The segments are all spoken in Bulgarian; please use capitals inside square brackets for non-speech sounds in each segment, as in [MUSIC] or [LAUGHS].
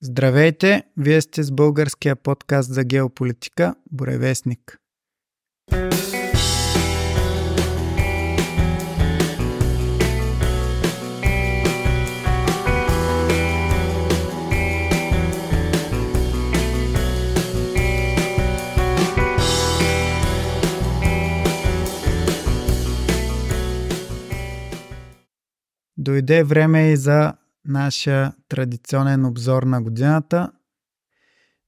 Здравейте, вие сте с българския подкаст за геополитика Буревестник. Дойде време и за нашия традиционен обзор на годината.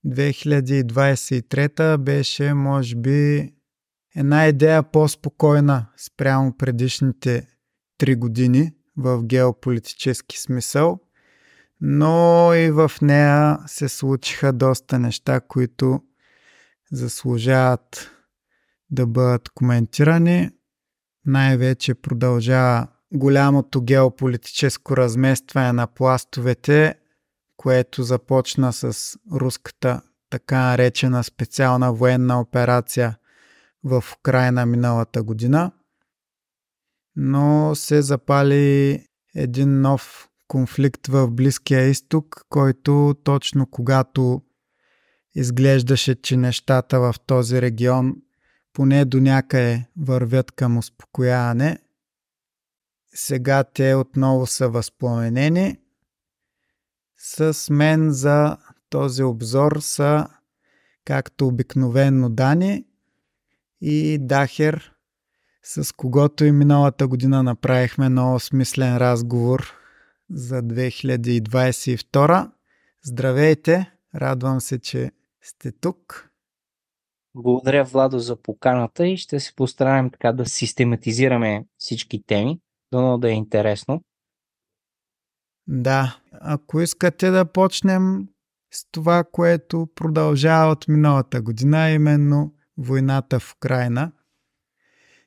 2023 беше, може би, една идея по-спокойна спрямо предишните три години в геополитически смисъл, но и в нея се случиха доста неща, които заслужават да бъдат коментирани. Най-вече продължава голямото геополитическо разместване на пластовете, което започна с руската така наречена специална военна операция в Украина миналата година. Но се запали един нов конфликт в Близкия изток, който точно когато изглеждаше, че нещата в този регион поне до някъде вървят към успокояване – сега те отново са възпламенени. С мен за този обзор са както обикновено Дани и Дахер, с когото и миналата година направихме много смислен разговор за 2022. Здравейте! Радвам се, че сте тук. Благодаря, Владо, за поканата и ще се постараем така да систематизираме всички теми. Дано да е интересно. Да, ако искате да почнем с това, което продължава от миналата година, именно войната в Украина.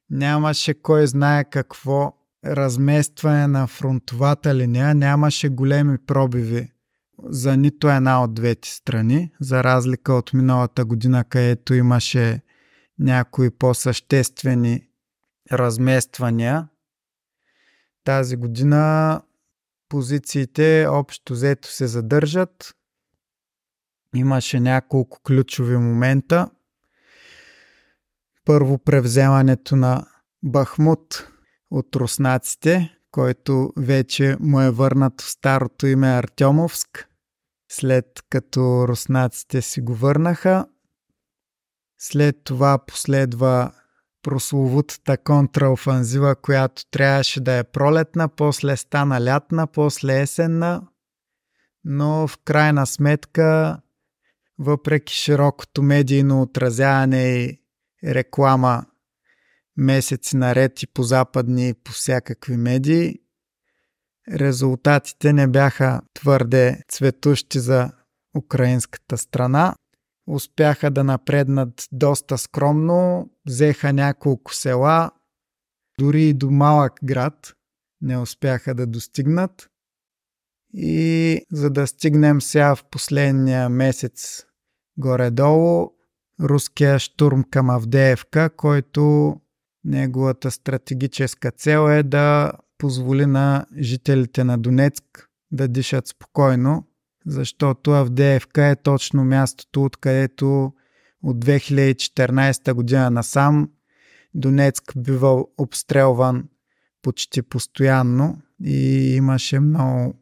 Нямаше кой знае какво разместване на фронтовата линия, нямаше големи пробиви за нито една от двете страни, за разлика от миналата година, където имаше някои по-съществени размествания тази година позициите общо взето се задържат. Имаше няколко ключови момента. Първо превземането на Бахмут от руснаците, който вече му е върнат в старото име Артемовск, след като руснаците си го върнаха. След това последва прословутата контраофанзива, която трябваше да е пролетна, после стана лятна, после есенна, но в крайна сметка, въпреки широкото медийно отразяване и реклама месеци наред и по западни и по всякакви медии, резултатите не бяха твърде цветущи за украинската страна успяха да напреднат доста скромно, взеха няколко села, дори и до малък град не успяха да достигнат. И за да стигнем сега в последния месец горе-долу, руския штурм към Авдеевка, който неговата стратегическа цел е да позволи на жителите на Донецк да дишат спокойно защото Авдеевка е точно мястото, откъдето от 2014 година насам Донецк бива обстрелван почти постоянно и имаше много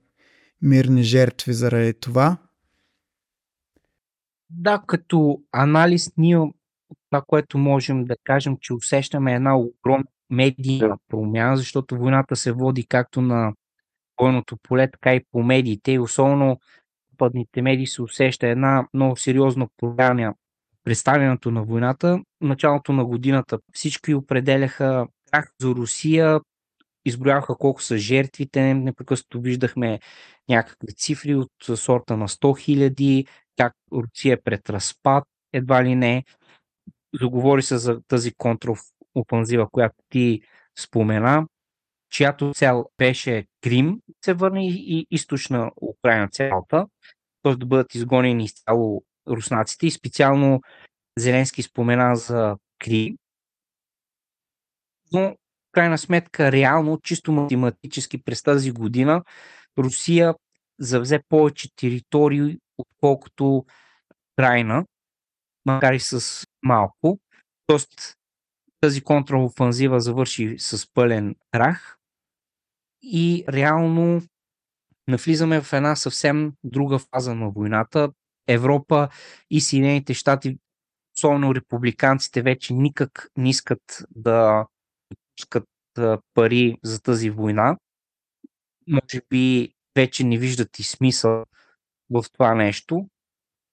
мирни жертви заради това. Да, като анализ ние това, което можем да кажем, че усещаме една огромна медийна промяна, защото войната се води както на бойното поле, така и по медиите. И особено западните медии се усеща една много сериозна промяна представянето на войната. Началото на годината всички определяха как за Русия, изброяваха колко са жертвите, непрекъснато виждахме някакви цифри от сорта на 100 хиляди, как Русия е пред разпад, едва ли не. Заговори се за тази контрофанзива, която ти спомена, чиято цел беше Крим, се върне и източна Украина цялата т.е. да бъдат изгонени изцяло руснаците и специално Зеленски спомена за Крим. Но, в крайна сметка, реално, чисто математически през тази година, Русия завзе повече територии отколкото Украина, макар и с малко. Тоест тази контраофанзива завърши с пълен крах и реално навлизаме в една съвсем друга фаза на войната. Европа и Съединените щати, особено републиканците, вече никак не искат да пускат пари за тази война. Може би вече не виждат и смисъл в това нещо.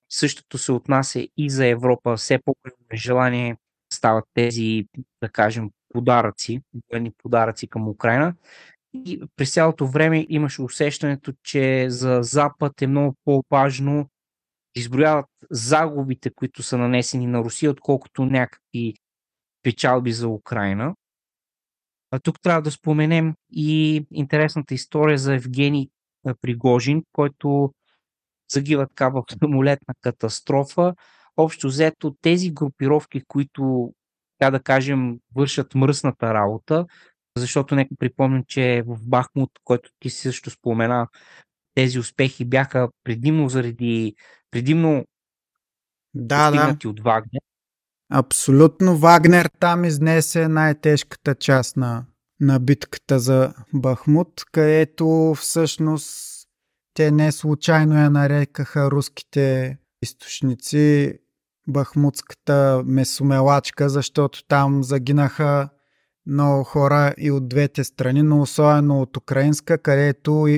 Същото се отнася и за Европа. Все по-голямо желание стават тези, да кажем, подаръци, военни подаръци към Украина. И през цялото време имаше усещането, че за Запад е много по-важно изброяват загубите, които са нанесени на Русия, отколкото някакви печалби за Украина. А тук трябва да споменем и интересната история за Евгений Пригожин, който загива така в самолетна катастрофа. Общо взето тези групировки, които, така да кажем, вършат мръсната работа, защото нека припомням, че в Бахмут, който ти също спомена, тези успехи бяха предимно заради предимно да, да. от Вагнер. Абсолютно. Вагнер там изнесе най-тежката част на, на битката за Бахмут, където всъщност те не случайно я нарекаха руските източници Бахмутската месомелачка, защото там загинаха много хора и от двете страни, но особено от украинска, където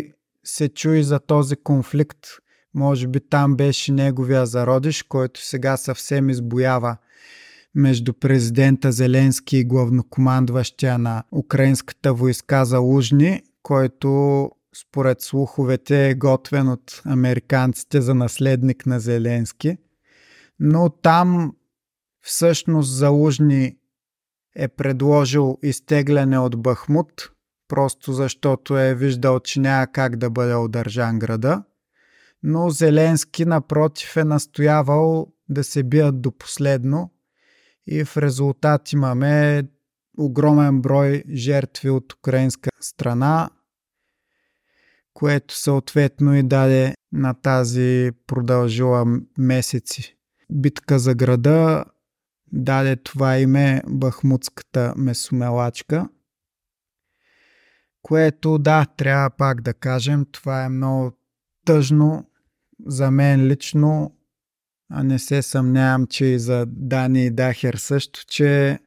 се чуи за този конфликт. Може би там беше неговия зародиш, който сега съвсем избоява между президента Зеленски и главнокомандващия на украинската войска за Лужни, който според слуховете е готвен от американците за наследник на Зеленски. Но там всъщност Залужни е предложил изтегляне от Бахмут, просто защото е виждал, че няма как да бъде удържан града. Но Зеленски, напротив, е настоявал да се бият до последно и в резултат имаме огромен брой жертви от украинска страна, което съответно и даде на тази продължила месеци битка за града, даде това име Бахмутската месомелачка, което да, трябва пак да кажем, това е много тъжно за мен лично, а не се съмнявам, че и за Дани и Дахер също, че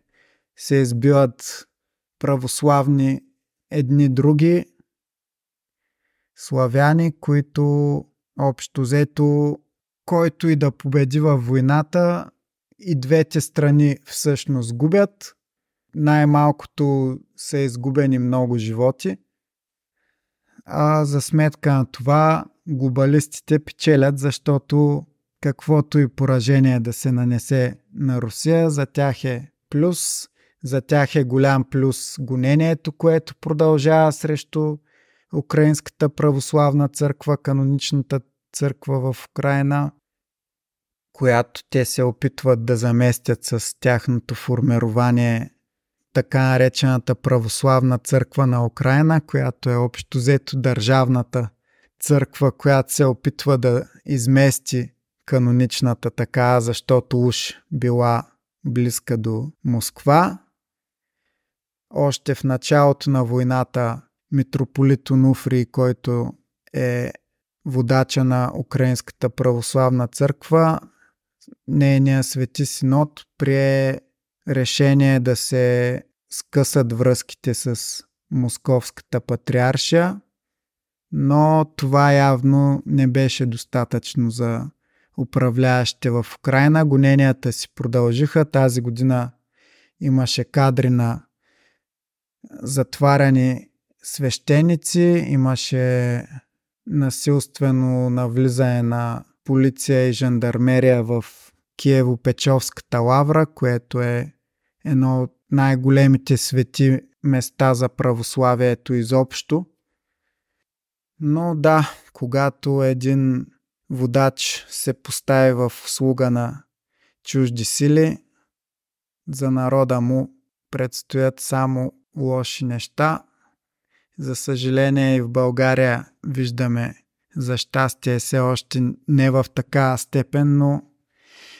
се избиват православни едни други, славяни, които общо взето, който и да победи във войната, и двете страни всъщност губят. Най-малкото са изгубени много животи. А за сметка на това глобалистите печелят, защото каквото и поражение да се нанесе на Русия, за тях е плюс. За тях е голям плюс гонението, което продължава срещу Украинската православна църква, каноничната църква в Украина, която те се опитват да заместят с тяхното формирование така наречената православна църква на Украина, която е общо взето държавната църква, която се опитва да измести каноничната така, защото уж била близка до Москва. Още в началото на войната митрополит Онуфрий, който е водача на Украинската православна църква, нейния свети синод прие решение да се скъсат връзките с Московската патриаршия, но това явно не беше достатъчно за управляващите в Украина. Гоненията си продължиха. Тази година имаше кадри на затваряни свещеници, имаше насилствено навлизане на полиция и жандармерия в Киево-Печовската лавра, което е едно от най-големите свети места за православието изобщо. Но да, когато един водач се постави в услуга на чужди сили, за народа му предстоят само лоши неща. За съжаление и в България виждаме За щастие все още не в така степен, но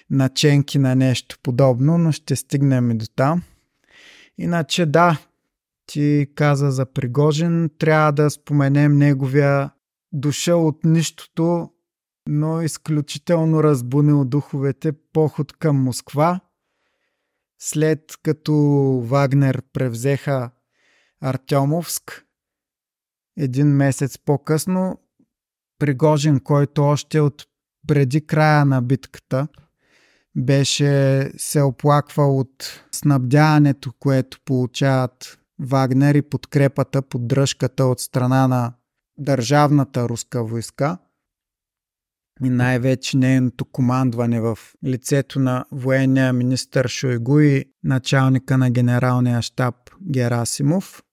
наченки на нещо подобно, но ще стигнем и до там. Иначе да, ти каза за Пригожин, трябва да споменем неговия дошъл от нищото, но изключително разбунил духовете поход към Москва. След като Вагнер превзеха Артемовск, един месец по-късно, Пригожин, който още от преди края на битката беше се оплаквал от снабдяването, което получават Вагнер и подкрепата, поддръжката от страна на държавната руска войска и най-вече нейното командване в лицето на военния министър Шойгу и началника на генералния штаб Герасимов.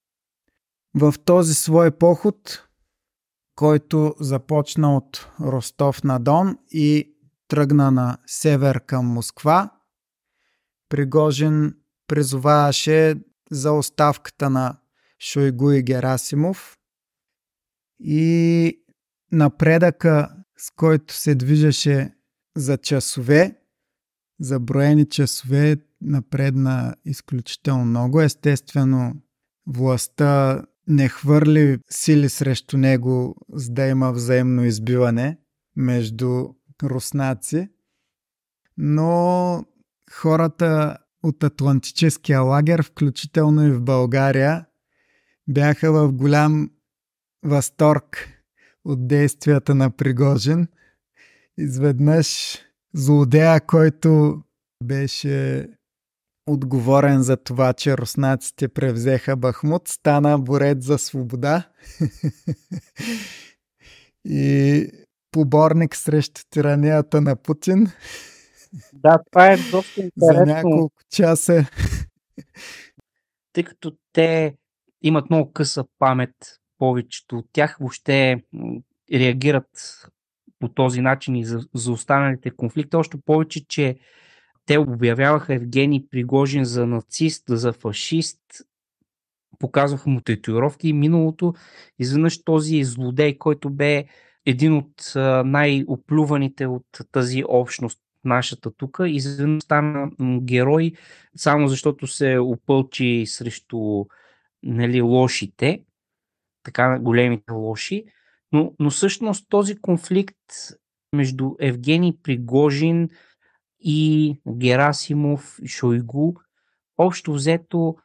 В този свой поход, който започна от Ростов на Дон и тръгна на север към Москва, Пригожин призоваваше за оставката на Шойгу и Герасимов и напредъка, с който се движеше за часове, за броени часове, напредна изключително много. Естествено, властта не хвърли сили срещу него, за да има взаимно избиване между руснаци, но хората от Атлантическия лагер, включително и в България, бяха в голям възторг от действията на Пригожин. Изведнъж злодея, който беше отговорен за това, че руснаците превзеха Бахмут, стана борец за свобода [LAUGHS] и поборник срещу тиранията на Путин. Да, това е доста [LAUGHS] интересно. За няколко часа. Тъй като те имат много къса памет, повечето от тях въобще реагират по този начин и за, за останалите конфликти. Още повече, че те обявяваха Евгений Пригожин за нацист, за фашист, показваха му татуировки и миналото. Изведнъж този злодей, който бе един от най-оплюваните от тази общност, нашата тук, изведнъж стана герой, само защото се опълчи срещу нали, лошите, така големите лоши. Но, но всъщност този конфликт между Евгений Пригожин и Герасимов Шойгу. Общо взето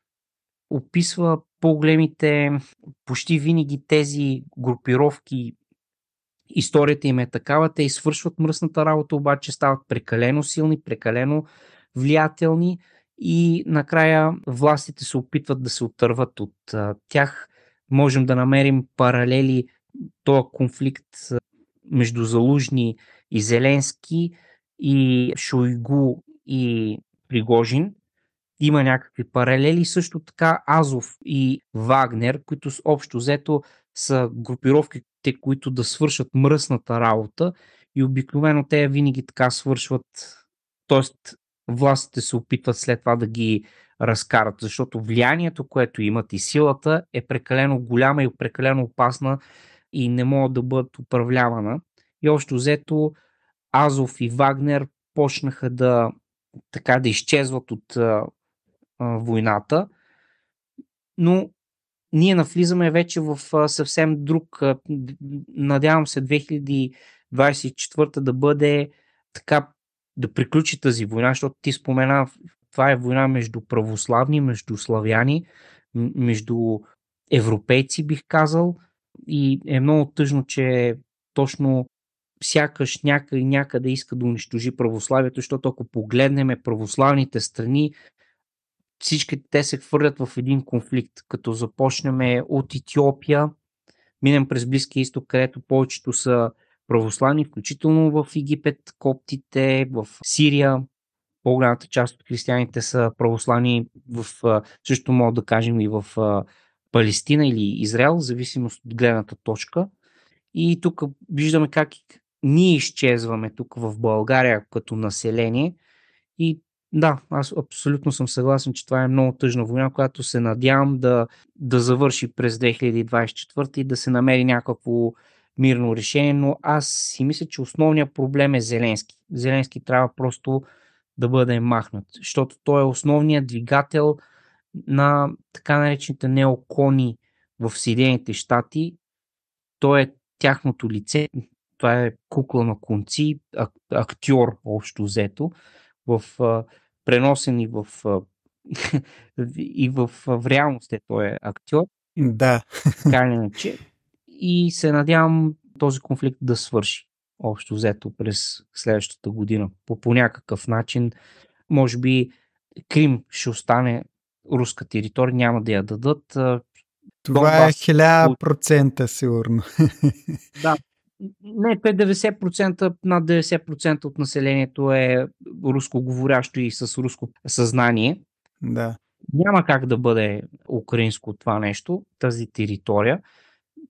описва по-големите, почти винаги тези групировки историята им е такава, те извършват мръсната работа, обаче стават прекалено силни, прекалено влиятелни и накрая властите се опитват да се отърват от тях. Можем да намерим паралели този конфликт между Залужни и Зеленски и Шойгу и Пригожин. Има някакви паралели. Също така Азов и Вагнер, които общо взето са групировките, които да свършат мръсната работа и обикновено те винаги така свършват, т.е. властите се опитват след това да ги разкарат, защото влиянието, което имат и силата е прекалено голяма и прекалено опасна и не могат да бъдат управлявана. И още взето Азов и Вагнер почнаха да така да изчезват от а, а, войната, но ние навлизаме вече в съвсем друг, надявам се 2024 да бъде така, да приключи тази война, защото ти спомена, това е война между православни, между славяни, между европейци, бих казал. И е много тъжно, че точно сякаш някъде, някъде иска да унищожи православието, защото ако погледнем православните страни, всички те се хвърлят в един конфликт, като започнем от Етиопия, минем през Близкия изток, където повечето са православни, включително в Египет, коптите, в Сирия, по-голямата част от християните са православни в, също мога да кажем и в Палестина или Израел, в зависимост от гледната точка. И тук виждаме как ние изчезваме тук в България като население и да, аз абсолютно съм съгласен, че това е много тъжна война, която се надявам да, да завърши през 2024 и да се намери някакво мирно решение, но аз си мисля, че основният проблем е Зеленски. Зеленски трябва просто да бъде махнат, защото той е основният двигател на така наречените неокони в Съединените щати. Той е тяхното лице, това е кукла на конци, актьор общо взето, в преносен и в, [LAUGHS] и в, в реалност е той е актьор. Да. [LAUGHS] Така иначе. И се надявам този конфликт да свърши общо взето през следващата година. По, по някакъв начин, може би Крим ще остане руска територия, няма да я дадат. Това е 1000% сигурно. [LAUGHS] Да, не, 90%, над 90% от населението е рускоговорящо и с руско съзнание. Да. Няма как да бъде украинско това нещо, тази територия.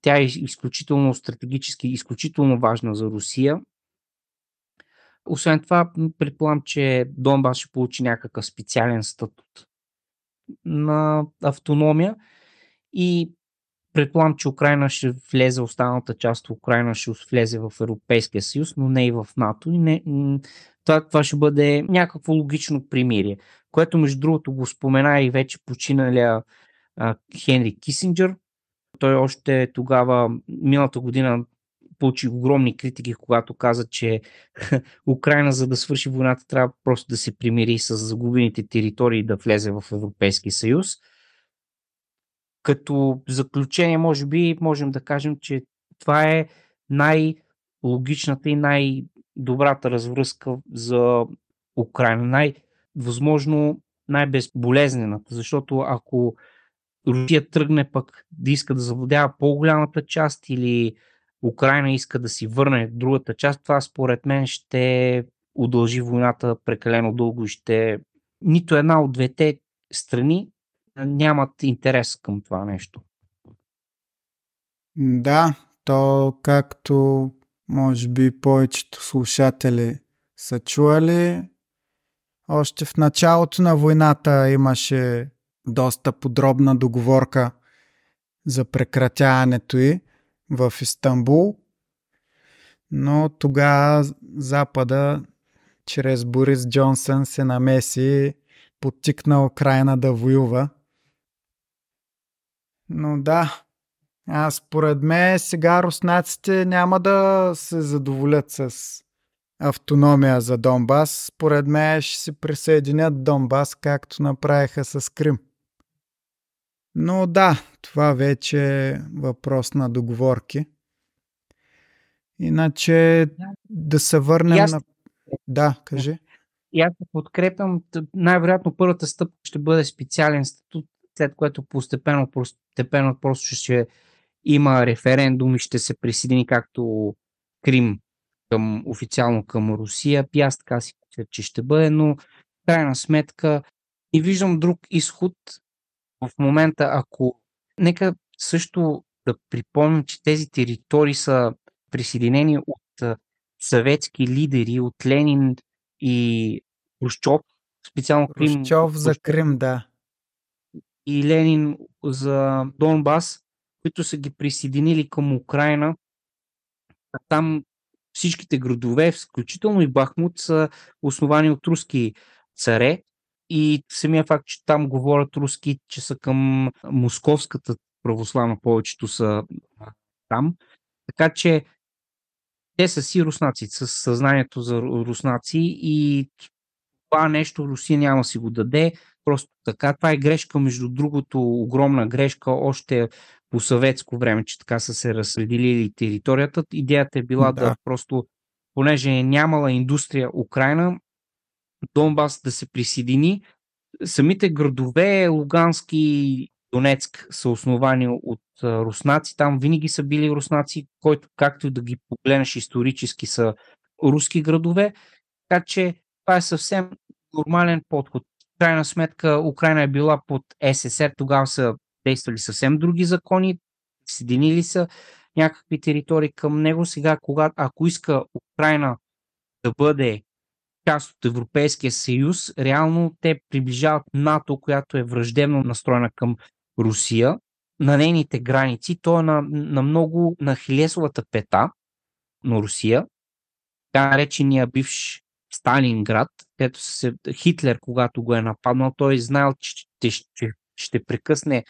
Тя е изключително стратегически, изключително важна за Русия. Освен това, предполагам, че Донбас ще получи някакъв специален статут на автономия и предполагам, че Украина ще влезе, останалата част от Украина ще влезе в Европейския съюз, но не и в НАТО. И не, това, това ще бъде някакво логично примирие, което между другото го спомена и вече починалия а, Хенри Кисинджер. Той още тогава, миналата година, получи огромни критики, когато каза, че [LAUGHS] Украина, за да свърши войната, трябва просто да се примири с загубените територии и да влезе в Европейския съюз. Като заключение, може би, можем да кажем, че това е най-логичната и най-добрата развръзка за Украина. Най- възможно най-безболезнената, защото ако Русия тръгне пък да иска да завладява по-голямата част или Украина иска да си върне другата част, това според мен ще удължи войната прекалено дълго и ще нито една от двете страни нямат интерес към това нещо. Да, то както може би повечето слушатели са чували, още в началото на войната имаше доста подробна договорка за прекратяването й в Истанбул, но тогава Запада чрез Борис Джонсън се намеси, подтикна Украина да воюва но да, а според мен сега руснаците няма да се задоволят с автономия за Донбас. Според мен ще се присъединят Донбас, както направиха с Крим. Но да, това вече е въпрос на договорки. Иначе да се върнем аз... на... Да, кажи. И аз подкрепям. Най-вероятно първата стъпка ще бъде специален статут след което постепенно, постепенно просто ще има референдум и ще се присъедини както Крим към, официално към Русия. И аз така си мисля, че ще бъде, но в крайна сметка и виждам друг изход в момента, ако нека също да припомним, че тези територии са присъединени от съветски лидери, от Ленин и Хрущов, специално Крим. Хрущов за Крим, да и Ленин за Донбас, които са ги присъединили към Украина. Там всичките градове, включително и Бахмут, са основани от руски царе и самия факт, че там говорят руски, че са към московската православна, повечето са там. Така че те са си руснаци, с съзнанието за руснаци и това нещо Русия няма си го даде. Просто така. Това е грешка, между другото, огромна грешка още по съветско време, че така са се разпределили територията. Идеята е била да, да просто, понеже е нямала индустрия Украина, Донбас да се присъедини. Самите градове, Лугански Донецк са основани от руснаци. Там винаги са били руснаци, който както да ги погледнеш исторически са руски градове. Така че това е съвсем нормален подход крайна сметка Украина е била под СССР, тогава са действали съвсем други закони, съединили са някакви територии към него. Сега, когато, ако иска Украина да бъде част от Европейския съюз, реално те приближават НАТО, която е враждебно настроена към Русия. на нейните граници. То е на, на много на Хилесовата пета на Русия, така наречения бивш Сталинград, където се, Хитлер, когато го е нападнал, той е знаел, че ще, ще, ще прекъсне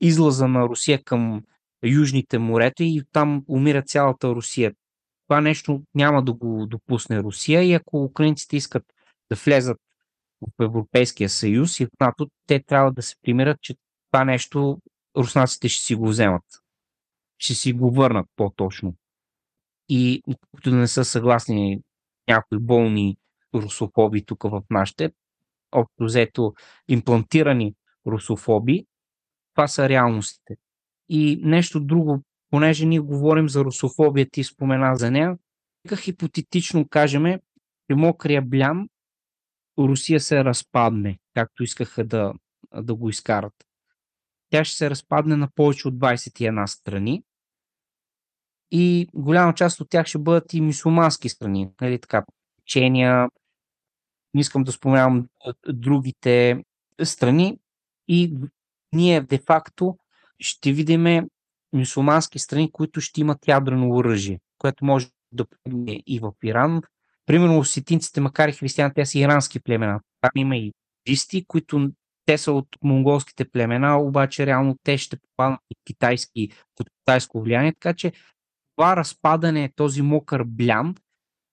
излаза на Русия към Южните морета и там умира цялата Русия. Това нещо няма да го допусне Русия и ако украинците искат да влезат в Европейския съюз и в НАТО, те трябва да се примират, че това нещо руснаците ще си го вземат. Ще си го върнат по-точно. И да не са съгласни някои болни русофоби тук в нашите, общо взето имплантирани русофоби, това са реалностите. И нещо друго, понеже ние говорим за русофобия, ти спомена за нея, нека хипотетично кажем, че мокрия блям Русия се разпадне, както искаха да, да го изкарат. Тя ще се разпадне на повече от 21 страни и голяма част от тях ще бъдат и мусулмански страни, нали така, Чения, не искам да споменавам другите страни и ние де-факто ще видим мусулмански страни, които ще имат ядрено оръжие, което може да бъде и в Иран. Примерно осетинците, макар и християни, те са ирански племена. Там има и буддисти, които те са от монголските племена, обаче реално те ще попаднат и китайски, от китайско влияние, така че това разпадане, този мокър блям,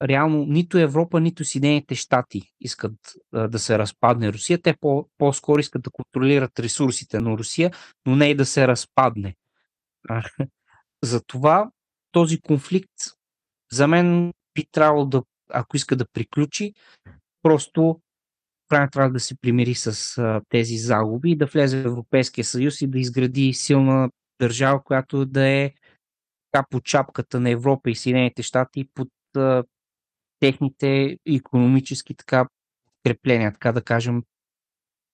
реално нито Европа, нито Съединените щати искат а, да се разпадне Русия. Те по- по-скоро искат да контролират ресурсите на Русия, но не и да се разпадне. Затова този конфликт за мен би трябвало да, ако иска да приключи, просто Украина трябва да се примири с а, тези загуби и да влезе в Европейския съюз и да изгради силна държава, която да е така под чапката на Европа и Съединените щати под а, техните економически така крепления, така да кажем,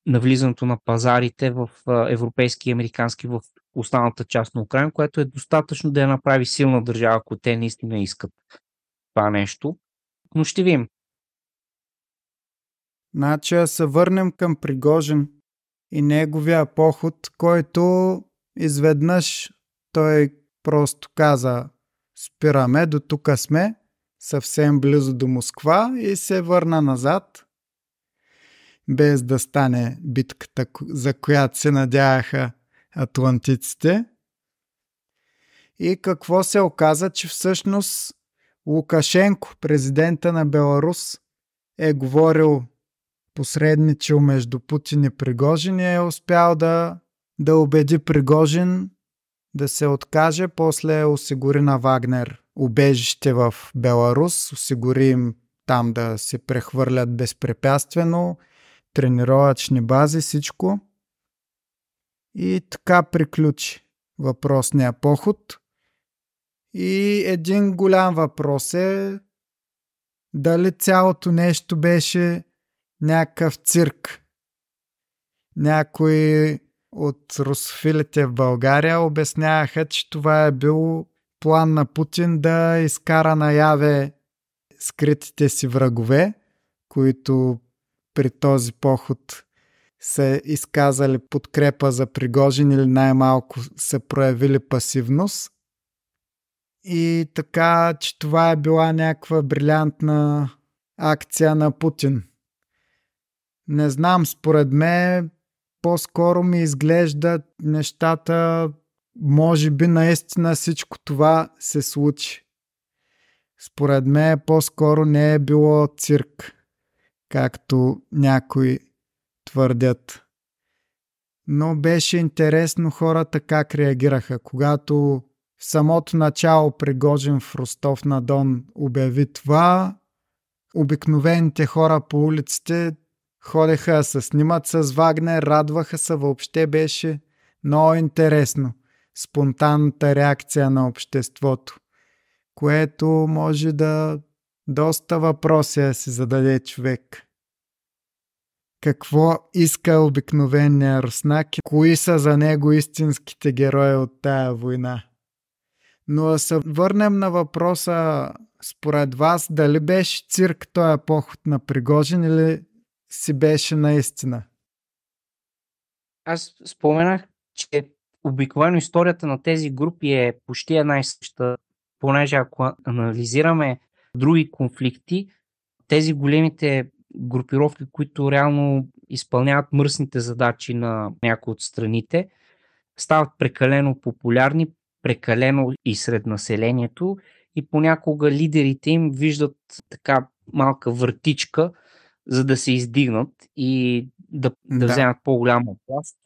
навлизането на пазарите в европейски и американски в останалата част на Украина, което е достатъчно да я направи силна държава, ако те наистина искат това нещо. Но ще видим. Значи да се върнем към Пригожин и неговия поход, който изведнъж той просто каза спираме, до тук сме, съвсем близо до Москва и се върна назад, без да стане битката, за която се надяваха атлантиците. И какво се оказа, че всъщност Лукашенко, президента на Беларус, е говорил посредничил между Путин и Пригожин и е успял да, да убеди Пригожин да се откаже, после осигури на Вагнер убежище в Беларус, осигури им там да се прехвърлят безпрепятствено, тренировъчни бази, всичко. И така приключи въпросния поход. И един голям въпрос е дали цялото нещо беше някакъв цирк. Някои от русофилите в България обясняваха, че това е бил план на Путин да изкара наяве скритите си врагове, които при този поход са изказали подкрепа за Пригожин или най-малко са проявили пасивност. И така, че това е била някаква брилянтна акция на Путин. Не знам, според мен по-скоро ми изглеждат нещата, може би наистина всичко това се случи. Според мен по-скоро не е било цирк, както някои твърдят. Но беше интересно хората как реагираха, когато в самото начало Пригожин в Ростов на Дон обяви това, обикновените хора по улиците ходеха се снимат с Вагнер, радваха се, въобще беше много интересно. Спонтанната реакция на обществото, което може да доста въпроси да си зададе човек. Какво иска обикновения руснак и кои са за него истинските герои от тая война? Но да се върнем на въпроса, според вас, дали беше цирк този поход на Пригожин или си беше наистина. Аз споменах, че обикновено историята на тези групи е почти една и съща, понеже ако анализираме други конфликти, тези големите групировки, които реално изпълняват мръсните задачи на някои от страните, стават прекалено популярни, прекалено и сред населението и понякога лидерите им виждат така малка въртичка, за да се издигнат и да, да, да. вземат по-голяма власт.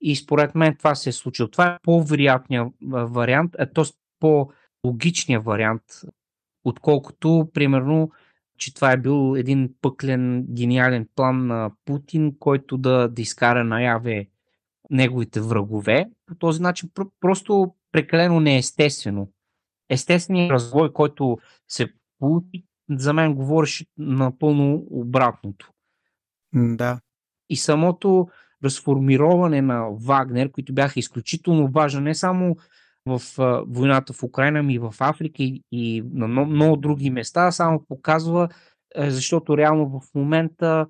И според мен това се е случило. Това е по-вероятният вариант, е т.е. по-логичният вариант, отколкото, примерно, че това е бил един пъклен, гениален план на Путин, който да, да изкара наяве неговите врагове. По този начин просто прекалено неестествено. Естественият развой, който се получи, за мен говореше напълно обратното. Да. И самото разформироване на Вагнер, които бяха изключително важни не само в войната в Украина, ми и в Африка и, и на много, много други места, само показва, е, защото реално в момента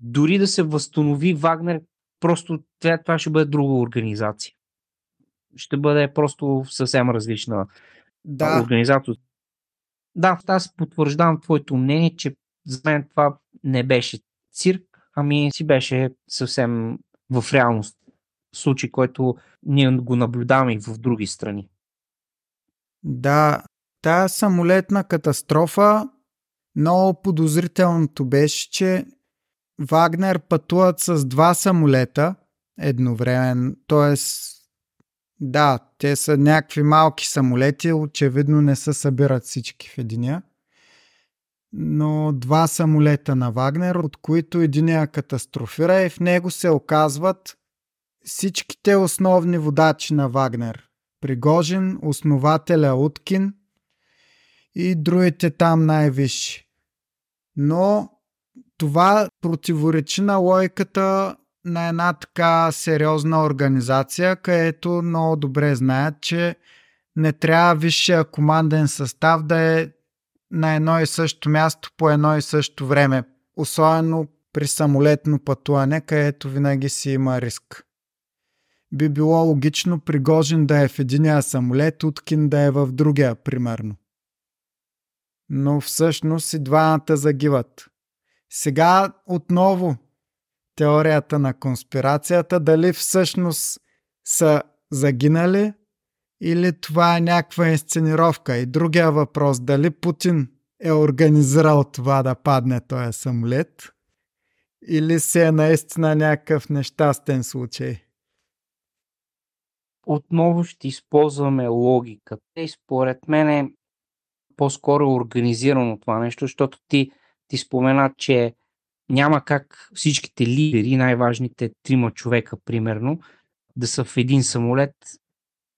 дори да се възстанови Вагнер, просто това, това ще бъде друга организация. Ще бъде просто съвсем различна да. организация. Да, аз потвърждавам твоето мнение, че за мен това не беше цирк, ами си беше съвсем в реалност. Случай, който ние го наблюдаваме и в други страни. Да, тая самолетна катастрофа, много подозрителното беше, че Вагнер пътуват с два самолета едновременно, т.е. да, те са някакви малки самолети, очевидно не се събират всички в единия но два самолета на Вагнер, от които единия катастрофира и в него се оказват всичките основни водачи на Вагнер. Пригожин, основателя Уткин и другите там най-висши. Но това противоречи на логиката на една така сериозна организация, където много добре знаят, че не трябва висшия команден състав да е на едно и също място по едно и също време. Особено при самолетно пътуване, където винаги си има риск. Би било логично Пригожин да е в единия самолет, Уткин да е в другия, примерно. Но всъщност и двамата загиват. Сега отново теорията на конспирацията, дали всъщност са загинали или това е някаква инсценировка? И другия въпрос, дали Путин е организирал това да падне този самолет? Или се е наистина някакъв нещастен случай? Отново ще използваме логиката и според мен е по-скоро организирано това нещо, защото ти, ти спомена, че няма как всичките лидери, най-важните трима човека, примерно, да са в един самолет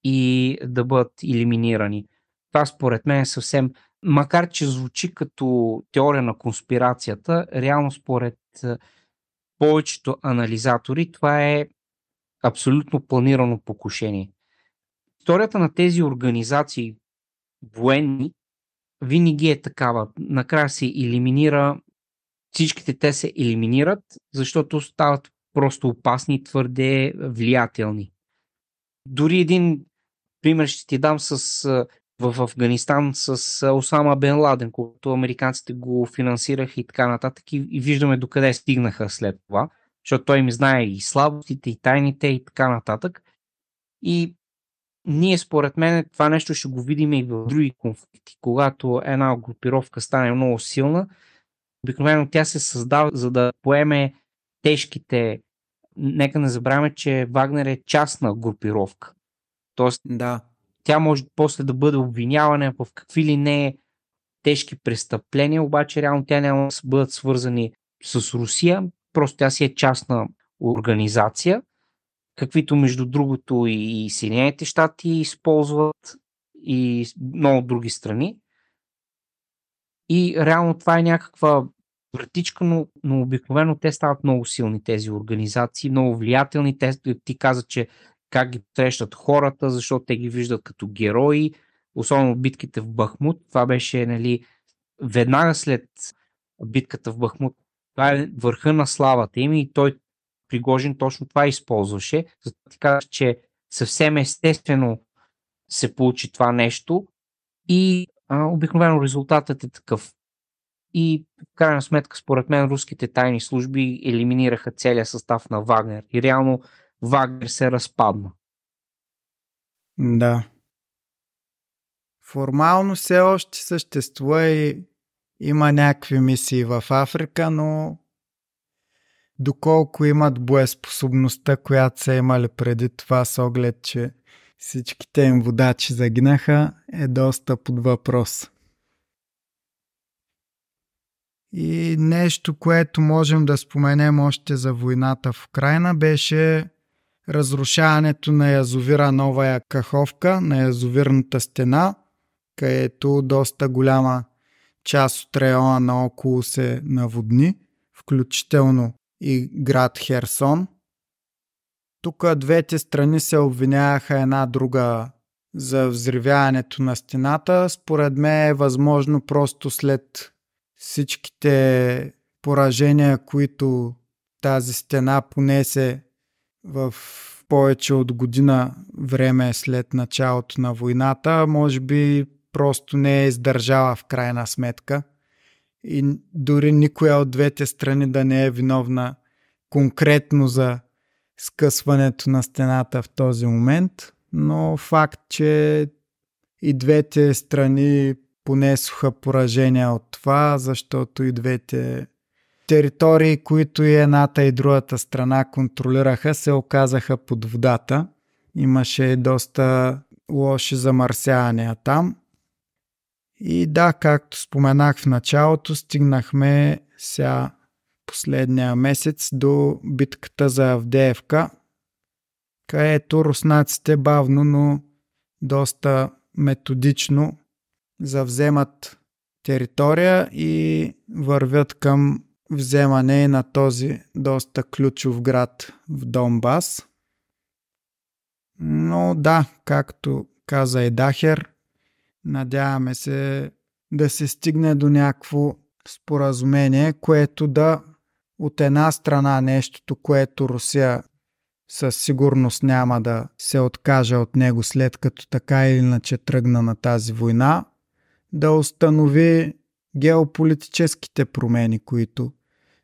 и да бъдат елиминирани. Това според мен е съвсем, макар че звучи като теория на конспирацията, реално според повечето анализатори това е абсолютно планирано покушение. Историята на тези организации военни винаги е такава. Накрая се елиминира, всичките те се елиминират, защото стават просто опасни и твърде влиятелни. Дори един пример ще ти дам с, в Афганистан с Осама Бен Ладен, когато американците го финансираха и така нататък и, и виждаме докъде стигнаха след това, защото той им знае и слабостите, и тайните и така нататък. И ние според мен това нещо ще го видим и в други конфликти. Когато една групировка стане много силна, обикновено тя се създава за да поеме тежките. Нека не забравяме, че Вагнер е частна групировка. Тоест, да. тя може после да бъде обвинявана в какви ли не тежки престъпления, обаче реално тя няма да бъдат свързани с Русия, просто тя си е частна организация, каквито между другото и Съединените щати използват и много други страни. И реално това е някаква вратичка, но, но обикновено те стават много силни тези организации, много влиятелни. Те, ти каза, че как ги срещат хората, защото те ги виждат като герои, особено битките в Бахмут. Това беше нали, веднага след битката в Бахмут. Това е върха на славата им и той Пригожин точно това използваше. Затова ти казах, че съвсем естествено се получи това нещо и обикновено резултатът е такъв. И в крайна сметка, според мен, руските тайни служби елиминираха целият състав на Вагнер. И реално Вагнер се разпадна. Да. Формално все още съществува и има някакви мисии в Африка, но доколко имат боеспособността, която са имали преди това с оглед, че всичките им водачи загинаха, е доста под въпрос. И нещо, което можем да споменем още за войната в Украина, беше разрушаването на язовира Новая Каховка, на язовирната стена, където доста голяма част от района наоколо се наводни, включително и град Херсон. Тук двете страни се обвиняваха една друга за взривяването на стената. Според мен е възможно просто след всичките поражения, които тази стена понесе в повече от година време след началото на войната, може би просто не е издържала в крайна сметка. И дори никоя от двете страни да не е виновна конкретно за скъсването на стената в този момент, но факт, че и двете страни понесоха поражения от това, защото и двете територии, които и едната и другата страна контролираха, се оказаха под водата. Имаше доста лоши замърсявания там. И да, както споменах в началото, стигнахме сега последния месец до битката за Авдеевка, където руснаците бавно, но доста методично завземат територия и вървят към вземане на този доста ключов град в Донбас. Но да, както каза и Дахер, надяваме се да се стигне до някакво споразумение, което да от една страна нещото, което Русия със сигурност няма да се откаже от него след като така или иначе тръгна на тази война, да установи геополитическите промени, които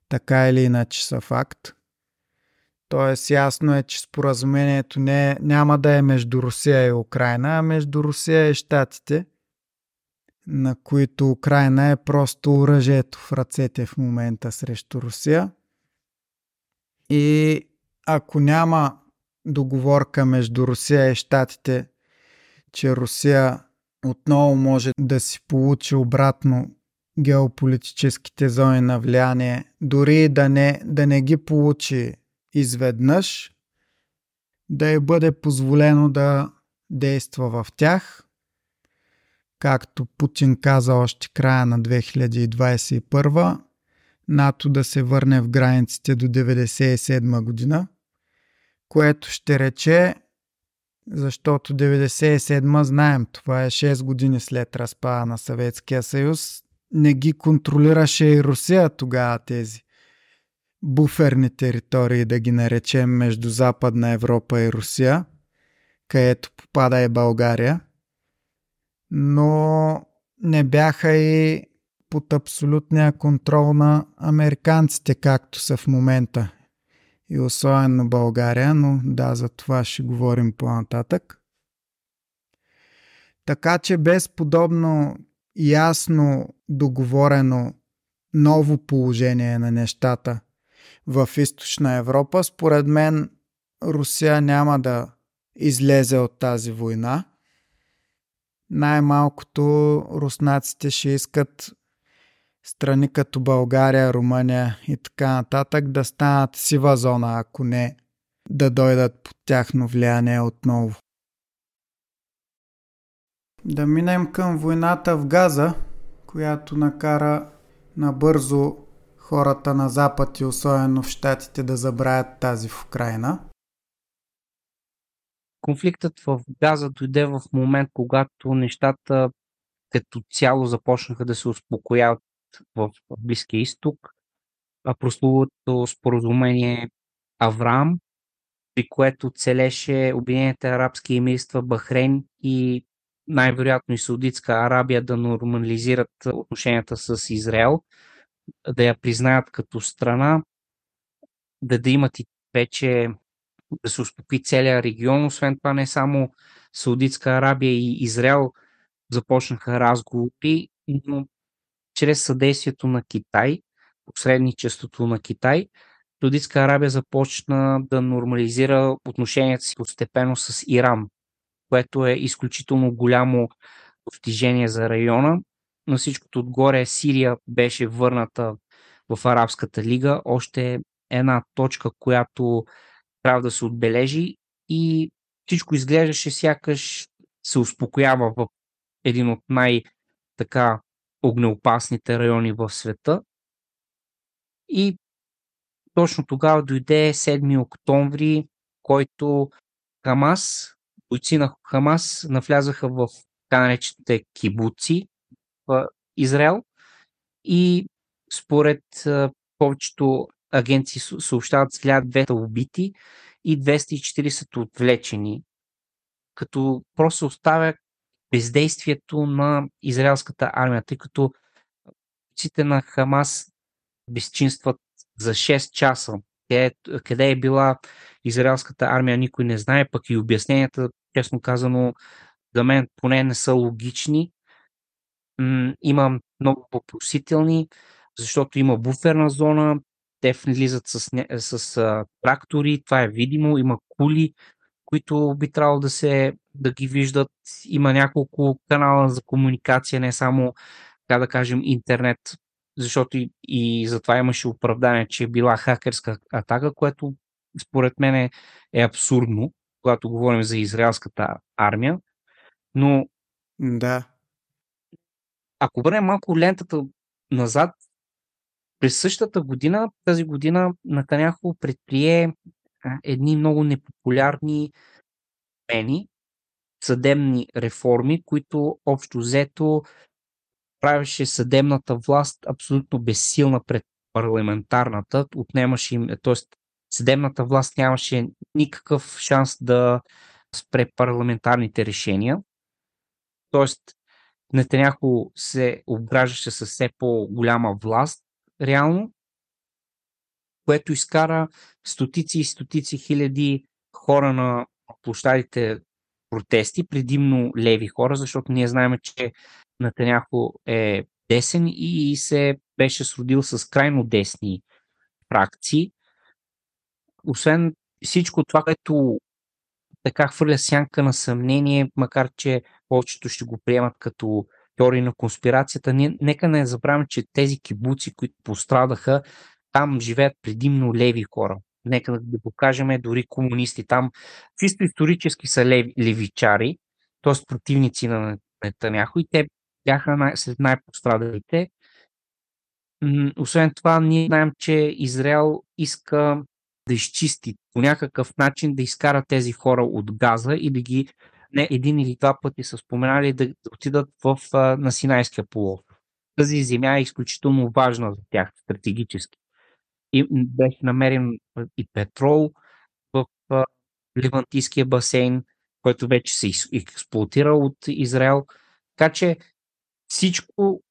така или иначе са факт. Тоест ясно е, че споразумението не, няма да е между Русия и Украина, а между Русия и Штатите, на които Украина е просто оръжието в ръцете в момента срещу Русия. И ако няма договорка между Русия и Штатите, че Русия отново може да си получи обратно геополитическите зони на влияние, дори да не, да не ги получи изведнъж, да й бъде позволено да действа в тях. Както Путин каза още края на 2021, НАТО да се върне в границите до 1997 година, което ще рече защото 97 знаем, това е 6 години след разпада на Съветския съюз. Не ги контролираше и Русия тогава тези буферни територии, да ги наречем между Западна Европа и Русия, където попада и България. Но не бяха и под абсолютния контрол на американците, както са в момента и особено България, но да, за това ще говорим по-нататък. Така че без подобно ясно договорено ново положение на нещата в източна Европа, според мен Русия няма да излезе от тази война. Най-малкото руснаците ще искат страни като България, Румъния и така нататък да станат сива зона, ако не да дойдат под тяхно влияние отново. Да минем към войната в Газа, която накара набързо хората на Запад и особено в Штатите да забравят тази в Украина. Конфликтът в Газа дойде в момент, когато нещата като цяло започнаха да се успокояват в Близкия изток, прословото споразумение Авраам, при което целеше Обединените арабски емирства, Бахрейн и най-вероятно и Саудитска Арабия да нормализират отношенията с Израел, да я признаят като страна, да, да имат и вече да се успокои целият регион. Освен това не само Саудитска Арабия и Израел започнаха разговори, но чрез съдействието на Китай, посредничеството на Китай, Саудитска Арабия започна да нормализира отношенията си постепенно с Иран, което е изключително голямо постижение за района. На всичкото отгоре Сирия беше върната в Арабската лига. Още една точка, която трябва да се отбележи и всичко изглеждаше сякаш се успокоява в един от най-така огнеопасните райони в света. И точно тогава дойде 7 октомври, който Хамас, бойци на Хамас навлязаха в така наречените кибуци в Израел и според повечето агенции съобщават с 1200 убити и 240 отвлечени, като просто оставя бездействието на израелската армия, тъй като бойците на Хамас безчинстват за 6 часа. Къде, е била израелската армия, никой не знае, пък и обясненията, честно казано, за мен поне не са логични. М- има много въпросителни, защото има буферна зона, те влизат с, с, с а, трактори, това е видимо, има кули, които би трябвало да, се, да ги виждат. Има няколко канала за комуникация, не само, така да кажем, интернет, защото и, и затова имаше оправдание, че е била хакерска атака, което според мен е, е абсурдно, когато говорим за израелската армия. Но да. ако върнем малко лентата назад, през същата година, тази година, Натаняхо предприе едни много непопулярни пени, съдебни реформи, които общо взето правеше съдебната власт абсолютно безсилна пред парламентарната, отнемаше им, т.е. съдебната власт нямаше никакъв шанс да спре парламентарните решения. Тоест, Нетаняхо се обграждаше с все по-голяма власт, реално, което изкара стотици и стотици хиляди хора на площадите протести, предимно леви хора, защото ние знаем, че Натаняхо е десен и се беше сродил с крайно десни фракции. Освен всичко това, което така хвърля сянка на съмнение, макар че повечето ще го приемат като теории на конспирацията, ние, нека не забравяме, че тези кибуци, които пострадаха, там живеят предимно леви хора. Нека да ги покажем, дори комунисти. Там чисто исторически са леви, левичари, т.е. противници на Нетаняхо и те бяха най- след най-пострадалите. Освен това, ние знаем, че Израел иска да изчисти по някакъв начин да изкара тези хора от газа и да ги не един или два пъти са споменали да, отидат в, на Синайския полуостров. Тази земя е изключително важна за тях стратегически. И беше намерен и петрол в Ливантийския басейн, който вече се експлуатира от Израел. Така че всичко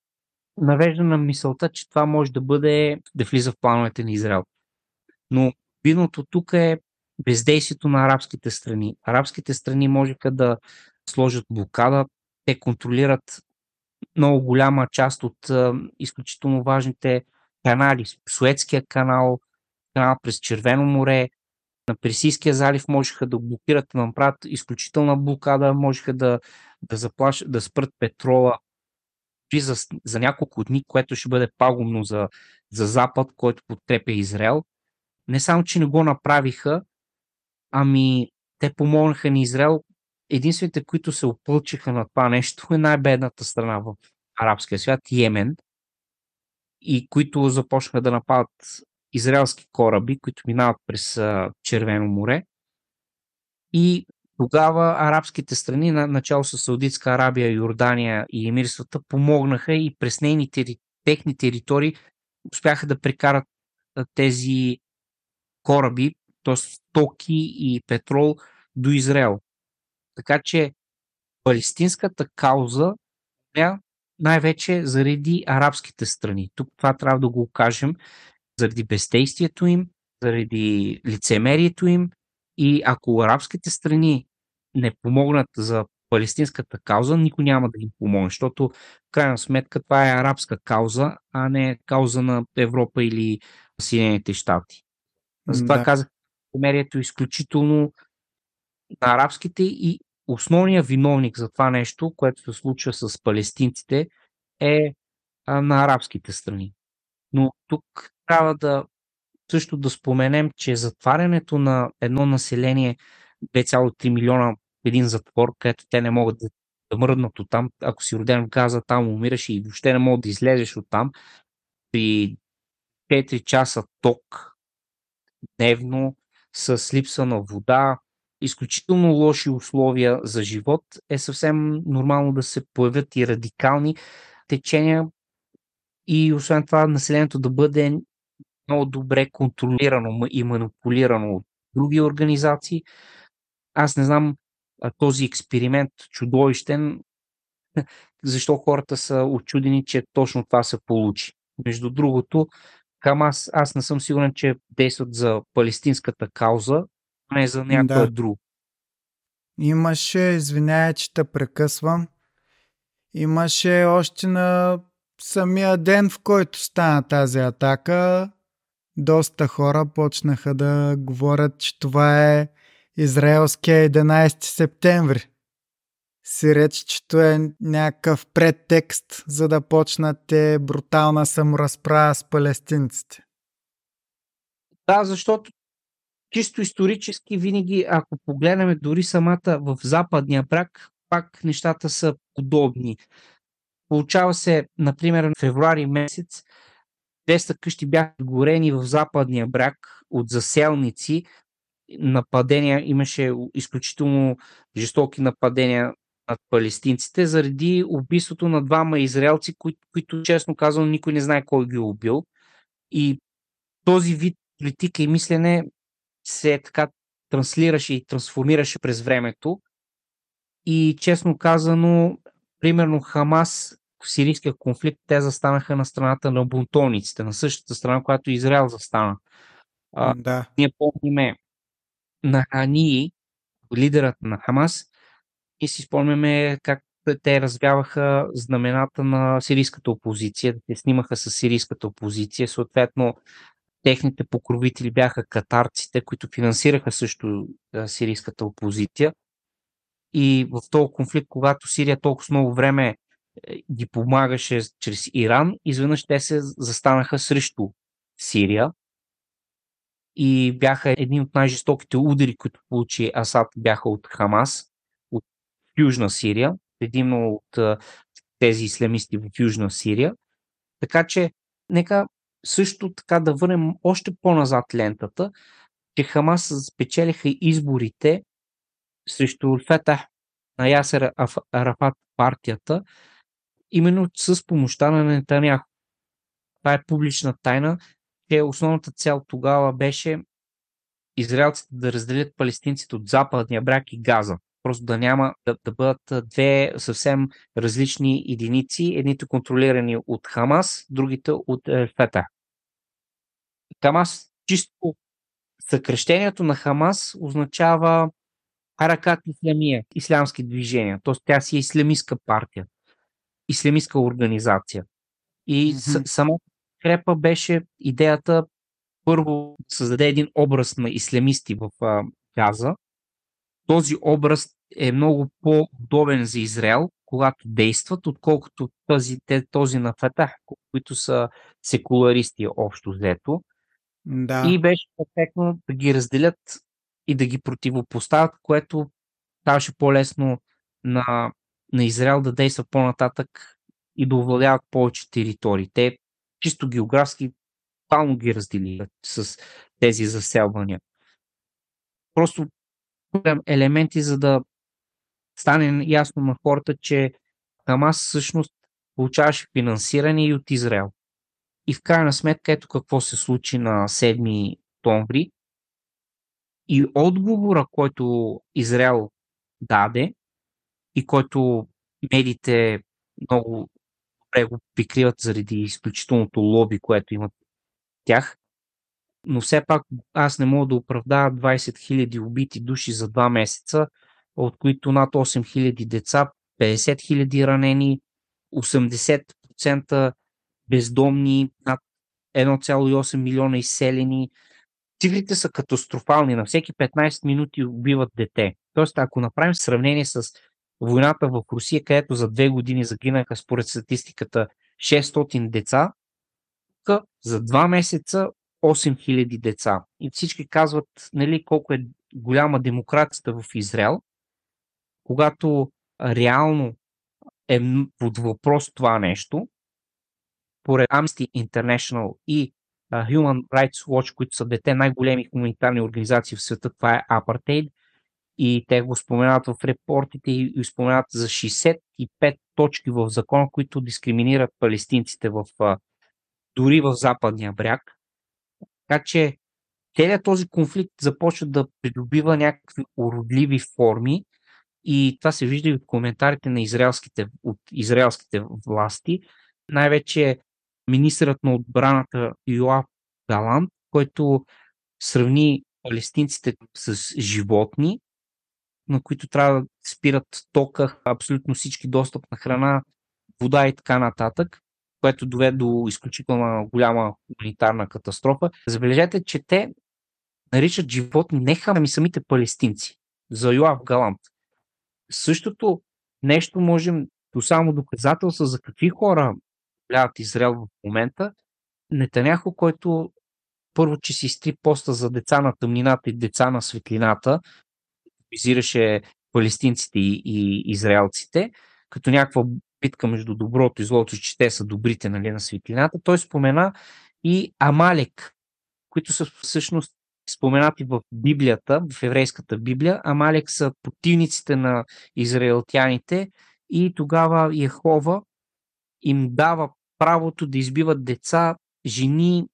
навежда на мисълта, че това може да бъде да влиза в плановете на Израел. Но видното тук е бездействието на арабските страни. Арабските страни можеха да сложат блокада, те контролират много голяма част от а, изключително важните канали. Суетския канал, канал през Червено море, на Персийския залив можеха да блокират, да направят изключителна блокада, можеха да, да, заплаш, да спрат петрола за, за няколко дни, което ще бъде пагубно за, за Запад, който подкрепя Израел. Не само, че не го направиха, ами те помогнаха на Израел. Единствените, които се опълчиха на това нещо е най-бедната страна в арабския свят, Йемен, и които започнаха да нападат израелски кораби, които минават през Червено море. И тогава арабските страни, начало с Саудитска Арабия, Йордания и Емирствата, помогнаха и през нейните, техни територии успяха да прекарат тези кораби т.е. стоки и петрол до Израел. Така че палестинската кауза най-вече заради арабските страни. Тук това трябва да го кажем, заради бездействието им, заради лицемерието им и ако арабските страни не помогнат за палестинската кауза, никой няма да им помогне, защото в крайна сметка това е арабска кауза, а не кауза на Европа или Съединените щати. Затова да. казах, лицемерието е изключително на арабските и основният виновник за това нещо, което се случва с палестинците, е на арабските страни. Но тук трябва да също да споменем, че затварянето на едно население 2,3 милиона един затвор, където те не могат да, да мръднат от там, ако си роден в Газа, там умираш и въобще не могат да излезеш от там, при 4 часа ток дневно, с липса на вода, изключително лоши условия за живот, е съвсем нормално да се появят и радикални течения и освен това населението да бъде много добре контролирано и манипулирано от други организации. Аз не знам този експеримент чудовищен, [LAUGHS] защо хората са очудени, че точно това се получи. Между другото, Хамас, аз не съм сигурен, че действат за палестинската кауза, а не за някоя да. друг. Имаше, извиняй, че те прекъсвам, имаше още на самия ден, в който стана тази атака, доста хора почнаха да говорят, че това е израелския 11 септември. Си реч, че това е някакъв предтекст, за да почнате брутална саморазправа с палестинците. Да, защото чисто исторически винаги, ако погледнем дори самата в западния брак, пак нещата са подобни. Получава се, например, в февруари месец 200 къщи бяха горени в западния брак от заселници. Нападения, имаше изключително жестоки нападения над палестинците заради убийството на двама израелци, които, които честно казвам никой не знае кой ги е убил. И този вид политика и мислене се така транслираше и трансформираше през времето. И честно казано, примерно Хамас в сирийския конфликт те застанаха на страната на бунтовниците, на същата страна, която Израел застана. А, да. Ние помниме на Ани, лидерът на Хамас, и си спомняме как те развяваха знамената на сирийската опозиция, те снимаха с сирийската опозиция. Съответно, техните покровители бяха катарците, които финансираха също сирийската опозиция. И в този конфликт, когато Сирия толкова много време е, ги помагаше чрез Иран, изведнъж те се застанаха срещу Сирия и бяха едни от най-жестоките удари, които получи Асад, бяха от Хамас, Южна Сирия, предимно от тези ислямисти в Южна Сирия. Така че, нека също така да върнем още по-назад лентата, че Хамас спечелиха изборите срещу Фетах на Ясер Арафат партията, именно с помощта на Нетаняхо. Това е публична тайна, че основната цел тогава беше израелците да разделят палестинците от западния брак и Газа. Просто да няма да, да бъдат две съвсем различни единици, едните контролирани от Хамас, другите от е, Фета. Хамас, чисто съкрещението на Хамас означава Харакат Исламия, ислямски движения. Т.е. тя си е ислямистка партия ислямистка организация. И mm-hmm. самата крепа беше идеята първо създаде един образ на ислямисти в а, Газа. Този образ е много по-удобен за Израел, когато действат, отколкото този, този на Фатах, които са секуларисти общо взето. Да. И беше перфектно да ги разделят и да ги противопоставят, което ставаше по-лесно на на Израел да действа по-нататък и да овладяват повече територии. Те чисто географски пално ги разделиха с тези заселвания. Просто елементи, за да стане ясно на хората, че Хамас всъщност получаваше финансиране и от Израел. И в крайна сметка, ето какво се случи на 7 октомври. И отговора, който Израел даде и който медиите много добре прикриват заради изключителното лоби, което имат тях, но все пак аз не мога да оправдая 20 000 убити души за 2 месеца, от които над 8 000 деца, 50 000 ранени, 80% бездомни, над 1,8 милиона изселени. Цифрите са катастрофални. На всеки 15 минути убиват дете. Тоест, ако направим сравнение с войната в Русия, където за две години загинаха според статистиката 600 деца, за два месеца 8000 деца. И всички казват нали, колко е голяма демокрацията в Израел, когато реално е под въпрос това нещо, поред Amnesty International и Human Rights Watch, които са дете най-големи хуманитарни организации в света, това е апартейд, и те го споменават в репортите и споменават за 65 точки в закона, които дискриминират палестинците в, дори в западния бряг. Така че целият този конфликт започва да придобива някакви уродливи форми и това се вижда и от коментарите на израелските, от израелските власти. Най-вече министърът на отбраната Йоав Галант, който сравни палестинците с животни, на които трябва да спират тока, абсолютно всички достъп на храна, вода и така нататък, което доведе до изключително голяма хуманитарна катастрофа. Забележете, че те наричат животни не ами самите палестинци. За Йоав Галант. Същото нещо можем до само доказателства за какви хора влядат Израел в момента. Нетаняхо, който първо, че си стри поста за деца на тъмнината и деца на светлината, визираше палестинците и, и израелците, като някаква битка между доброто и злото, че те са добрите нали, на светлината. Той спомена и Амалек, които са всъщност споменати в Библията, в еврейската Библия. Амалек са противниците на израелтяните и тогава Яхова им дава правото да избиват деца, жени,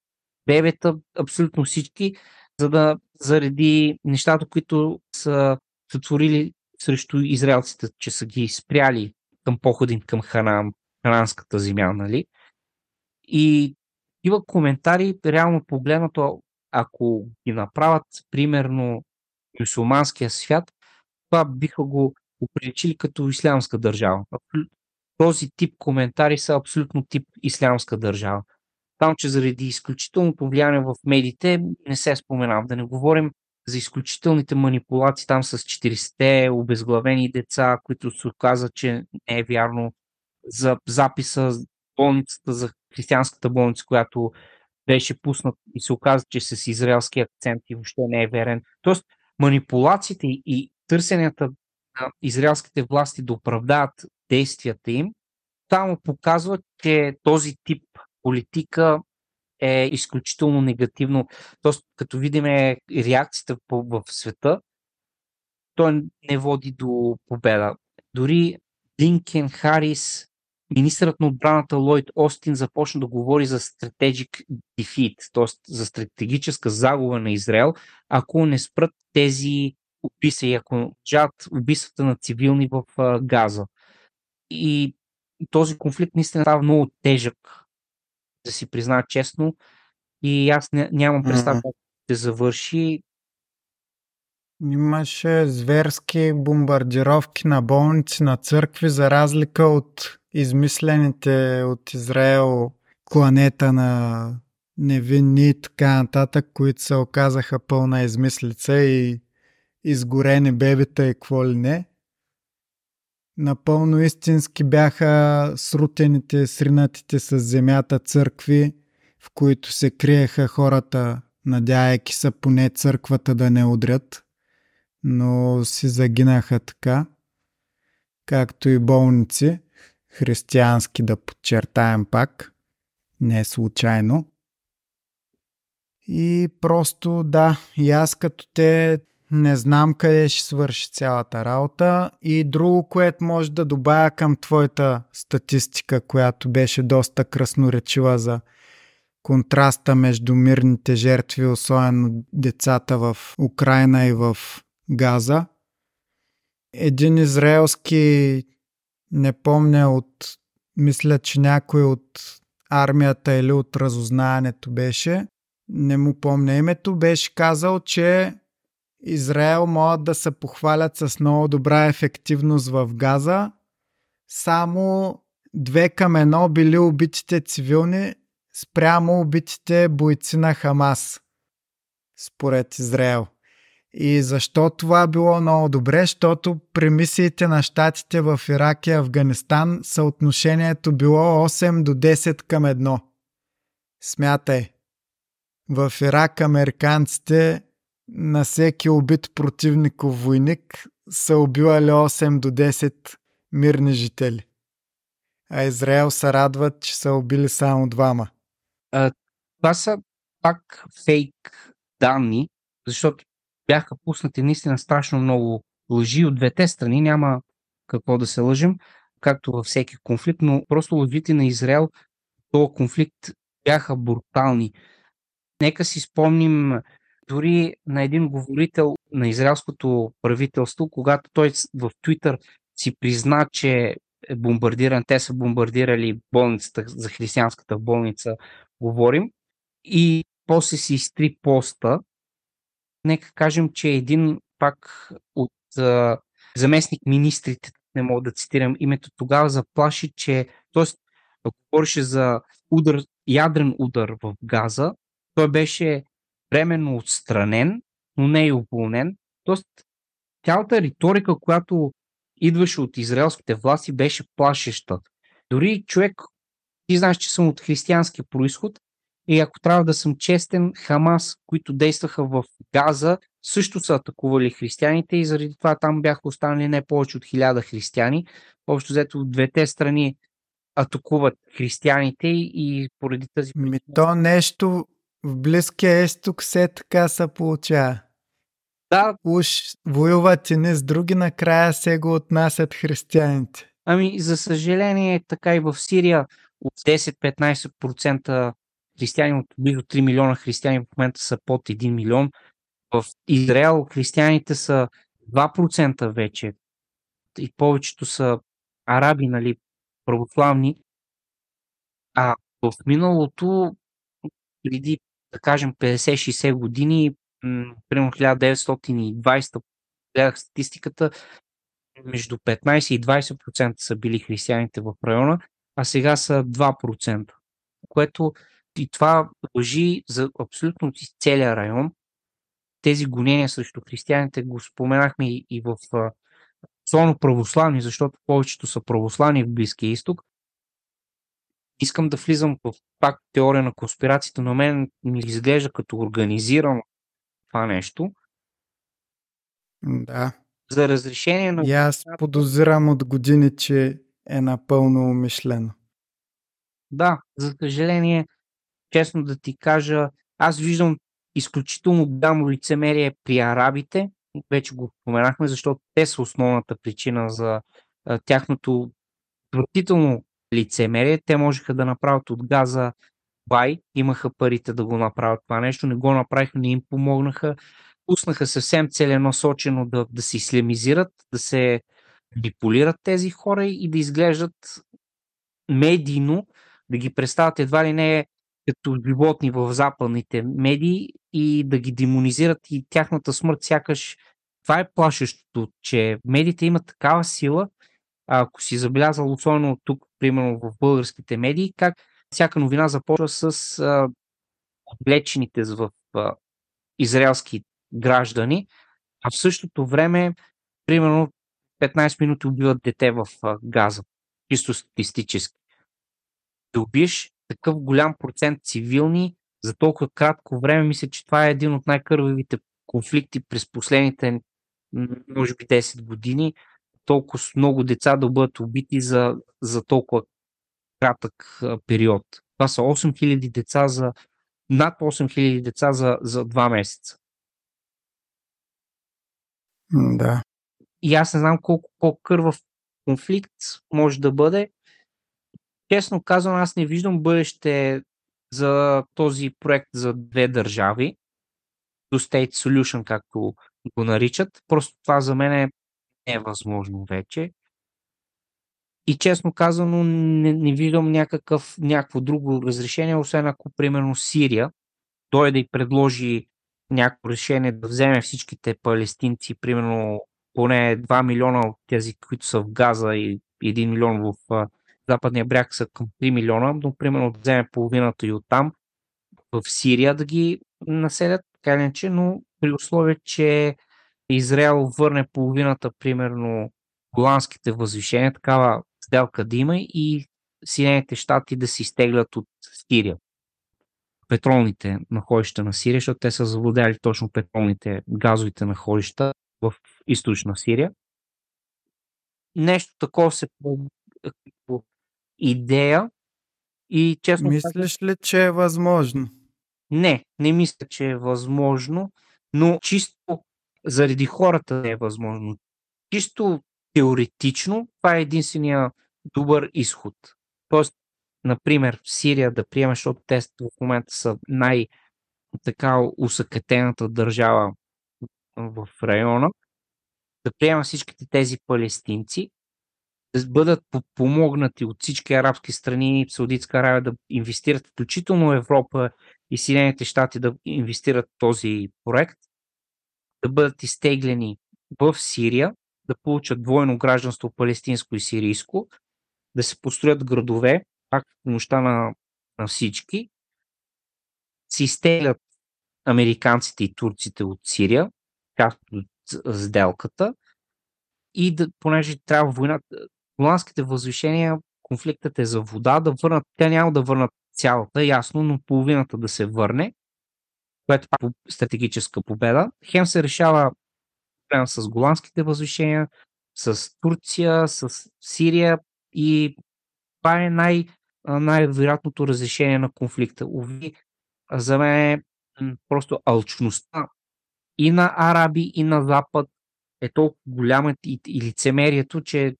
бебета, абсолютно всички, за да заради нещата, които са сътворили срещу израелците, че са ги спряли към походи към Ханан, хананската земя, нали? И такива коментари, реално погледнато, ако ги направят, примерно, мусулманския свят, това биха го оприличили като ислямска държава. Този тип коментари са абсолютно тип ислямска държава. Там, че заради изключителното влияние в медиите не се споменава. Да не говорим за изключителните манипулации там с 40-те обезглавени деца, които се оказа, че не е вярно. За записа болницата, за християнската болница, която беше пуснат и се оказа, че с израелски акцент и въобще не е верен. Тоест, манипулациите и търсенията на израелските власти да оправдаят действията им, само показват, че този тип политика е изключително негативно. Тоест, като видим реакцията в света, той не води до победа. Дори Линкен Харис, министърът на отбраната Лойд Остин започна да говори за strategic defeat, т.е. за стратегическа загуба на Израел, ако не спрат тези убийства и ако джат убийствата на цивилни в Газа. И този конфликт наистина става много тежък да си призна честно. И аз нямам представа mm-hmm. как ще завърши. Имаше зверски бомбардировки на болници, на църкви, за разлика от измислените от Израел кланета на невинни и така нататък, които се оказаха пълна измислица и изгорени бебета и какво ли не. Напълно истински бяха срутените, сринатите с земята църкви, в които се криеха хората, надяяки се поне църквата да не удрят, но си загинаха така, както и болници, християнски да подчертаем пак, не случайно. И просто да, и аз като те не знам къде ще свърши цялата работа. И друго, което може да добавя към твоята статистика, която беше доста красноречива за контраста между мирните жертви, особено децата в Украина и в Газа. Един израелски, не помня от, мисля, че някой от армията или от разузнаването беше, не му помня името, беше казал, че Израел могат да се похвалят с много добра ефективност в Газа. Само две към едно били убитите цивилни спрямо убитите бойци на Хамас, според Израел. И защо това било много добре? Защото при мисиите на щатите в Ирак и Афганистан съотношението било 8 до 10 към 1. Смятай. В Ирак американците на всеки убит противников войник са убивали 8 до 10 мирни жители. А Израел се радват, че са убили само двама. А, това са пак фейк данни, защото бяха пуснати наистина страшно много лъжи от двете страни. Няма какво да се лъжим, както във всеки конфликт, но просто лъжите на Израел, този конфликт бяха брутални. Нека си спомним дори на един говорител на израелското правителство, когато той в Твитър си призна, че е бомбардиран, те са бомбардирали болницата, за християнската болница говорим, и после си изтри поста. Нека кажем, че един пак от заместник министрите, не мога да цитирам името, тогава заплаши, че, т.е. говореше за удар, ядрен удар в Газа, той беше временно отстранен, но не и уволнен. Тоест, цялата риторика, която идваше от израелските власти, беше плашеща. Дори човек, ти знаеш, че съм от християнски происход, и ако трябва да съм честен, Хамас, които действаха в Газа, също са атакували християните и заради това там бяха останали не повече от хиляда християни. Общо взето от двете страни атакуват християните и поради тази Ми то нещо в Близкия изток се така се получава. Да. Уж воюват и не с други, накрая се го отнасят християните. Ами, за съжаление, така и в Сирия от 10-15% християни, от близо 3 милиона християни в момента са под 1 милион. В Израел християните са 2% вече и повечето са араби, нали, православни. А в миналото, преди да кажем 50-60 години, примерно 1920 гледах статистиката, между 15 и 20% са били християните в района, а сега са 2%. Което и това въжи за абсолютно целия район. Тези гонения срещу християните го споменахме и, в особено православни, защото повечето са православни в Близкия изток. Искам да влизам в пак теория на конспирацията, но мен ми изглежда като организирано това нещо. Да. За разрешение на... И аз подозирам от години, че е напълно умишлено. Да, за съжаление, честно да ти кажа, аз виждам изключително голямо лицемерие при арабите. Вече го споменахме, защото те са основната причина за а, тяхното отвратително лицемерие. Те можеха да направят от газа бай, имаха парите да го направят това нещо, не го направиха, не им помогнаха. Пуснаха съвсем целенасочено да, да се ислямизират, да се биполират тези хора и да изглеждат медийно, да ги представят едва ли не като животни в западните медии и да ги демонизират и тяхната смърт сякаш това е плашещото, че медиите имат такава сила, ако си забелязал, особено тук, примерно в българските медии, как всяка новина започва с а, облечените в а, израелски граждани, а в същото време, примерно, 15 минути убиват дете в а, Газа, чисто статистически. Да убиеш такъв голям процент цивилни за толкова кратко време, мисля, че това е един от най-кървавите конфликти през последните, може би, 10 години. Толкова много деца да бъдат убити за, за толкова кратък период. Това са 8000 деца за над 8000 деца за, за 2 месеца. Да. И аз не знам колко, колко кървав конфликт може да бъде, честно казвам, аз не виждам бъдеще за този проект за две държави. Two State Solution, както го наричат. Просто това за мен е невъзможно вече. И честно казано, не, не виждам някакъв, някакво друго разрешение, освен ако, примерно, Сирия дойде и предложи някакво решение да вземе всичките палестинци, примерно поне 2 милиона от тези, които са в Газа и 1 милион в западния бряг са към 3 милиона, но примерно да вземе половината и оттам в Сирия да ги населят, така иначе, но при условие, че Израел върне половината, примерно, голандските възвишения, такава сделка да има и Съединените щати да се изтеглят от Сирия. Петролните находища на Сирия, защото те са завладяли точно петролните, газовите находища в източна Сирия. Нещо такова се идея и честно Мислиш ли, че е възможно? Не, не мисля, че е възможно, но чисто заради хората не е възможно. Чисто теоретично това е единствения добър изход. Тоест, например, в Сирия да приемаш, защото те в момента са най- така усъкътената държава в района, да приема всичките тези палестинци, да бъдат помогнати от всички арабски страни, Саудитска Аравия да инвестират, включително Европа и Съединените щати да инвестират в този проект, да бъдат изтеглени в Сирия, да получат двойно гражданство палестинско и сирийско, да се построят градове, пак в помощта на, на всички, се изтеглят американците и турците от Сирия, както от сделката, и да, понеже трябва войната, голандските възвишения, конфликтът е за вода, да върнат, те няма да върнат цялата, ясно, но половината да се върне, което е стратегическа победа. Хем се решава с голандските възвишения, с Турция, с Сирия и това е най- най-вероятното разрешение на конфликта. Ови, за мен е просто алчността и на араби, и на Запад е толкова голяма и, и лицемерието, че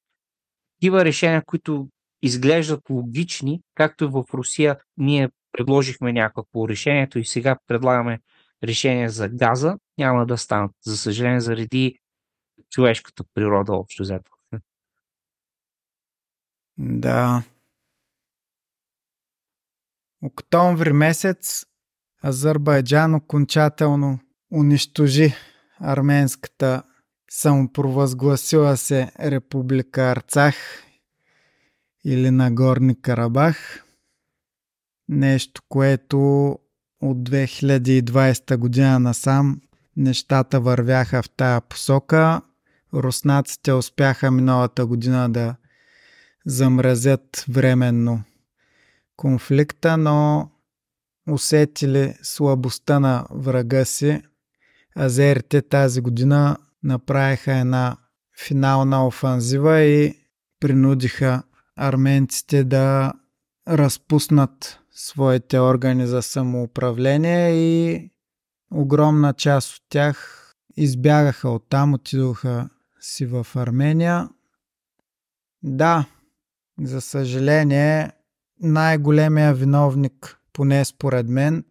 такива решения, които изглеждат логични, както и в Русия ние предложихме някакво решението и сега предлагаме решение за газа, няма да станат, за съжаление, заради човешката природа общо взето. Да. Октомври месец Азербайджан окончателно унищожи арменската самопровъзгласила се Република Арцах или Нагорни Карабах. Нещо, което от 2020 година насам нещата вървяха в тая посока. Руснаците успяха миналата година да замразят временно конфликта, но усетили слабостта на врага си, азерите тази година направиха една финална офанзива и принудиха арменците да разпуснат своите органи за самоуправление и огромна част от тях избягаха оттам, отидоха си в Армения. Да, за съжаление, най-големия виновник, поне според мен,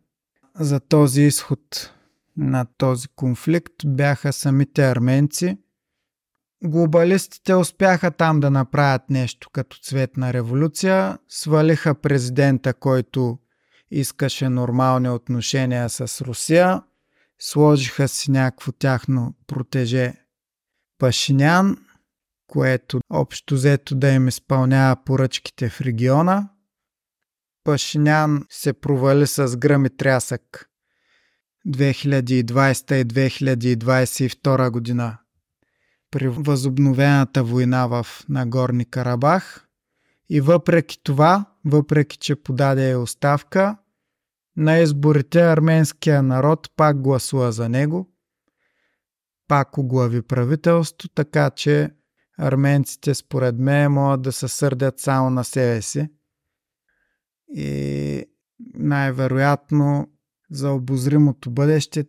за този изход на този конфликт бяха самите арменци. Глобалистите успяха там да направят нещо като цветна революция, свалиха президента, който искаше нормални отношения с Русия, сложиха си някакво тяхно протеже Пашинян, което общо взето да им изпълнява поръчките в региона. Пашинян се провали с гръм и трясък 2020 и 2022 година при възобновената война в Нагорни Карабах. И въпреки това, въпреки че подаде оставка, на изборите арменския народ пак гласува за него, пак оглави правителство, така че арменците според мен могат да се сърдят само на себе си. И най-вероятно за обозримото бъдеще,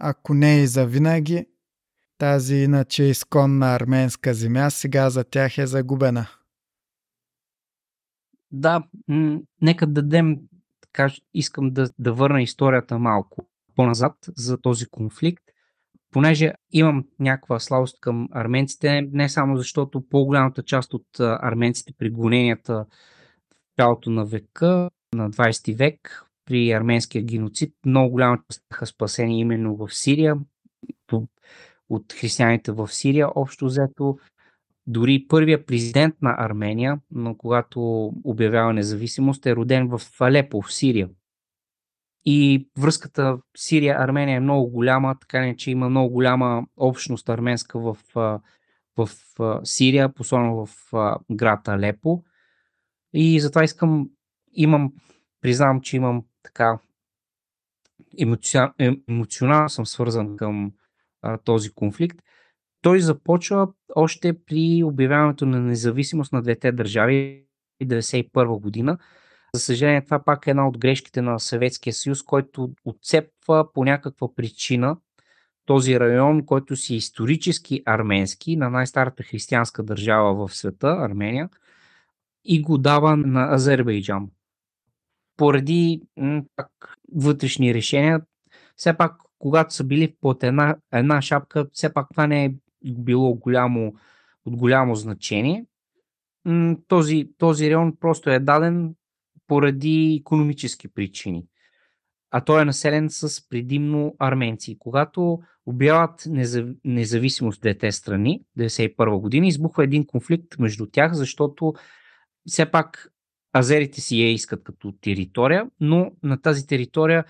ако не и за винаги, тази иначе изконна арменска земя сега за тях е загубена. Да, нека дадем така искам да, да върна историята малко по-назад за този конфликт, понеже имам някаква слабост към арменците, не само защото по-голямата част от арменците при гоненията в цялото на века, на 20 век, при арменския геноцид, много голяма част бяха спасени именно в Сирия, от християните в Сирия, общо взето. Дори първия президент на Армения, но когато обявява независимост, е роден в Алепо, в Сирия. И връзката Сирия-Армения е много голяма, така не, че има много голяма общност арменска в, в Сирия, особено в град Алепо. И затова искам, имам, признавам, че имам така емоционално съм свързан към а, този конфликт. Той започва още при обявяването на независимост на двете държави 1991 година. За съжаление, това пак е една от грешките на Съветския съюз, който отцепва по някаква причина този район, който си исторически арменски, на най-старата християнска държава в света, Армения, и го дава на Азербайджан. Поради пак, вътрешни решения, все пак когато са били под една, една шапка, все пак това не е било голямо, от голямо значение. Този, този район просто е даден поради економически причини. А той е населен с предимно арменци. Когато обявят независимост двете страни, 1991 година, избухва един конфликт между тях, защото все пак азерите си я искат като територия, но на тази територия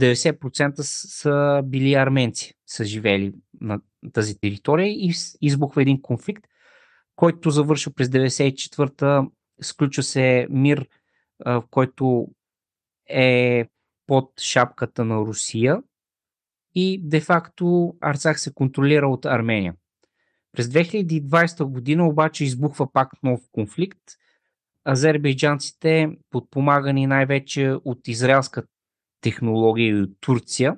90% са били арменци, са живели на тази територия и избухва един конфликт, който завършва през 94-та, сключва се мир, в който е под шапката на Русия и де-факто Арцах се контролира от Армения. През 2020 година обаче избухва пак нов конфликт. Азербайджанците, подпомагани най-вече от израелската технология и от Турция,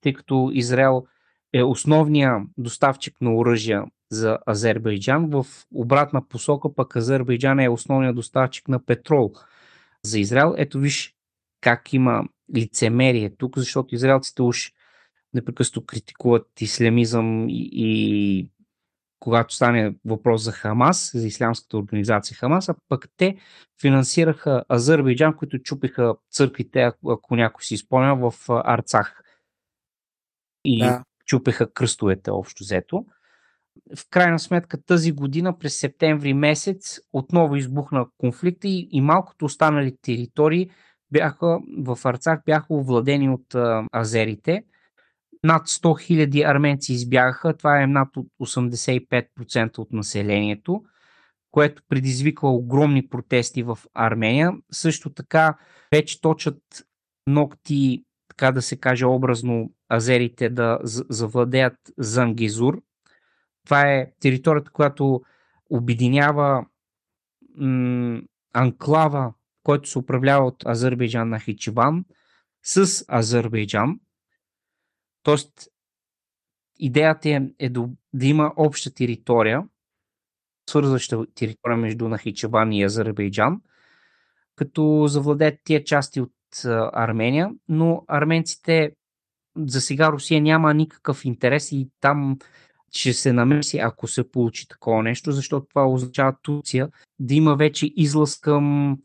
тъй като Израел е основният доставчик на оръжия за Азербайджан. В обратна посока пък Азербайджан е основният доставчик на петрол за Израел. Ето виж как има лицемерие тук, защото израелците уж непрекъснато критикуват ислямизъм и, и когато стане въпрос за Хамас, за ислямската организация Хамас, а пък те финансираха Азербайджан, които чупиха църквите, ако някой си спомня, в Арцах. И да. чупиха кръстовете общо взето. В крайна сметка тази година, през септември месец, отново избухна конфликта и, и малкото останали територии бяха в Арцах бяха овладени от а, азерите над 100 000 арменци избягаха, това е над 85% от населението, което предизвиква огромни протести в Армения. Също така вече точат ногти, така да се каже образно, азерите да завладеят Зангизур. Това е територията, която обединява м- анклава, който се управлява от Азербайджан на Хичибан с Азербайджан. Тоест, идеята е, е да, да има обща територия, свързваща територия между Нахичабан и Азербайджан, като завладеят тия части от Армения, но арменците за сега Русия няма никакъв интерес и там ще се намеси, ако се получи такова нещо, защото това означава Турция да има вече излъз към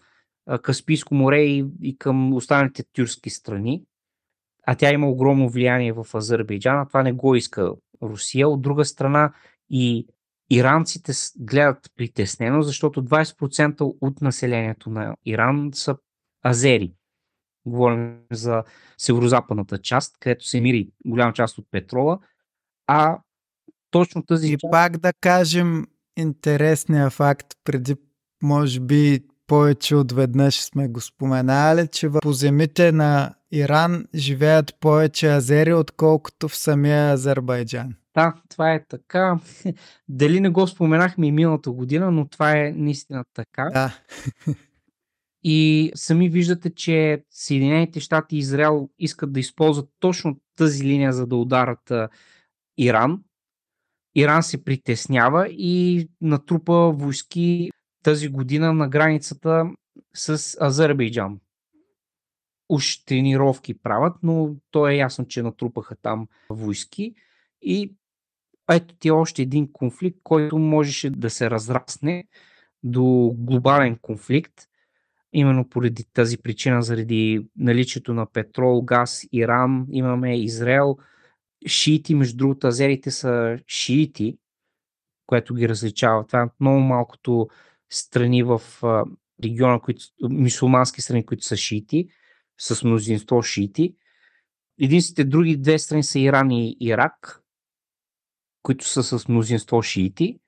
Каспийско море и, към останалите тюркски страни а тя има огромно влияние в Азербайджан, а това не го иска Русия. От друга страна и иранците гледат притеснено, защото 20% от населението на Иран са азери. Говорим за северо-западната част, където се мири голяма част от петрола, а точно тази... И пак да кажем интересния факт, преди може би повече от веднъж сме го споменали, че по земите на Иран живеят повече азери, отколкото в самия Азербайджан. Да, това е така. [LAUGHS] Дали не го споменахме и миналата година, но това е наистина така. Да. И сами виждате, че Съединените щати и Израел искат да използват точно тази линия, за да ударат Иран. Иран се притеснява и натрупа войски тази година на границата с Азербайджан. Уж тренировки правят, но то е ясно, че натрупаха там войски. И ето ти е още един конфликт, който можеше да се разрасне до глобален конфликт, именно поради тази причина, заради наличието на петрол, газ, Иран, имаме Израел, шиити, между другото, азерите са шиити, което ги различава. Това е много малкото страни в региона, които, мусулмански страни, които са шиити, с мнозинство шиити. Единствените други две страни са Иран и Ирак, които са с мнозинство шиити.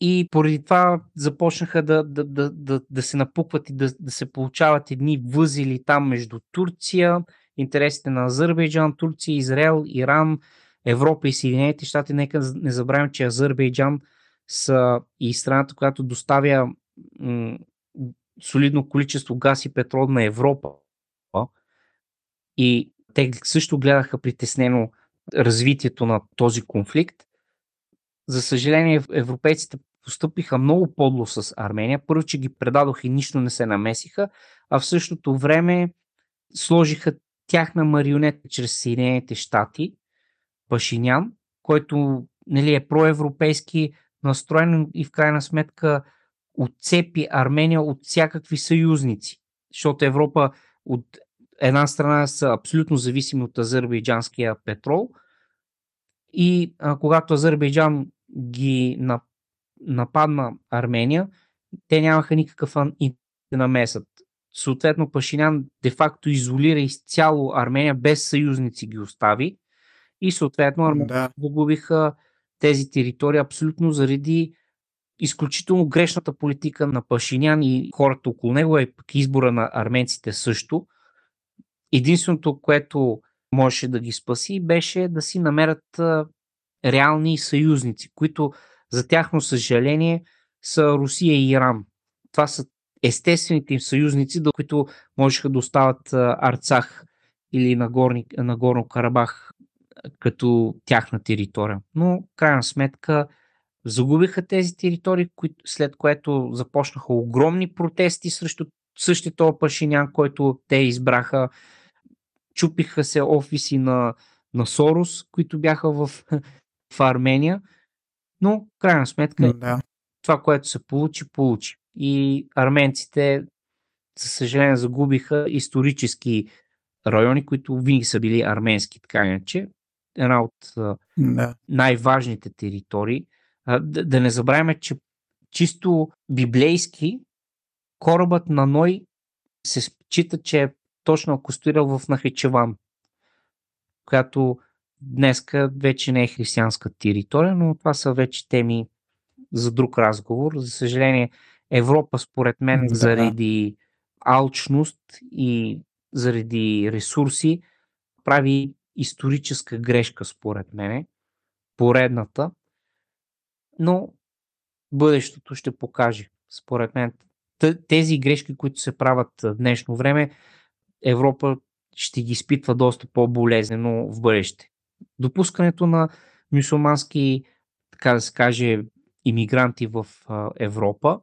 И поради това започнаха да, да, да, да, да се напукват и да, да се получават едни възили там между Турция, интересите на Азербайджан, Турция, Израел, Иран, Европа и Съединените щати. Нека не забравим, че Азербайджан са и страната, която доставя м- солидно количество газ и петрол на Европа. И те също гледаха притеснено развитието на този конфликт. За съжаление, европейците постъпиха много подло с Армения. Първо, че ги предадоха и нищо не се намесиха, а в същото време сложиха тяхна марионетка чрез Съединените щати, Пашинян, който нали, е проевропейски настроен и в крайна сметка отцепи Армения от всякакви съюзници. Защото Европа от една страна са абсолютно зависими от азербайджанския петрол и а, когато Азербайджан ги нападна Армения, те нямаха никакъв и да намесат. Съответно, Пашинян де-факто изолира изцяло Армения, без съюзници ги остави и съответно Армения да. загубиха тези територии абсолютно заради изключително грешната политика на Пашинян и хората около него, е пък избора на арменците също. Единственото, което можеше да ги спаси, беше да си намерят реални съюзници, които за тяхно съжаление са Русия и Иран. Това са естествените им съюзници, до които можеха да остават Арцах или Нагорни, Нагорно Карабах като тяхна територия. Но, крайна сметка, загубиха тези територии, след което започнаха огромни протести срещу същия този Пашинян, който те избраха. Чупиха се офиси на, на Сорос, които бяха в, [LAUGHS] в Армения. Но, крайна сметка, да. това, което се получи, получи. И арменците, за съжаление, загубиха исторически райони, които винаги са били арменски, така иначе. Една от да. най-важните територии. Да, да не забравяме, че чисто библейски корабът на Ной се счита, че е точно акустирал в Нахечеван, която днеска вече не е християнска територия, но това са вече теми за друг разговор. За съжаление, Европа, според мен, да. заради алчност и заради ресурси, прави историческа грешка, според мене, поредната, но бъдещето ще покаже. Според мен, тези грешки, които се правят в днешно време, Европа ще ги изпитва доста по-болезнено в бъдеще. Допускането на мюсулмански, така да се каже, иммигранти в Европа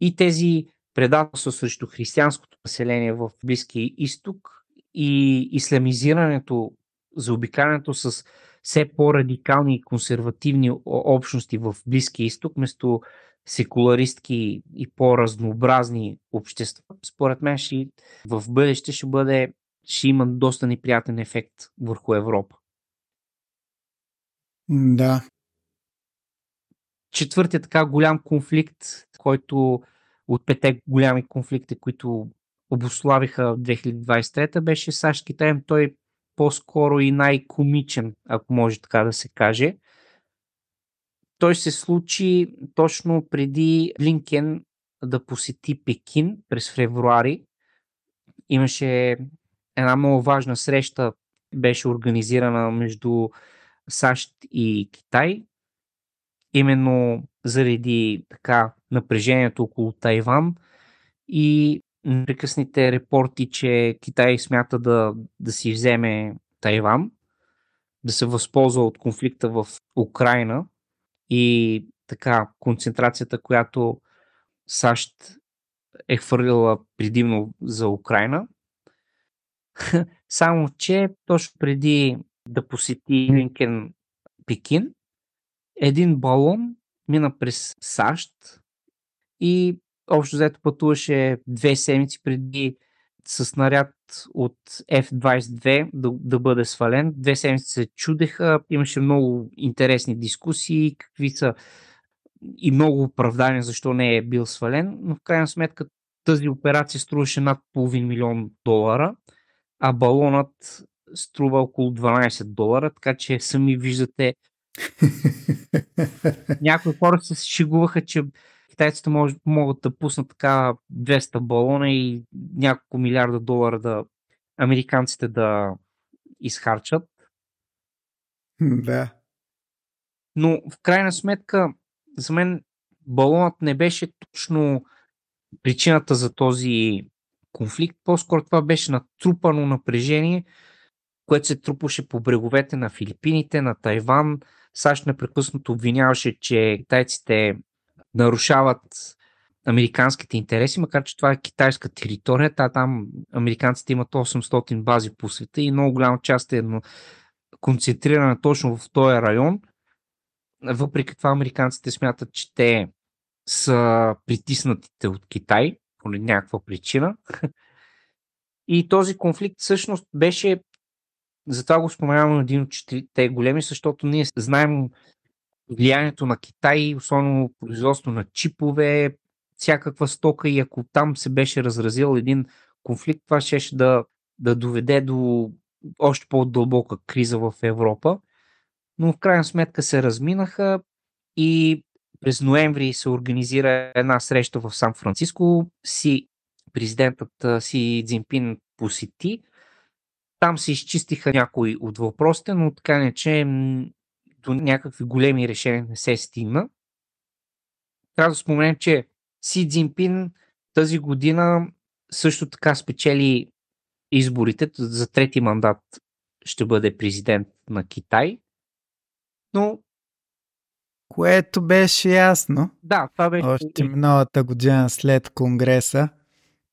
и тези предателства срещу християнското население в Близкия изток и исламизирането, заобикалянето с все по-радикални и консервативни общности в Близкия изток, вместо секуларистки и по-разнообразни общества, според мен ще, в бъдеще ще бъде ще има доста неприятен ефект върху Европа. Да. Четвъртият така голям конфликт, който от пете голями конфликти, които обославиха 2023, беше САЩ-Китай. Той по-скоро и най-комичен, ако може така да се каже. Той се случи точно преди Блинкен да посети Пекин през февруари. Имаше една много важна среща, беше организирана между САЩ и Китай, именно заради така напрежението около Тайван и непрекъсните репорти, че Китай смята да, да си вземе Тайван, да се възползва от конфликта в Украина и така концентрацията, която САЩ е хвърлила предимно за Украина. [LAUGHS] Само, че точно преди да посети Линкен Пекин, един балон мина през САЩ и общо взето пътуваше две седмици преди с снаряд от F-22 да, да бъде свален. Две седмици се чудеха, имаше много интересни дискусии, какви са и много оправдания защо не е бил свален, но в крайна сметка тази операция струваше над половин милион долара, а балонът струва около 12 долара, така че сами виждате [LAUGHS] някои хора се шегуваха, че китайците мож, могат да пуснат така 200 балона и няколко милиарда долара да американците да изхарчат. Да. Но в крайна сметка, за мен балонът не беше точно причината за този конфликт. По-скоро това беше натрупано напрежение, което се трупаше по бреговете на Филипините, на Тайван. САЩ непрекъснато обвиняваше, че китайците нарушават американските интереси, макар че това е китайска територия. Та, там американците имат 800 бази по света и много голяма част е концентрирана точно в този район. Въпреки това американците смятат, че те са притиснатите от Китай, по някаква причина. И този конфликт всъщност беше, затова го споменавам един от четирите големи, защото ние знаем влиянието на Китай, особено производство на чипове, всякаква стока и ако там се беше разразил един конфликт, това ще да, да доведе до още по-дълбока криза в Европа. Но в крайна сметка се разминаха и през ноември се организира една среща в Сан Франциско. Си президентът Си Цзинпин посети. Там се изчистиха някои от въпросите, но така не че до някакви големи решения не се стигна. Трябва да споменем, че Си Цзинпин тази година също така спечели изборите за трети мандат ще бъде президент на Китай. Но което беше ясно. Да, това беше. Още миналата година след Конгреса,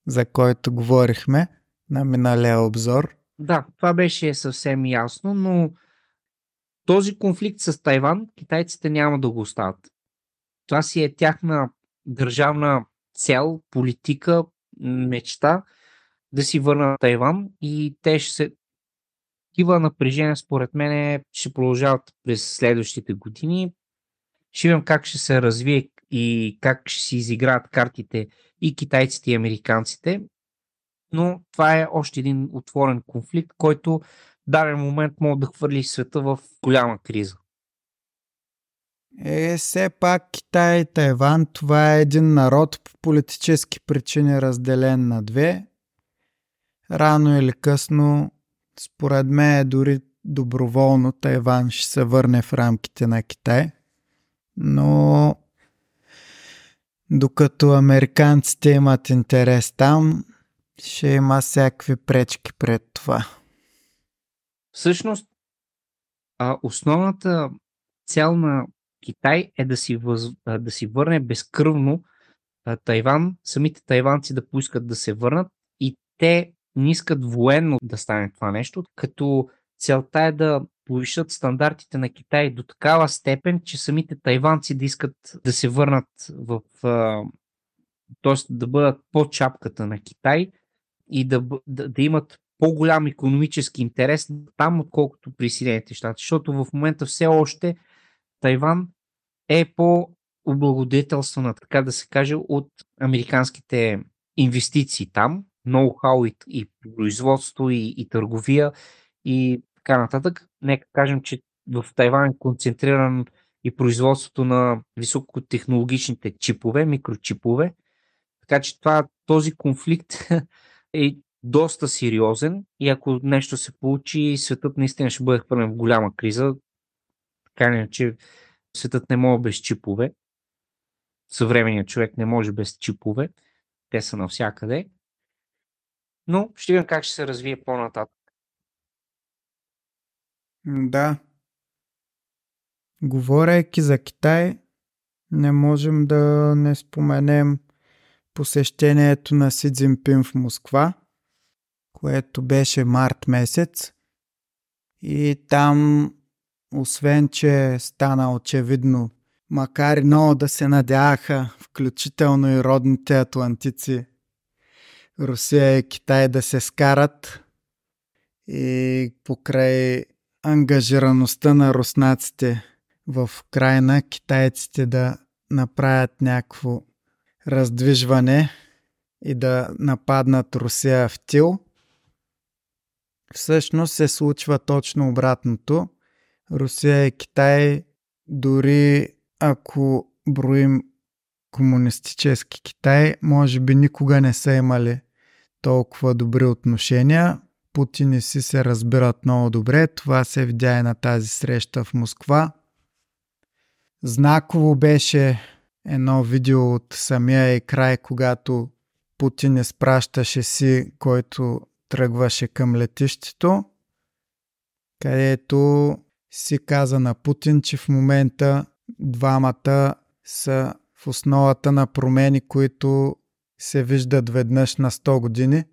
за който говорихме на миналия обзор. Да, това беше съвсем ясно, но този конфликт с Тайван китайците няма да го остават. Това си е тяхна държавна цел, политика, мечта да си върнат Тайван и те ще се такива напрежения, според мен, ще продължават през следващите години. Ще видим как ще се развие и как ще си изиграят картите и китайците и американците. Но това е още един отворен конфликт, който даден момент може да хвърли света в голяма криза. Е, все пак Китай и Тайван, това е един народ по политически причини разделен на две. Рано или късно, според мен дори доброволно Тайван ще се върне в рамките на Китай но докато американците имат интерес там, ще има всякакви пречки пред това. Всъщност, а, основната цел на Китай е да си, въз, да си върне безкръвно а, Тайван, самите тайванци да поискат да се върнат и те не искат военно да стане това нещо, като целта е да повишат стандартите на Китай до такава степен, че самите тайванци да искат да се върнат в. т.е. да бъдат под чапката на Китай и да, да, да имат по-голям економически интерес там, отколкото при Съединените щати. Защото в момента все още Тайван е по облагодетелствана, така да се каже, от американските инвестиции там, ноу-хау и, и производство и, и търговия и така нататък. Нека кажем, че в Тайван е концентриран и производството на високотехнологичните чипове, микрочипове. Така че това, този конфликт [LAUGHS] е доста сериозен и ако нещо се получи, светът наистина ще бъде хвърлен в голяма криза. Така че светът не може без чипове. Съвременният човек не може без чипове. Те са навсякъде. Но ще видим как ще се развие по-нататък. Да. Говорейки за Китай, не можем да не споменем посещението на Си Цзинпин в Москва, което беше март месец. И там, освен че стана очевидно, макар и много да се надяваха, включително и родните атлантици, Русия и Китай да се скарат и покрай ангажираността на руснаците в Украина, китайците да направят някакво раздвижване и да нападнат Русия в тил. Всъщност се случва точно обратното. Русия и Китай, дори ако броим комунистически Китай, може би никога не са имали толкова добри отношения. Путин и си се разбират много добре. Това се видя и на тази среща в Москва. Знаково беше едно видео от самия и край, когато Путин изпращаше си, който тръгваше към летището, където си каза на Путин, че в момента двамата са в основата на промени, които се виждат веднъж на 100 години,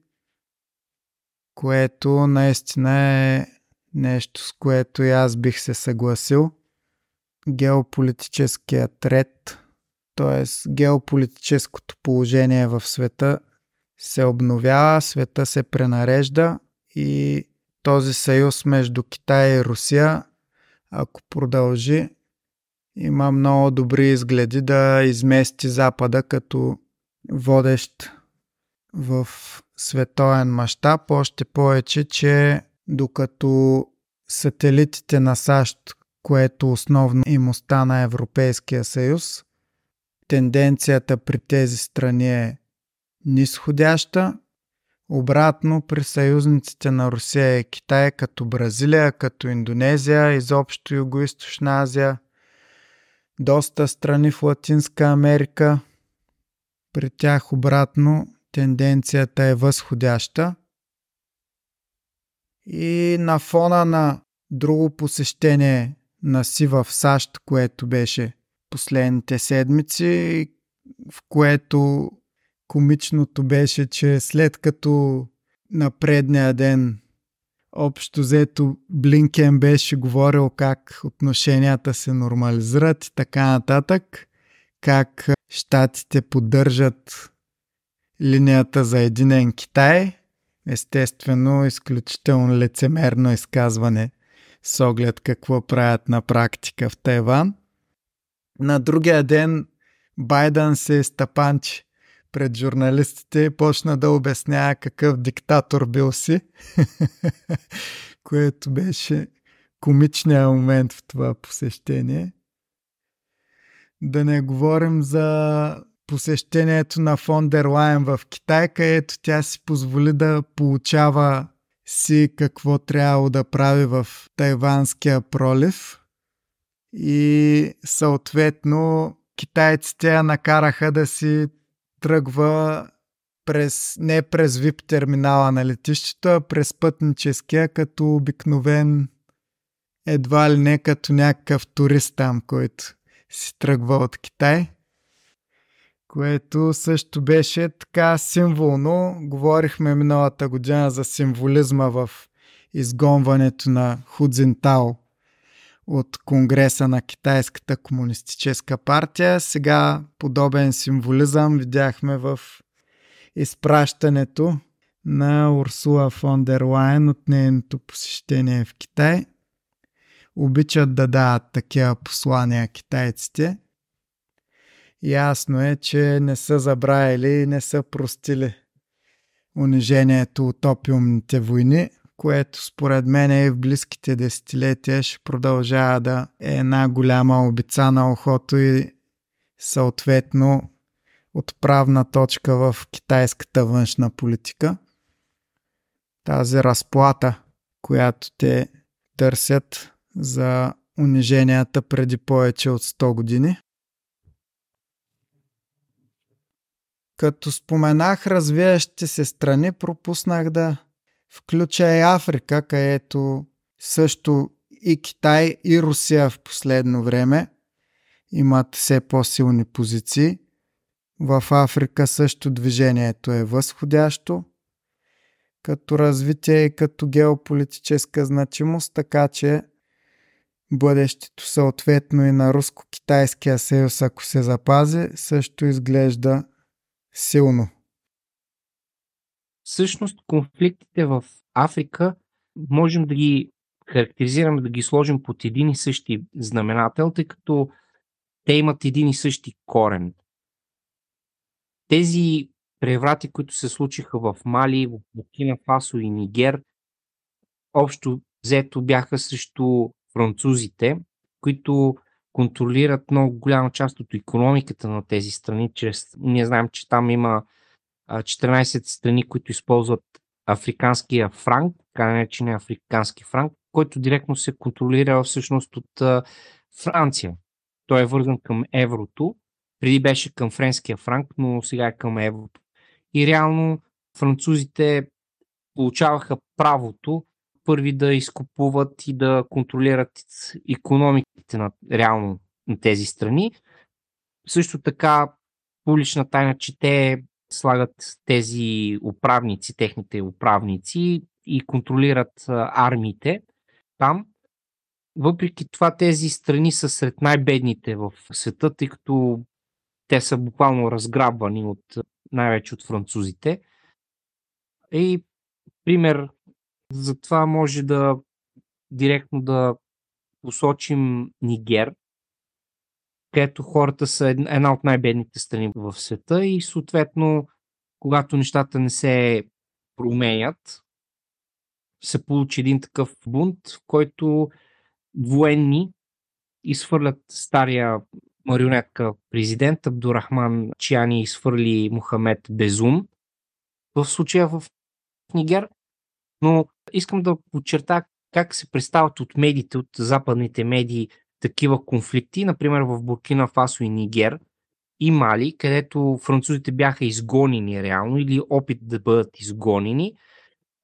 което наистина е нещо, с което и аз бих се съгласил. Геополитическият ред, т.е. геополитическото положение в света се обновява, света се пренарежда и този съюз между Китай и Русия, ако продължи, има много добри изгледи да измести Запада като водещ в световен мащаб, още повече, че докато сателитите на САЩ, което основно им остана Европейския съюз, тенденцията при тези страни е нисходяща. Обратно при съюзниците на Русия и Китай, като Бразилия, като Индонезия, изобщо Юго-Источна Азия, доста страни в Латинска Америка – при тях обратно тенденцията е възходяща. И на фона на друго посещение на Си в САЩ, което беше последните седмици, в което комичното беше, че след като на предния ден общо взето Блинкен беше говорил как отношенията се нормализират и така нататък, как Штатите поддържат линията за единен Китай. Естествено, изключително лицемерно изказване с оглед какво правят на практика в Тайван. На другия ден Байден се стъпанчи пред журналистите и почна да обяснява какъв диктатор бил си, [LAUGHS] което беше комичният момент в това посещение. Да не говорим за посещението на фон дер Лайен в Китай, където тя си позволи да получава си какво трябвало да прави в Тайванския пролив. И съответно китайците я накараха да си тръгва през, не през VIP терминала на летището, а през пътническия, като обикновен едва ли не като някакъв турист там, който си тръгва от Китай, което също беше така символно. Говорихме миналата година за символизма в изгонването на Худзинтао от Конгреса на Китайската комунистическа партия. Сега подобен символизъм видяхме в изпращането на Урсула фон дер Лайен от нейното посещение в Китай обичат да дават такива послания китайците. Ясно е, че не са забравили и не са простили унижението от опиумните войни, което според мен и в близките десетилетия ще продължава да е една голяма обица на охото и съответно отправна точка в китайската външна политика. Тази разплата, която те търсят за униженията преди повече от 100 години. Като споменах развиващите се страни, пропуснах да включа и Африка, където също и Китай, и Русия в последно време имат все по-силни позиции. В Африка също движението е възходящо. като развитие и като геополитическа значимост, така че бъдещето съответно и на руско-китайския съюз, ако се запази, също изглежда силно. Всъщност конфликтите в Африка можем да ги характеризираме, да ги сложим под един и същи знаменател, тъй като те имат един и същи корен. Тези преврати, които се случиха в Мали, в Букина Фасо и Нигер, общо взето бяха срещу французите, които контролират много голяма част от економиката на тези страни. Чрез... Ние знаем, че там има 14 страни, които използват африканския франк, наречения африкански франк, който директно се контролира всъщност от Франция. Той е вързан към еврото. Преди беше към френския франк, но сега е към еврото. И реално французите получаваха правото първи да изкупуват и да контролират економиките на реално на тези страни. Също така публична тайна, че те слагат тези управници, техните управници и контролират армиите там. Въпреки това тези страни са сред най-бедните в света, тъй като те са буквално разграбвани от най-вече от французите. И пример за това може да директно да посочим Нигер, където хората са една от най-бедните страни в света и съответно, когато нещата не се променят, се получи един такъв бунт, в който военни изхвърлят стария марионетка президент Абдурахман Чиани изхвърли Мухамед Безум в случая в Нигер. Но искам да подчерта как се представят от медиите, от западните медии такива конфликти, например в Буркина Фасо и Нигер и Мали, където французите бяха изгонени реално или опит да бъдат изгонени.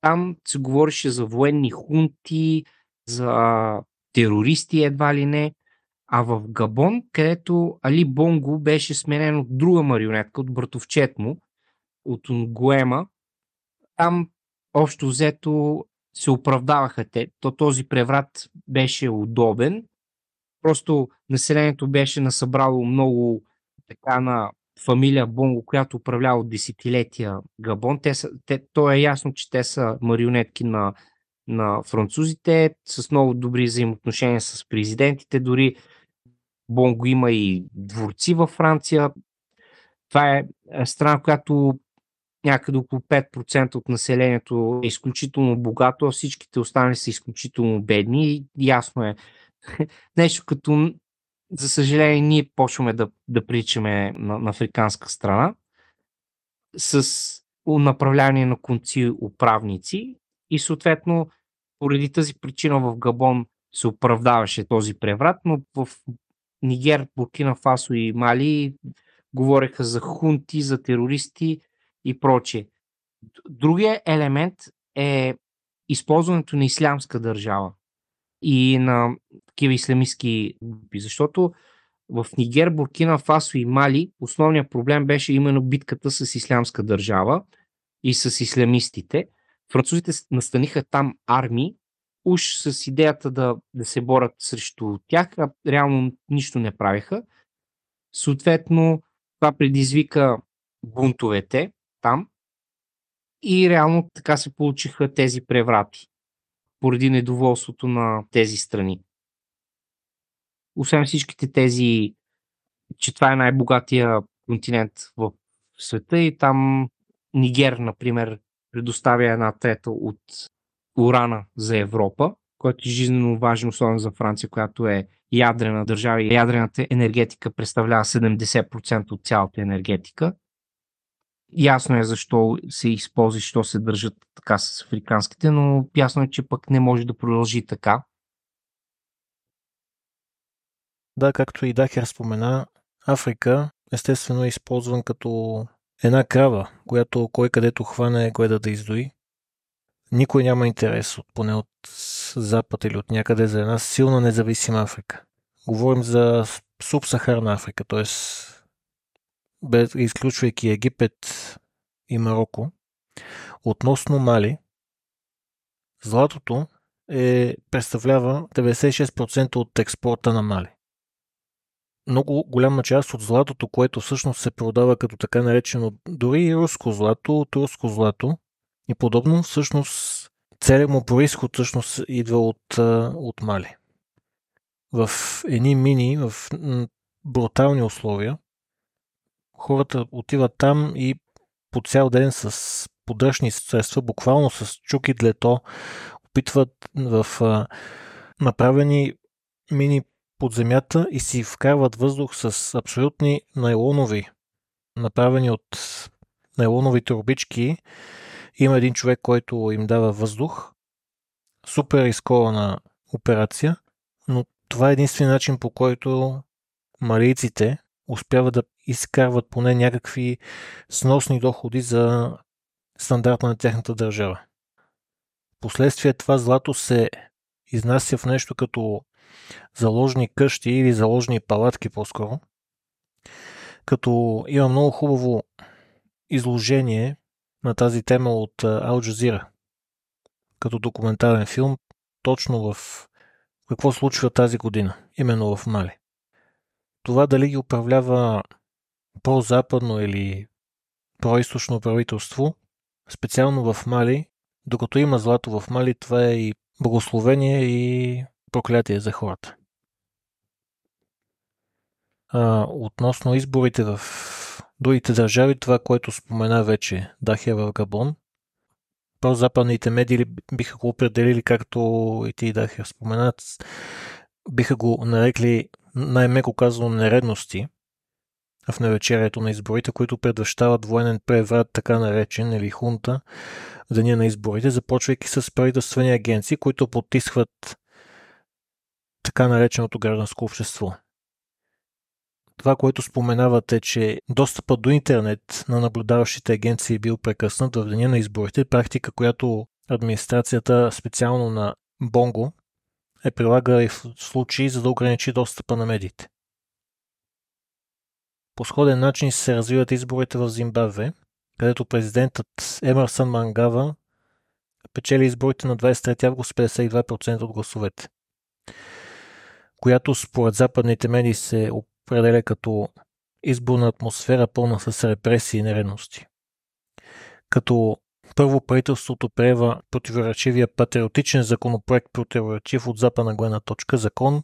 Там се говореше за военни хунти, за терористи едва ли не. А в Габон, където Али Бонго беше сменен от друга марионетка, от братовчет му, от Унгуема, там общо взето се оправдаваха те. То този преврат беше удобен. Просто населението беше насъбрало много така на фамилия Бонго, която управлява от десетилетия Габон. Те са, те, то е ясно, че те са марионетки на, на французите с много добри взаимоотношения с президентите. Дори Бонго има и дворци във Франция. Това е, е страна, която някъде около 5% от населението е изключително богато, а всичките останали са изключително бедни. Ясно е. [LAUGHS] Нещо като, за съжаление, ние почваме да, да приличаме на, на африканска страна с направляние на конци управници и съответно поради тази причина в Габон се оправдаваше този преврат, но в Нигер, Буркина Фасо и Мали говореха за хунти, за терористи и прочее. Другия елемент е използването на ислямска държава и на такива исламистски групи, защото в Нигер, Буркина, Фасо и Мали основният проблем беше именно битката с ислямска държава и с исламистите. Французите настаниха там армии, уж с идеята да, да се борят срещу тях, а реално нищо не правиха. Съответно, това предизвика бунтовете там и реално така се получиха тези преврати поради недоволството на тези страни. Освен всичките тези, че това е най-богатия континент в света и там Нигер, например, предоставя една трета от урана за Европа, който е жизненно важен, особено за Франция, която е ядрена държава и ядрената енергетика представлява 70% от цялата енергетика. Ясно е защо се използва защо се държат така с африканските, но ясно е, че пък не може да продължи така. Да, както и Дахер спомена, Африка естествено е използван като една крава, която кой където хване гледа да издои. Никой няма интерес, от, поне от Запад или от някъде, за една силна независима Африка. Говорим за субсахарна Африка, т.е изключвайки Египет и Марокко, относно Мали, златото е, представлява 96% от експорта на Мали. Много голяма част от златото, което всъщност се продава като така наречено дори и руско злато, от руско злато и подобно, всъщност целият му происход всъщност идва от, от Мали. В едни мини, в брутални условия, хората отиват там и по цял ден с подръчни средства, буквално с чуки длето, опитват в а, направени мини под земята и си вкарват въздух с абсолютни найлонови, направени от найлонови турбички. Има един човек, който им дава въздух. Супер изкована операция, но това е единствен начин по който малийците успяват да изкарват поне някакви сносни доходи за стандарта на тяхната държава. Последствие това злато се изнася в нещо като заложни къщи или заложни палатки по-скоро. Като има много хубаво изложение на тази тема от Ал Джазира. Като документален филм, точно в какво случва тази година, именно в Мали. Това дали ги управлява по-западно или по-источно правителство, специално в Мали, докато има злато в Мали, това е и благословение и проклятие за хората. А, относно изборите в другите държави, това, което спомена вече Дахия в Габон, по-западните медии биха го определили, както и ти Дахия споменат, биха го нарекли най-меко казано нередности в навечерието на изборите, които предвещават военен преврат, така наречен, или хунта, в деня на изборите, започвайки с правителствени агенции, които потисват така нареченото гражданско общество. Това, което споменавате, че достъпът до интернет на наблюдаващите агенции е бил прекъснат в деня на изборите, практика, която администрацията специално на Бонго е прилага и в случаи, за да ограничи достъпа на медиите. По сходен начин се развиват изборите в Зимбабве, където президентът Емърсън Мангава печели изборите на 23 август 52% от гласовете, която според западните медии се определя като изборна атмосфера пълна с репресии и нередности. Като първо правителството приема противоречивия патриотичен законопроект, противоречив от западна гледна точка закон,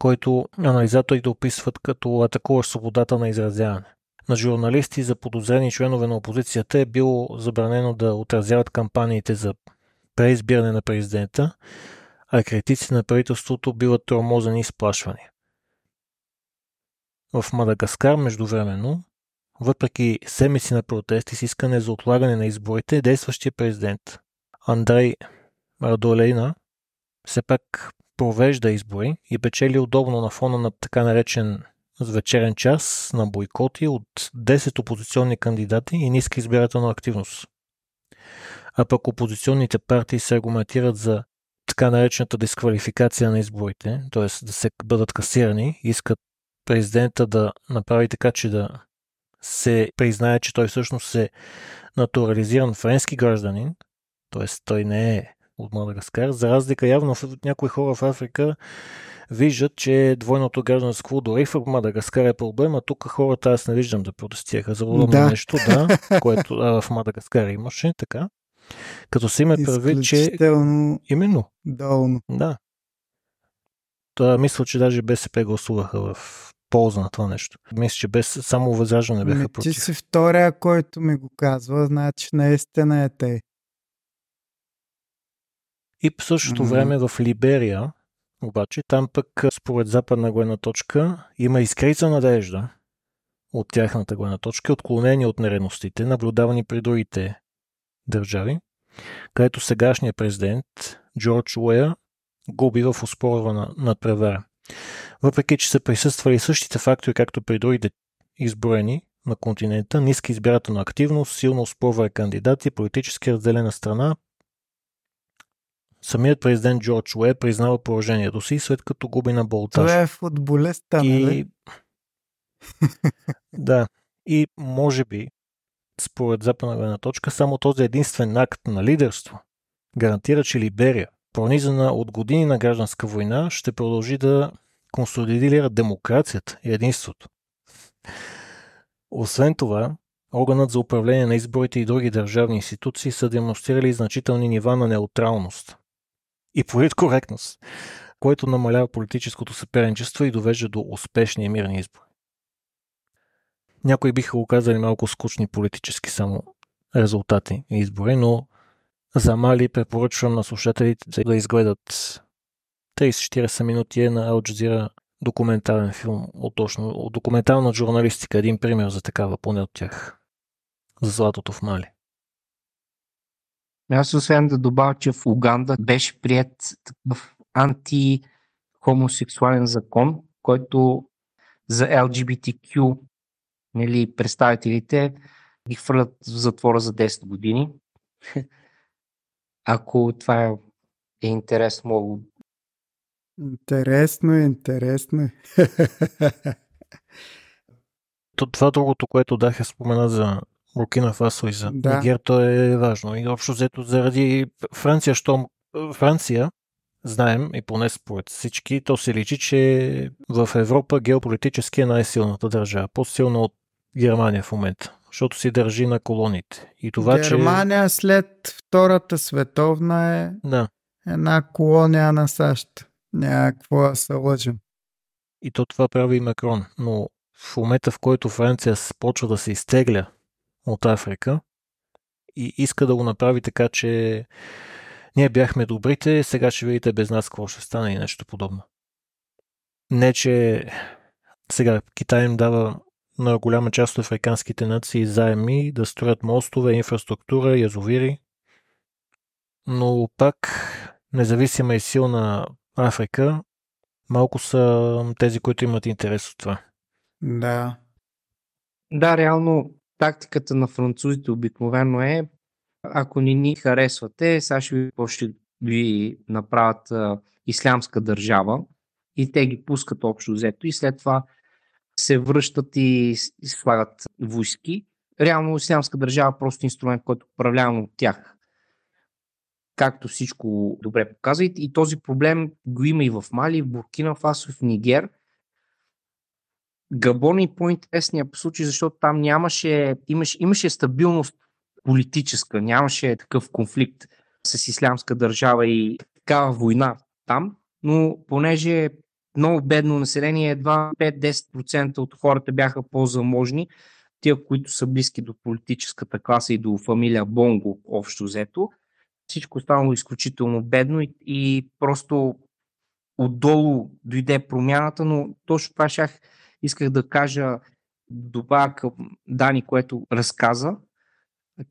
който анализаторите описват като атакуващ свободата на изразяване. На журналисти за подозрени членове на опозицията е било забранено да отразяват кампаниите за преизбиране на президента, а критици на правителството биват тормозени и сплашвани. В Мадагаскар междувременно въпреки седмици на протести с искане за отлагане на изборите, действащия президент Андрей Радолейна все пак провежда избори и печели удобно на фона на така наречен вечерен час на бойкоти от 10 опозиционни кандидати и ниска избирателна активност. А пък опозиционните партии се аргументират за така наречената дисквалификация на изборите, т.е. да се бъдат касирани, искат президента да направи така, че да се признае, че той всъщност е натурализиран френски гражданин, т.е. той не е от Мадагаскар, за разлика явно в някои хора в Африка виждат, че двойното гражданство дори в Мадагаскар е проблем, а тук хората аз не виждам да протестираха за подобно да. нещо, да, [LAUGHS] което а, в Мадагаскар имаше, така. Като се има предвид, че... Именно. Долно. Да. Това мисля, че даже БСП гласуваха в полза на това нещо. Мисля, че без само възраждане бяха ами, против. Ти си втория, който ми го казва, значи наистина е те. И по същото mm-hmm. време в Либерия, обаче, там пък според западна гледна точка има изкрица надежда от тяхната гледна точка, отклонени от нередностите, наблюдавани при другите държави, където сегашният президент Джордж Уея губи в успорвана надпревара. Въпреки, че са присъствали същите фактори, както при другите изброени на континента, ниска избирателна активност, силно спорване кандидати, политически разделена страна, Самият президент Джордж Уе признава положението си, след като губи на болтаж. Той е футболист, и... нали? [LAUGHS] да. И може би, според западна гледна точка, само този единствен акт на лидерство гарантира, че Либерия, пронизана от години на гражданска война, ще продължи да консолидира демокрацията и единството. Освен това, органът за управление на изборите и други държавни институции са демонстрирали значителни нива на неутралност и политкоректност, което намалява политическото съперничество и довежда до успешни и мирни избори. Някои биха го казали малко скучни политически само резултати и избори, но за Мали препоръчвам на слушателите да изгледат 30-40 минути е на Ал Jazeera документален филм от, точно, от документална журналистика. Един пример за такава, поне от тях. За златото в Мали. Аз освен да добавя, че в Уганда беше прият такъв анти-хомосексуален закон, който за LGBTQ нали, представителите ги хвърлят в затвора за 10 години. [LAUGHS] Ако това е, е интересно, Интересно е, интересно е. [LAUGHS] Това другото, което Даха спомена за Буркина Фасо и за да. Нигер, то е важно. И общо взето заради Франция, що Франция, знаем и поне според всички, то се личи, че в Европа геополитически е най-силната държава. По-силна от Германия в момента, защото си държи на колоните. И това, Германия че... след Втората световна е да. една колония на САЩ. Някакво да се лъжим. И то това прави и Макрон. Но в момента, в който Франция почва да се изтегля от Африка и иска да го направи така, че ние бяхме добрите, сега ще видите без нас какво ще стане и нещо подобно. Не, че сега Китай им дава на голяма част от африканските нации заеми да строят мостове, инфраструктура, язовири, но пак независима и силна Африка малко са тези, които имат интерес от това. Да. Да, реално тактиката на французите обикновено е ако не ни харесвате, сега ще ви, ще ви направят а, ислямска държава и те ги пускат общо взето и след това се връщат и, и слагат войски. Реално ислямска държава е просто инструмент, който е управлявам от тях както всичко добре показва. И този проблем го има и в Мали, в Буркина Фасо, в Нигер. Габон е по-интересният случай, защото там нямаше, имаше, имаше стабилност политическа, нямаше такъв конфликт с ислямска държава и такава война там, но понеже много бедно население, едва 5-10% от хората бяха по-заможни, тия, които са близки до политическата класа и до фамилия Бонго, общо взето, всичко станало изключително бедно и, и просто отдолу дойде промяната, но точно това шах, исках да кажа, добавя към Дани, което разказа,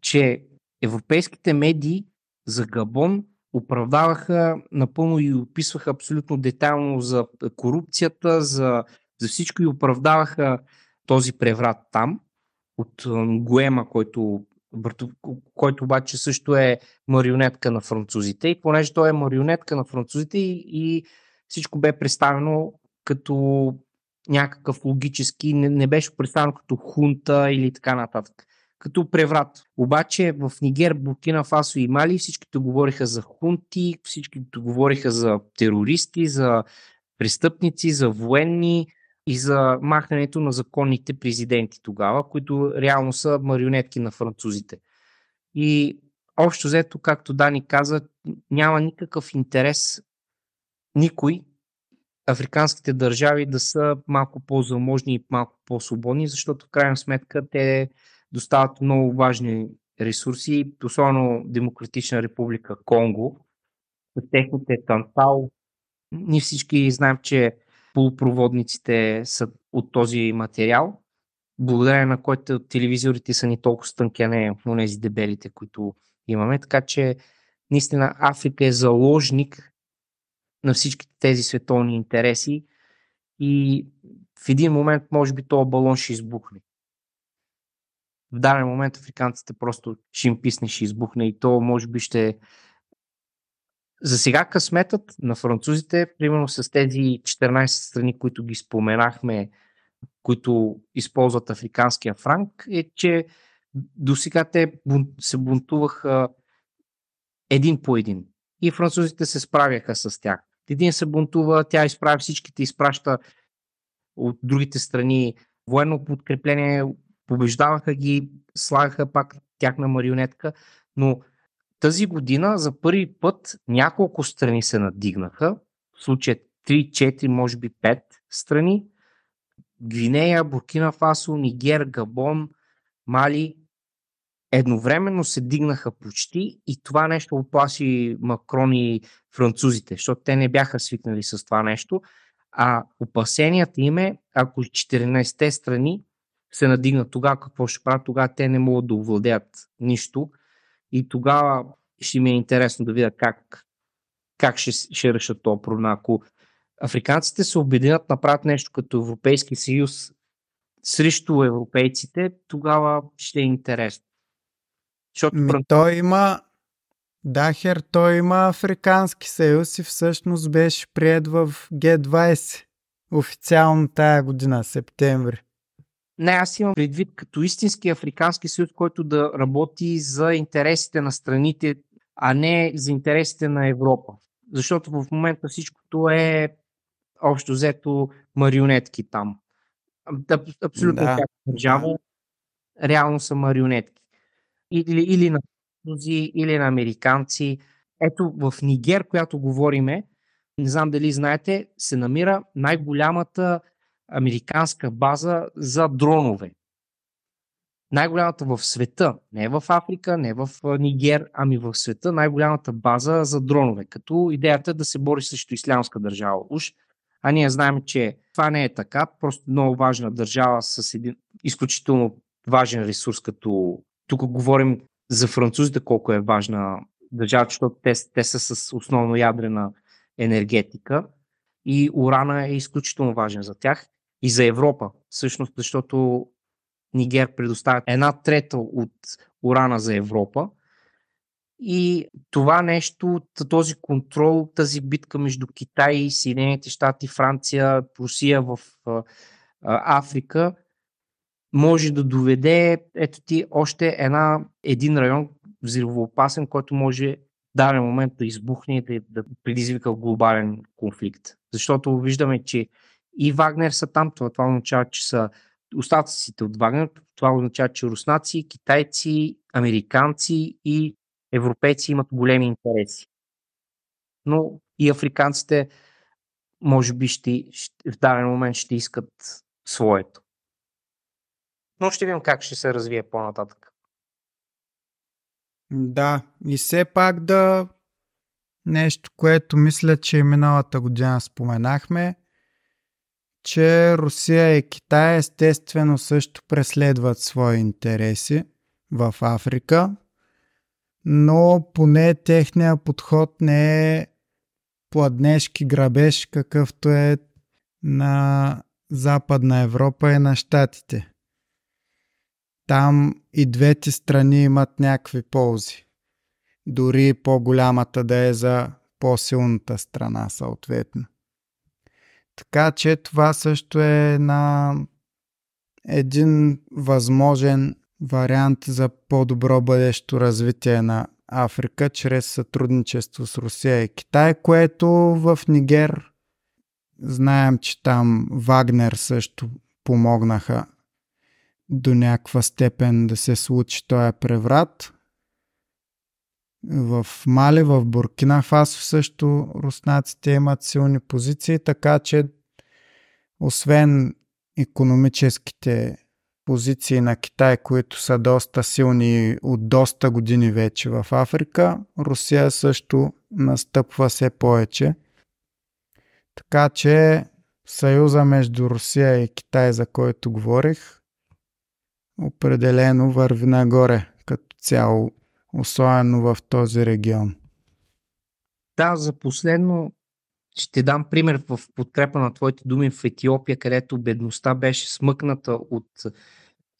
че европейските медии за Габон оправдаваха напълно и описваха абсолютно детайлно за корупцията, за, за всичко и оправдаваха този преврат там от Гуема, който който обаче също е марионетка на французите. И понеже той е марионетка на французите и, и всичко бе представено като някакъв логически, не, не беше представено като хунта или така нататък. Като преврат. Обаче в Нигер, Буркина Фасо и Мали всичките говориха за хунти, всичките говориха за терористи, за престъпници, за военни, и за махането на законните президенти тогава, които реално са марионетки на французите. И общо взето, както Дани каза, няма никакъв интерес никой африканските държави да са малко по-заможни и малко по-свободни, защото в крайна сметка те достават много важни ресурси, особено Демократична република Конго, техните тантал. Ние всички знаем, че полупроводниците са от този материал, благодарение на който телевизорите са ни толкова стънки, а не тези дебелите, които имаме. Така че наистина Африка е заложник на всички тези световни интереси и в един момент може би този балон ще избухне. В даден момент африканците просто ще им писне, ще избухне и то може би ще за сега късметът на французите, примерно с тези 14 страни, които ги споменахме, които използват африканския франк, е, че до сега те се бунтуваха един по един. И французите се справяха с тях. Един се бунтува, тя изправя всичките, изпраща от другите страни. Военно подкрепление, побеждаваха ги, слагаха пак тяхна марионетка, но тази година за първи път няколко страни се надигнаха, в случая 3, 4, може би 5 страни. Гвинея, Буркина Фасо, Нигер, Габон, Мали едновременно се дигнаха почти и това нещо оплаши Макрон и французите, защото те не бяха свикнали с това нещо. А опасенията им е, ако 14-те страни се надигнат тогава, какво ще правят, тогава те не могат да овладеят нищо и тогава ще ми е интересно да видя как, как ще, ще решат този проблем. Ако африканците се обединят, направят нещо като Европейски съюз срещу европейците, тогава ще е интересно. Защото... Ми, той има Дахер, той има Африкански съюз и всъщност беше прият в Г20 официално тая година, септември. Не, аз имам предвид като истински Африкански съюз, който да работи за интересите на страните, а не за интересите на Европа. Защото в момента всичкото е общо взето марионетки там. Абсолютно да. държава, реално са марионетки. Или, или на французи, или на американци. Ето в Нигер, която говориме, не знам дали знаете, се намира най-голямата американска база за дронове. Най-голямата в света, не в Африка, не в Нигер, ами в света, най-голямата база за дронове, като идеята е да се бори срещу ислямска държава. Уж, а ние знаем, че това не е така, просто много важна държава с един изключително важен ресурс, като тук говорим за французите колко е важна държава, защото те, те са с основно ядрена енергетика и урана е изключително важен за тях и за Европа, всъщност, защото Нигер предоставя една трета от урана за Европа. И това нещо, този контрол, тази битка между Китай, Съединените щати, Франция, Русия в Африка, може да доведе, ето ти, още една, един район взривоопасен, който може в даден момент да избухне и да, да предизвика глобален конфликт. Защото виждаме, че и Вагнер са там. Това, това означава, че са остатъците от Вагнер. Това означава, че руснаци, китайци, американци и европейци имат големи интереси. Но и африканците може би ще, ще, в даден момент ще искат своето. Но ще видим как ще се развие по-нататък. Да, и все пак да нещо, което мисля, че и миналата година споменахме, че Русия и Китай естествено също преследват свои интереси в Африка, но поне техния подход не е пладнешки грабеж, какъвто е на Западна Европа и на Штатите. Там и двете страни имат някакви ползи. Дори по-голямата да е за по-силната страна, съответно. Така че това също е на един възможен вариант за по-добро бъдещо развитие на Африка чрез сътрудничество с Русия и Китай, което в Нигер знаем, че там Вагнер също помогнаха до някаква степен да се случи този преврат. В Мали, в Буркина Фасо също руснаците имат силни позиции, така че освен економическите позиции на Китай, които са доста силни от доста години вече в Африка, Русия също настъпва все повече. Така че съюза между Русия и Китай, за който говорих, определено върви нагоре като цяло, особено в този регион. Да, за последно ще дам пример в подкрепа на твоите думи в Етиопия, където бедността беше смъкната от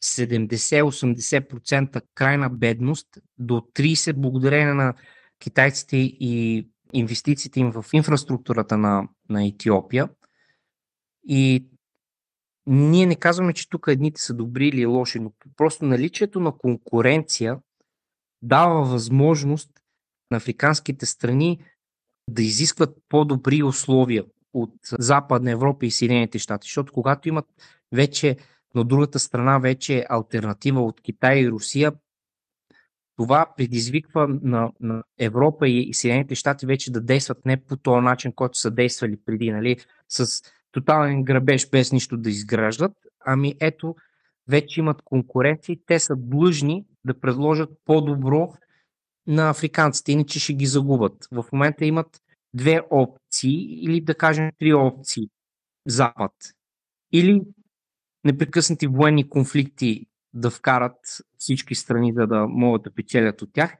70-80% крайна бедност до 30% благодарение на китайците и инвестициите им в инфраструктурата на, на Етиопия. И ние не казваме, че тук едните са добри или лоши, но просто наличието на конкуренция дава възможност на африканските страни да изискват по-добри условия от Западна Европа и Съединените щати, защото когато имат вече но другата страна вече альтернатива от Китай и Русия, това предизвиква на, на Европа и, и Съединените щати вече да действат не по този начин, който са действали преди, нали, с тотален грабеж без нищо да изграждат, ами ето, вече имат конкуренции, те са длъжни да предложат по-добро на африканците, иначе ще ги загубят. В момента имат две опции или да кажем три опции. Запад. Или непрекъснати военни конфликти да вкарат всички страни, за да могат да печелят от тях,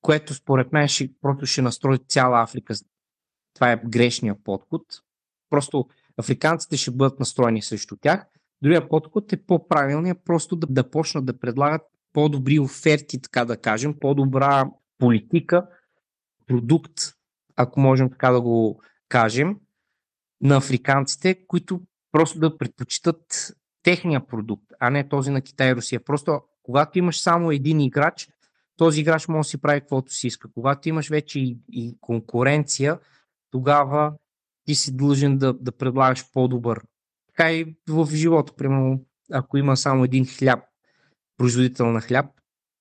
което според мен ще, просто ще настрои цяла Африка. Това е грешния подход. Просто африканците ще бъдат настроени срещу тях. Другия подход е по-правилният, просто да, да почнат да предлагат по-добри оферти, така да кажем, по-добра политика, продукт, ако можем така да го кажем, на африканците, които просто да предпочитат техния продукт, а не този на Китай и Русия. Просто когато имаш само един играч, този играч може да си прави каквото си иска. Когато имаш вече и, и конкуренция, тогава ти си длъжен да, да предлагаш по-добър. Така и в живота, примерно, ако има само един хляб, производител на хляб,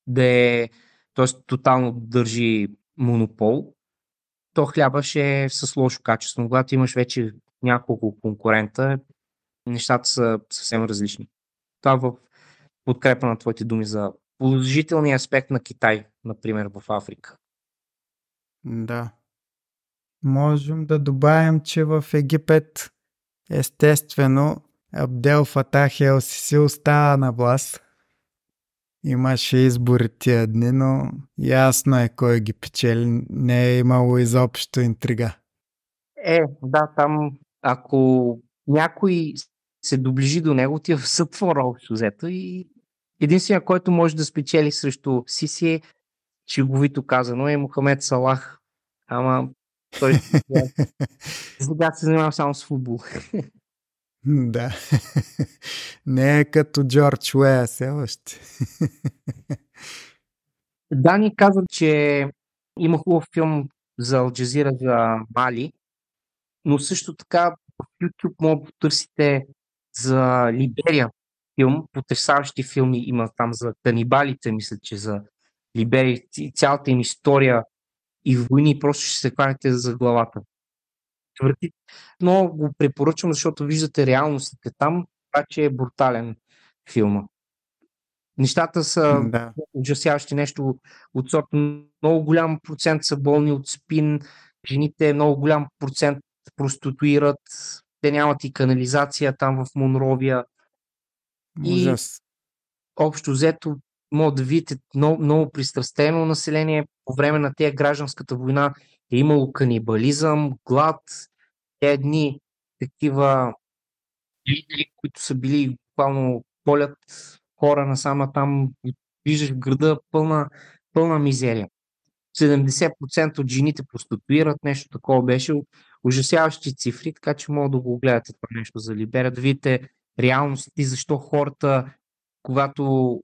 да е, т.е. тотално държи монопол, то хляба ще е с лошо качество. Когато имаш вече няколко конкурента, нещата са съвсем различни. Това в подкрепа на твоите думи за положителния аспект на Китай, например, в Африка. Да. Можем да добавим, че в Египет естествено Абдел Фатах Елсиси остава на власт. Имаше избори тия дни, но ясно е кой ги печели. Не е имало изобщо интрига. Е, да, там ако някой се доближи до него, ти е в сътвора общо взето и единственият, който може да спечели срещу Сиси е чеговито казано е Мохамед Салах. Ама той [LAUGHS] сега се занимава само с футбол. Да. [LAUGHS] Не е като Джордж Уея все още. [LAUGHS] Дани каза, че има хубав филм за Алджазира за Мали, но също така в YouTube може да потърсите за Либерия филм, потрясаващи филми има там за канибалите, мисля, че за Либерия, цялата им история и войни, просто ще се хванете за главата. Но го препоръчвам, защото виждате реалностите там, така че е брутален филма. Нещата са да. ужасяващи нещо от сорта. Много голям процент са болни от спин, жените много голям процент проституират, те нямат и канализация там в Монровия. Ужас. И общо взето, може да видите много, много пристрастено население. По време на тези гражданската война е имало канибализъм, глад, едни такива лидери, които са били буквално полят хора насама там, виждаш града пълна, пълна мизерия. 70% от жените проституират, нещо такова беше ужасяващи цифри, така че мога да го гледате това нещо за Либерия, да видите реалности, защо хората, когато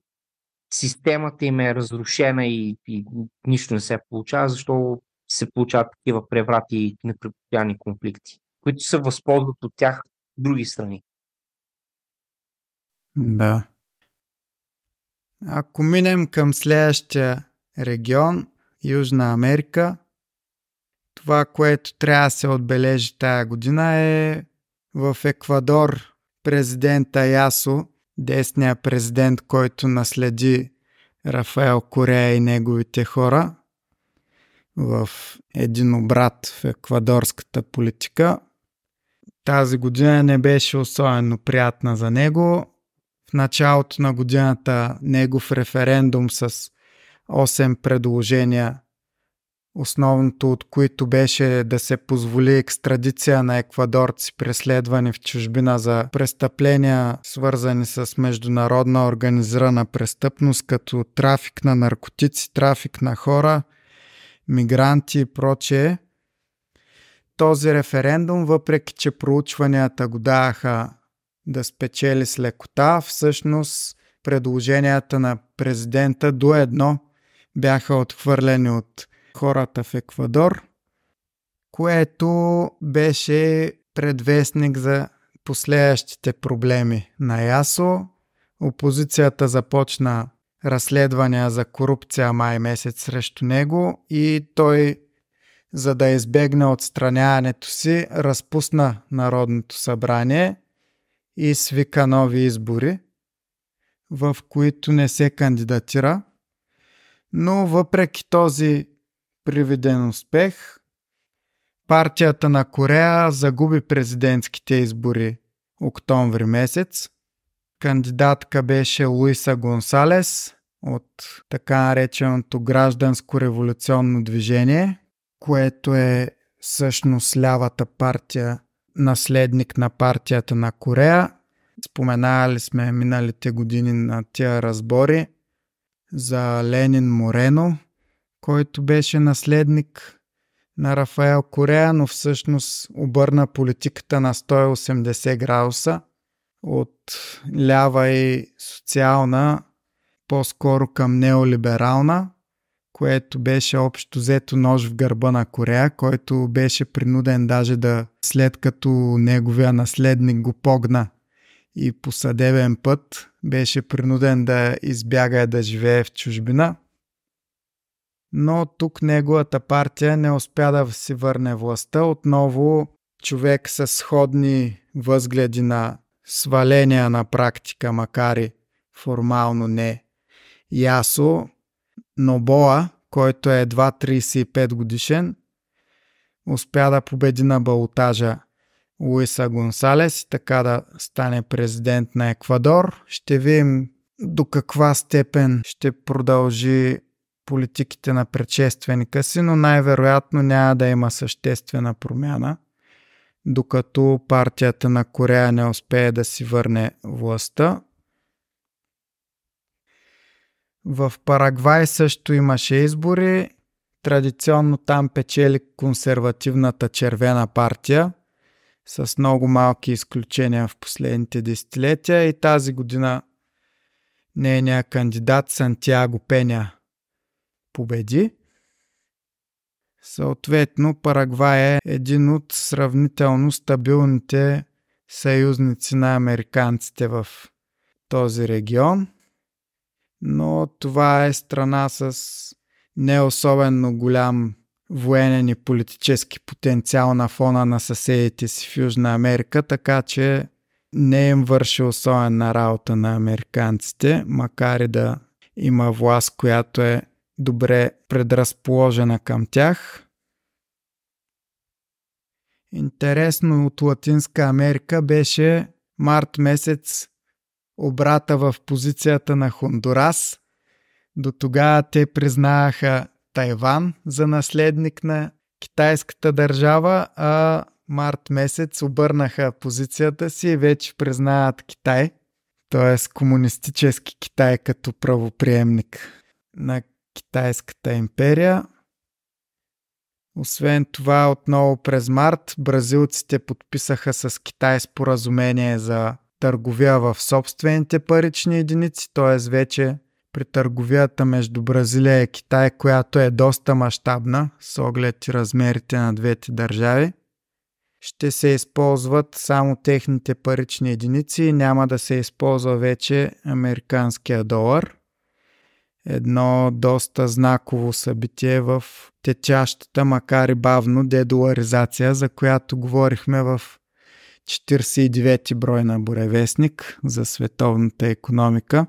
системата им е разрушена и, и нищо не се получава, защо се получават такива преврати и непрепостоянни конфликти, които се възползват от тях други страни. Да. Ако минем към следващия регион, Южна Америка, това, което трябва да се отбележи тая година е в Еквадор президента Ясо, десния президент, който наследи Рафаел Корея и неговите хора в един обрат в еквадорската политика. Тази година не беше особено приятна за него. В началото на годината негов референдум с 8 предложения основното от които беше да се позволи екстрадиция на еквадорци преследвани в чужбина за престъпления, свързани с международна организирана престъпност, като трафик на наркотици, трафик на хора, мигранти и прочее. Този референдум, въпреки че проучванията го даваха да спечели с лекота, всъщност предложенията на президента до едно бяха отхвърлени от хората в Еквадор, което беше предвестник за последващите проблеми на Ясо. Опозицията започна разследвания за корупция май месец срещу него и той, за да избегне отстраняването си, разпусна Народното събрание и свика нови избори, в които не се кандидатира. Но въпреки този привиден успех, партията на Корея загуби президентските избори октомври месец. Кандидатка беше Луиса Гонсалес от така нареченото гражданско революционно движение, което е всъщност лявата партия, наследник на партията на Корея. Споменали сме миналите години на тия разбори за Ленин Морено, който беше наследник на Рафаел Корея, но всъщност обърна политиката на 180 градуса от лява и социална по-скоро към неолиберална, което беше общо взето нож в гърба на Корея, който беше принуден даже да след като неговия наследник го погна и по съдебен път беше принуден да избяга да живее в чужбина. Но тук неговата партия не успя да си върне властта. Отново човек с сходни възгледи на сваления на практика, макар и формално не Ясо Нобоа, който е едва 35 годишен, успя да победи на балотажа Луиса Гонсалес така да стане президент на Еквадор. Ще видим до каква степен ще продължи политиките на предшественика си, но най-вероятно няма да има съществена промяна, докато партията на Корея не успее да си върне властта. В Парагвай също имаше избори. Традиционно там печели консервативната червена партия с много малки изключения в последните десетилетия и тази година нейният кандидат Сантьяго Пеня победи. Съответно, Парагвай е един от сравнително стабилните съюзници на американците в този регион – но това е страна с не особено голям военен и политически потенциал на фона на съседите си в Южна Америка, така че не им върши особена работа на американците, макар и да има власт, която е добре предразположена към тях. Интересно от Латинска Америка беше март месец обрата в позицията на Хондурас. До тогава те признаваха Тайван за наследник на китайската държава, а март месец обърнаха позицията си и вече признават Китай, т.е. комунистически Китай като правоприемник на китайската империя. Освен това, отново през март бразилците подписаха с Китай споразумение за търговия в собствените парични единици, т.е. вече при търговията между Бразилия и Китай, която е доста мащабна с оглед и размерите на двете държави, ще се използват само техните парични единици и няма да се използва вече американския долар. Едно доста знаково събитие в течащата, макар и бавно, дедоларизация, за която говорихме в 49 брой на Буревестник за световната економика.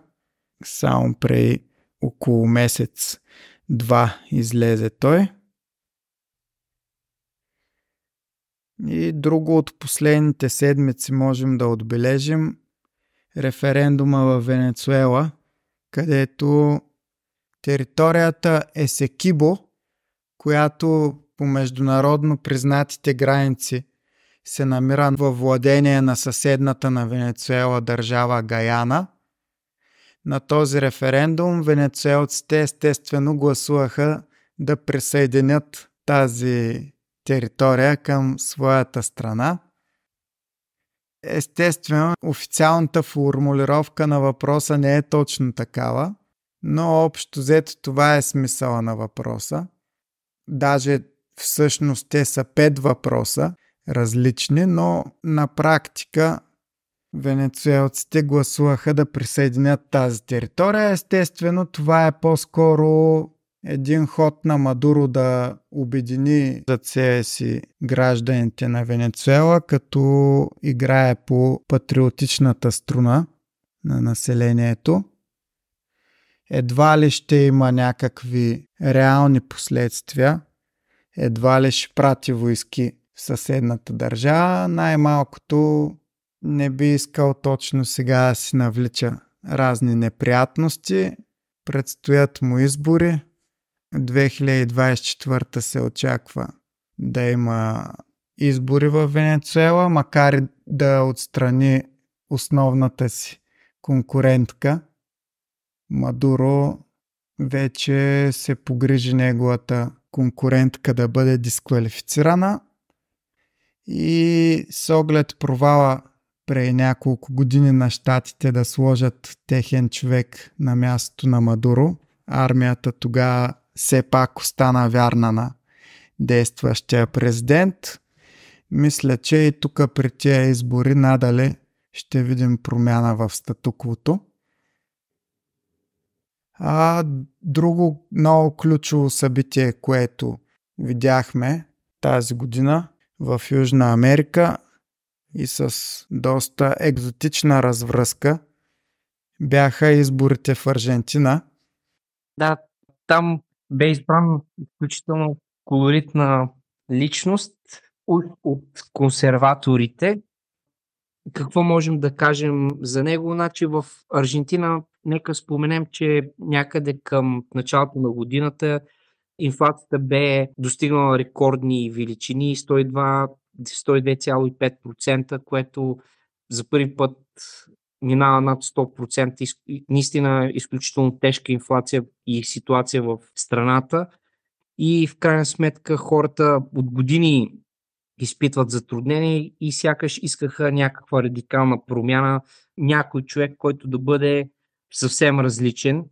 Само преди около месец-два излезе той. И друго от последните седмици можем да отбележим референдума в Венецуела, където територията Есекибо, която по международно признатите граници се намира във владение на съседната на Венецуела държава Гаяна. На този референдум венецуелците естествено гласуваха да присъединят тази територия към своята страна. Естествено, официалната формулировка на въпроса не е точно такава, но общо взето това е смисъла на въпроса. даже всъщност те са пет въпроса различни, но на практика венецуелците гласуваха да присъединят тази територия. Естествено, това е по-скоро един ход на Мадуро да обедини за себе си гражданите на Венецуела, като играе по патриотичната струна на населението. Едва ли ще има някакви реални последствия, едва ли ще прати войски в съседната държава, най-малкото не би искал точно сега да си навлича разни неприятности. Предстоят му избори. 2024 се очаква да има избори в Венецуела, макар и да отстрани основната си конкурентка. Мадуро вече се погрижи неговата конкурентка да бъде дисквалифицирана и с оглед провала преди няколко години на щатите да сложат техен човек на мястото на Мадуро, армията тогава все пак остана вярна на действащия президент. Мисля, че и тук при тия избори надали ще видим промяна в статуквото. А друго много ключово събитие, което видяхме тази година в Южна Америка и с доста екзотична развръзка бяха изборите в Аржентина. Да, там бе избран изключително колоритна личност от, от консерваторите. Какво можем да кажем за него? Значи в Аржентина, нека споменем, че някъде към началото на годината инфлацията бе достигнала рекордни величини 102, 102,5%, което за първи път минава над 100%. Наистина изключително тежка инфлация и ситуация в страната. И в крайна сметка хората от години изпитват затруднения и сякаш искаха някаква радикална промяна, някой човек, който да бъде съвсем различен,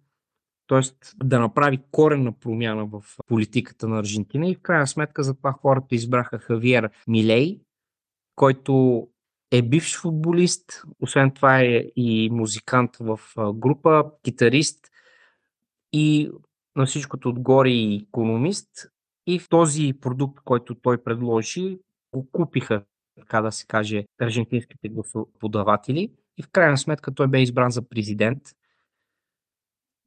т.е. да направи коренна промяна в политиката на Аржентина и в крайна сметка за това хората избраха Хавиер Милей, който е бивш футболист, освен това е и музикант в група, китарист и на всичкото отгоре и економист. И в този продукт, който той предложи, го купиха, така да се каже, аржентинските гласоподаватели. И в крайна сметка той бе избран за президент.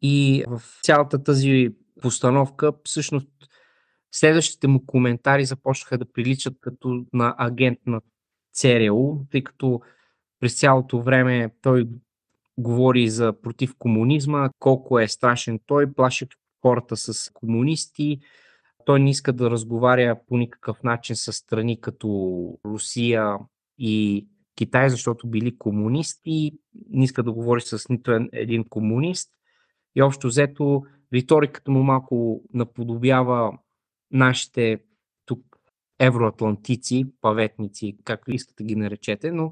И в цялата тази постановка, всъщност, следващите му коментари започнаха да приличат като на агент на ЦРУ, тъй като през цялото време той говори за против комунизма, колко е страшен той, плаши хората с комунисти. Той не иска да разговаря по никакъв начин с страни като Русия и Китай, защото били комунисти. Не иска да говори с нито един комунист. И общо взето риториката му малко наподобява нашите евроатлантици, паветници, както искате ги наречете, но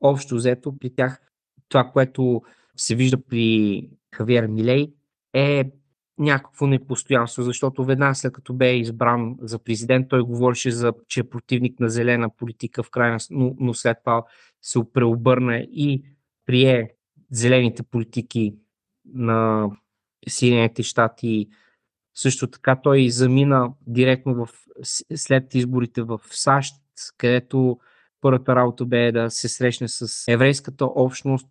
общо взето при тях това, което се вижда при Хавиер Милей е някакво непостоянство, защото веднага след като бе избран за президент, той говореше за, че е противник на зелена политика в крайна, но, но след това се преобърна и прие зелените политики на Съединените щати също така той замина директно в, след изборите в САЩ, където първата работа бе да се срещне с еврейската общност.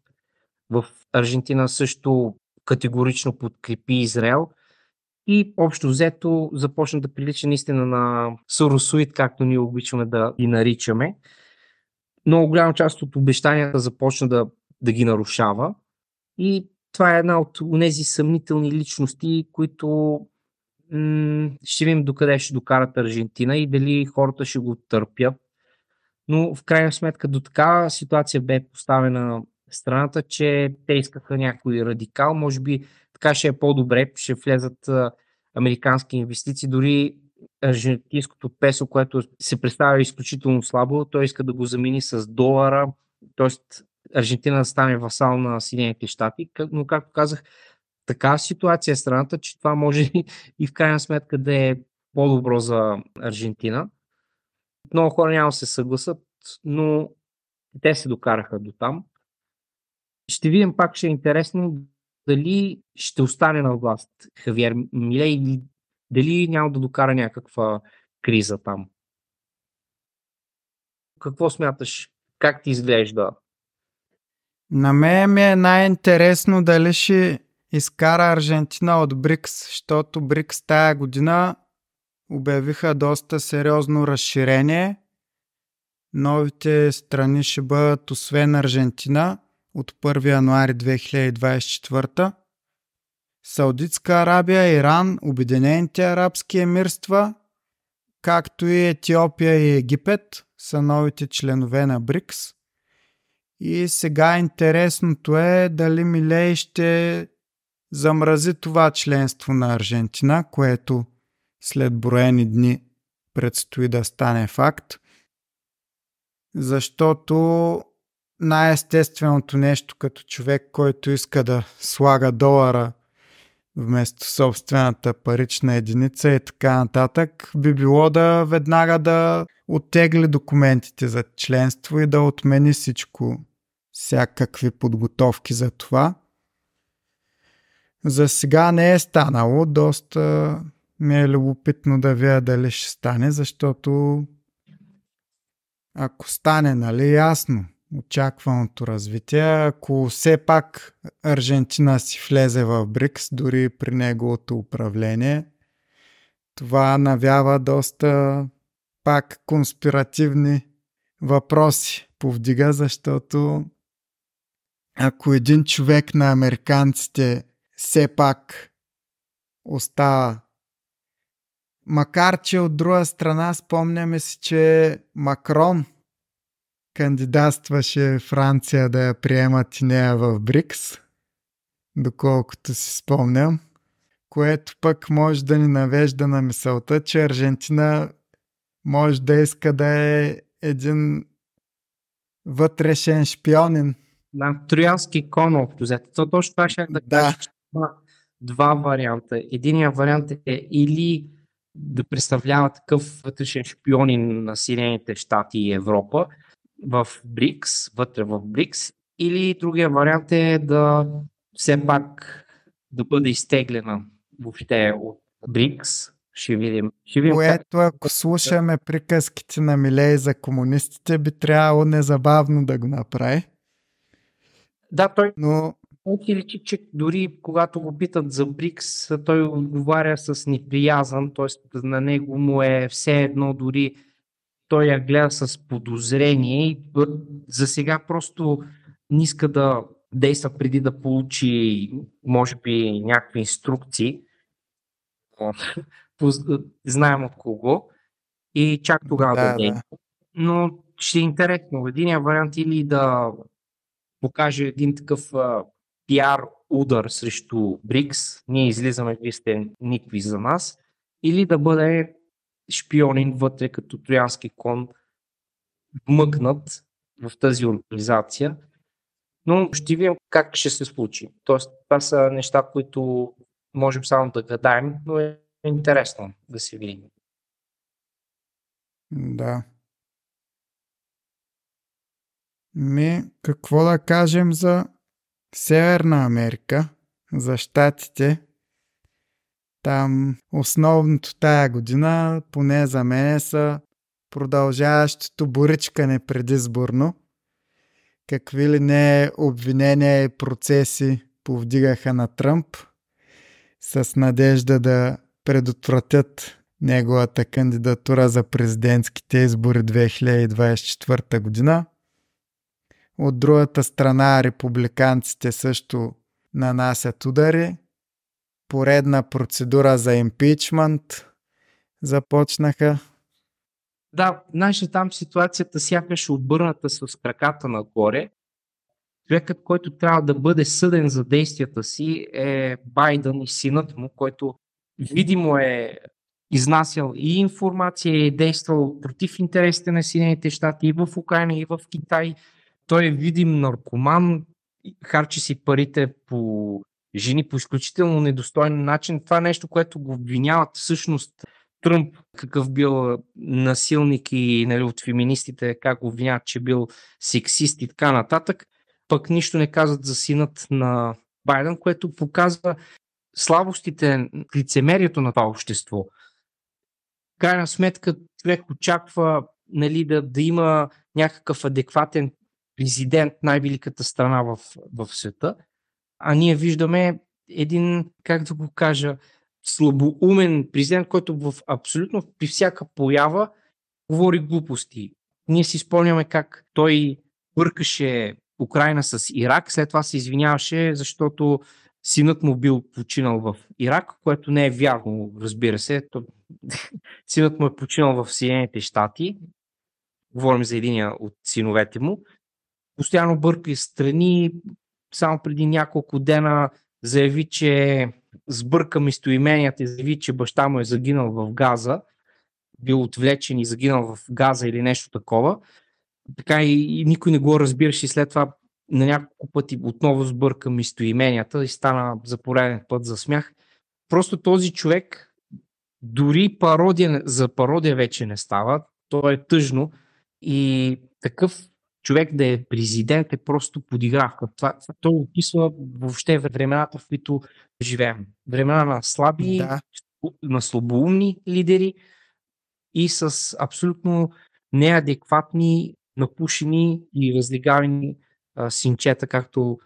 В Аржентина също категорично подкрепи Израел и общо взето започна да прилича наистина на Соросуит, както ние обичаме да ги наричаме. Много голяма част от обещанията започна да, да ги нарушава и това е една от тези съмнителни личности, които ще видим докъде ще докарат Аржентина и дали хората ще го търпят. Но в крайна сметка до такава ситуация бе поставена страната, че те искаха някой радикал. Може би така ще е по-добре, ще влезат американски инвестиции. Дори аржентинското песо, което се представя изключително слабо, той иска да го замени с долара, т.е. Аржентина да стане васал на Съединените щати. Но, както казах, така ситуация е страната, че това може [LAUGHS] и в крайна сметка да е по-добро за Аржентина. Много хора няма се съгласат, но те се докараха до там. Ще видим пак, ще е интересно дали ще остане на власт Хавиер Миле или дали няма да докара някаква криза там. Какво смяташ? Как ти изглежда? На мен ми е най-интересно дали ще изкара Аржентина от БРИКС, защото БРИКС тая година обявиха доста сериозно разширение. Новите страни ще бъдат освен Аржентина от 1 януари 2024 Саудитска Арабия, Иран, Обединените арабски емирства, както и Етиопия и Египет са новите членове на БРИКС. И сега интересното е дали Милей ще замрази това членство на Аржентина, което след броени дни предстои да стане факт. Защото най-естественото нещо като човек, който иска да слага долара вместо собствената парична единица и така нататък, би било да веднага да оттегли документите за членство и да отмени всичко, всякакви подготовки за това. За сега не е станало, доста ми е любопитно да видя дали ще стане, защото ако стане, нали, ясно, очакваното развитие. Ако все пак Аржентина си влезе в БРИКС, дори при неговото управление, това навява доста пак конспиративни въпроси повдига, защото ако един човек на американците все пак остава Макар, че от друга страна спомняме си, че Макрон кандидатстваше Франция да я приемат и нея в БРИКС, доколкото си спомням, което пък може да ни навежда на мисълта, че Аржентина може да иска да е един вътрешен шпионин. Да, троянски кон общо взето. точно това ще да, да. кажа, два, два варианта. Единият вариант е или да представлява такъв вътрешен шпионин на Съединените щати и Европа, в БРИКС, вътре в БРИКС, или другия вариант е да все пак да бъде изтеглена въобще от БРИКС. Ще видим. Ще видим Което, как... ако слушаме приказките на Милей за комунистите, би трябвало незабавно да го направи. Да, той. Но Оки личи, че дори когато го питат за БРИКС, той отговаря с неприязан, т.е. на него му е все едно дори той я гледа с подозрение и за сега просто не иска да действа преди да получи, може би, някакви инструкции. [LAUGHS] Знаем от кого. И чак тогава да, да действа. Но ще е интересно. Единия вариант или да покаже един такъв а, пиар удар срещу Брикс, ние излизаме, вие сте никви за нас, или да бъде шпионин вътре като троянски кон, мъкнат в тази организация. Но ще видим как ще се случи. Тоест, това са неща, които можем само да гадаем, но е интересно да се видим. Да. Ми, какво да кажем за Северна Америка, за щатите? Там основното тая година, поне за мен, са продължаващото боричкане предизборно. Какви ли не обвинения и процеси повдигаха на Тръмп с надежда да предотвратят неговата кандидатура за президентските избори 2024 година. От другата страна републиканците също нанасят удари поредна процедура за импичмент започнаха. Да, знаеш, там ситуацията сякаш е обърната с краката нагоре. Човекът, който трябва да бъде съден за действията си е Байден и синът му, който видимо е изнасял и информация и е действал против интересите на Съединените щати и в Украина, и в Китай. Той е видим наркоман, харчи си парите по жени по изключително недостоен начин. Това е нещо, което го обвиняват всъщност Тръмп какъв бил насилник и нали, от феминистите, как го обвиняват, че бил сексист и така нататък, пък нищо не казват за синът на Байден, което показва слабостите, лицемерието на това общество. Крайна сметка човек очаква нали, да, да има някакъв адекватен президент, най-великата страна в, в света, а ние виждаме един, как да го кажа, слабоумен президент, който в абсолютно при всяка поява говори глупости. Ние си спомняме как той бъркаше Украина с Ирак, след това се извиняваше, защото синът му бил починал в Ирак, което не е вярно, разбира се. [LAUGHS] синът му е починал в Съединените щати. Говорим за единия от синовете му. Постоянно бърка страни. Само преди няколко дена заяви, че сбърка местоименията и заяви, че баща му е загинал в Газа, бил отвлечен и загинал в Газа или нещо такова. Така и, и никой не го разбираше и след това на няколко пъти отново сбърка местоименията и стана за пореден път за смях. Просто този човек дори пародия, за пародия вече не става. То е тъжно и такъв човек да е президент е просто подигравка. Това, той описва въобще времената, в които живеем. Времена на слаби, да. на слабоумни лидери и с абсолютно неадекватни, напушени и разлигавани а, синчета, както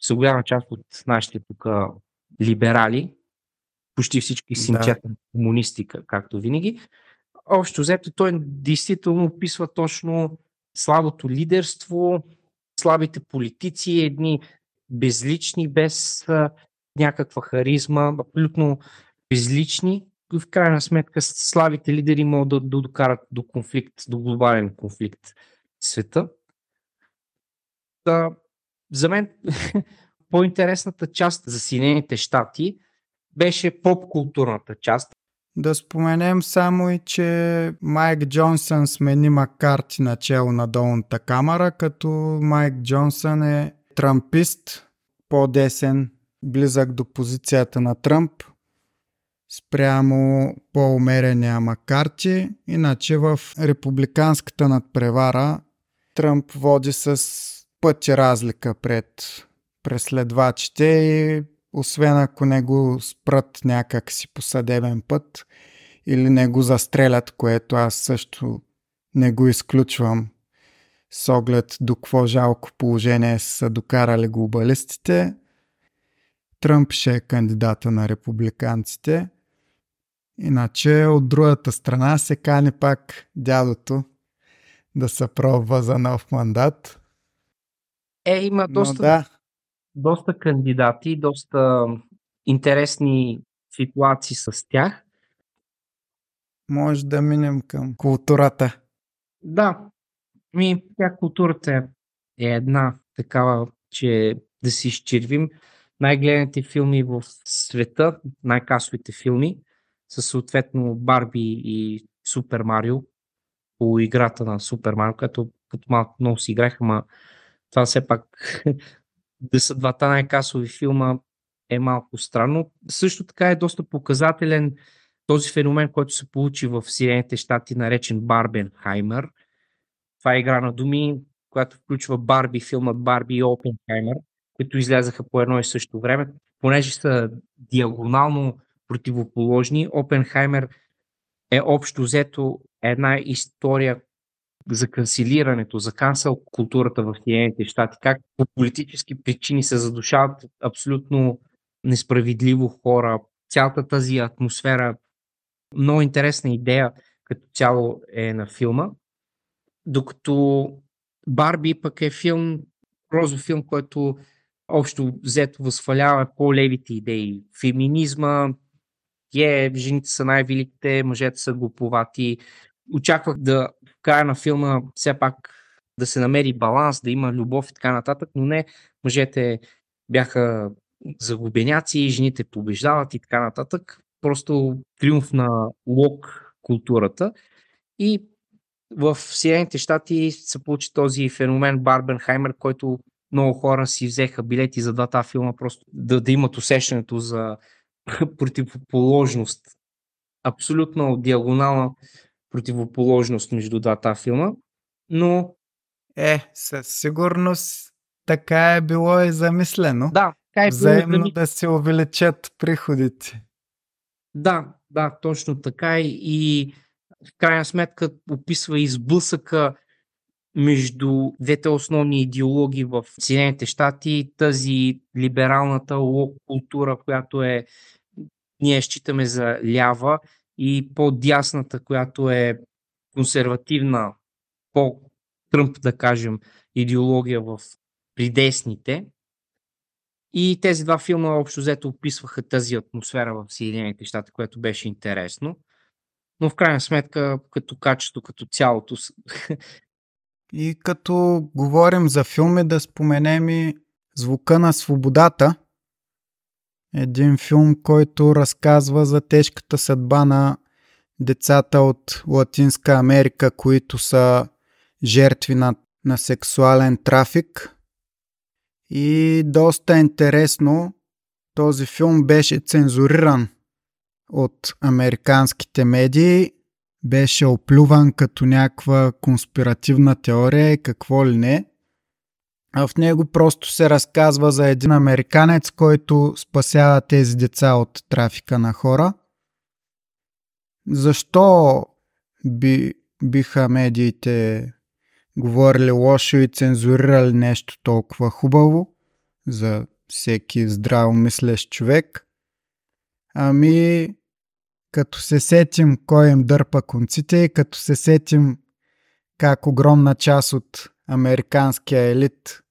са голяма част от нашите тук либерали, почти всички синчета да. комунисти, както винаги. Общо взето той действително описва точно слабото лидерство, слабите политици, едни безлични, без а, някаква харизма, абсолютно безлични. В крайна сметка слабите лидери могат да, да докарат до конфликт, до глобален конфликт в света. Да, за мен [LAUGHS] по-интересната част за Съединените щати беше поп-културната част. Да споменем само и, че Майк Джонсън смени Маккарти начало на долната камера, като Майк Джонсън е трампист, по-десен, близък до позицията на Тръмп, спрямо по-умерения Маккарти. Иначе в републиканската надпревара Тръмп води с пъти разлика пред преследвачите и освен ако не го спрат някак си по съдебен път или не го застрелят, което аз също не го изключвам с оглед до какво жалко положение са докарали глобалистите. Тръмп ще е кандидата на републиканците. Иначе от другата страна се кани пак дядото да се пробва за нов мандат. Е, има доста, Но, да. Доста кандидати, доста интересни ситуации с тях. Може да минем към културата. Да, ми, тя културата е една такава, че да си изчервим най-гледаните филми в света, най-касовите филми, са съответно Барби и Супер Марио по играта на Супер Марио, като като малко много си играха, ама това все пак [LAUGHS] да са двата най-касови филма е малко странно. Също така е доста показателен този феномен, който се получи в Съединените щати, наречен Барбенхаймер. Това е игра на думи, която включва Барби, филмът Барби и Опенхаймер, които излязаха по едно и също време. Понеже са диагонално противоположни, Опенхаймер е общо взето една история, за канцелирането, за кансъл културата в Съединените щати, как по политически причини се задушават абсолютно несправедливо хора, цялата тази атмосфера. Много интересна идея като цяло е на филма. Докато Барби пък е филм, розов филм, който общо взето възхвалява по-левите идеи. Феминизма, е, жените са най-великите, мъжете са глуповати. Очаквах да края на филма все пак да се намери баланс, да има любов и така нататък, но не, мъжете бяха загубеняци, жените побеждават и така нататък. Просто триумф на лок културата. И в Съединените щати се получи този феномен Барбенхаймер, който много хора си взеха билети за двата филма, просто да, да имат усещането за [LAUGHS] противоположност абсолютно диагонална противоположност между двата филма, но... Е, със сигурност така е било и замислено. Да, така е Взаимно било да се увеличат приходите. Да, да, точно така и в крайна сметка описва изблъсъка между двете основни идеологии в Съединените щати, тази либералната лок култура, която е ние считаме за лява и по-дясната, която е консервативна, по-тръмп, да кажем, идеология в придесните. И тези два филма общо взето описваха тази атмосфера в Съединените щати, което беше интересно. Но в крайна сметка, като качество, като цялото. И като говорим за филми, да споменем и Звука на свободата. Един филм, който разказва за тежката съдба на децата от Латинска Америка, които са жертви на, на сексуален трафик и доста интересно, този филм беше цензуриран от американските медии, беше оплюван като някаква конспиративна теория и какво ли не. В него просто се разказва за един американец, който спасява тези деца от трафика на хора. Защо би, биха медиите говорили лошо и цензурирали нещо толкова хубаво за всеки здраво мислещ човек. Ами, като се сетим кой им дърпа конците и като се сетим как огромна част от американския елит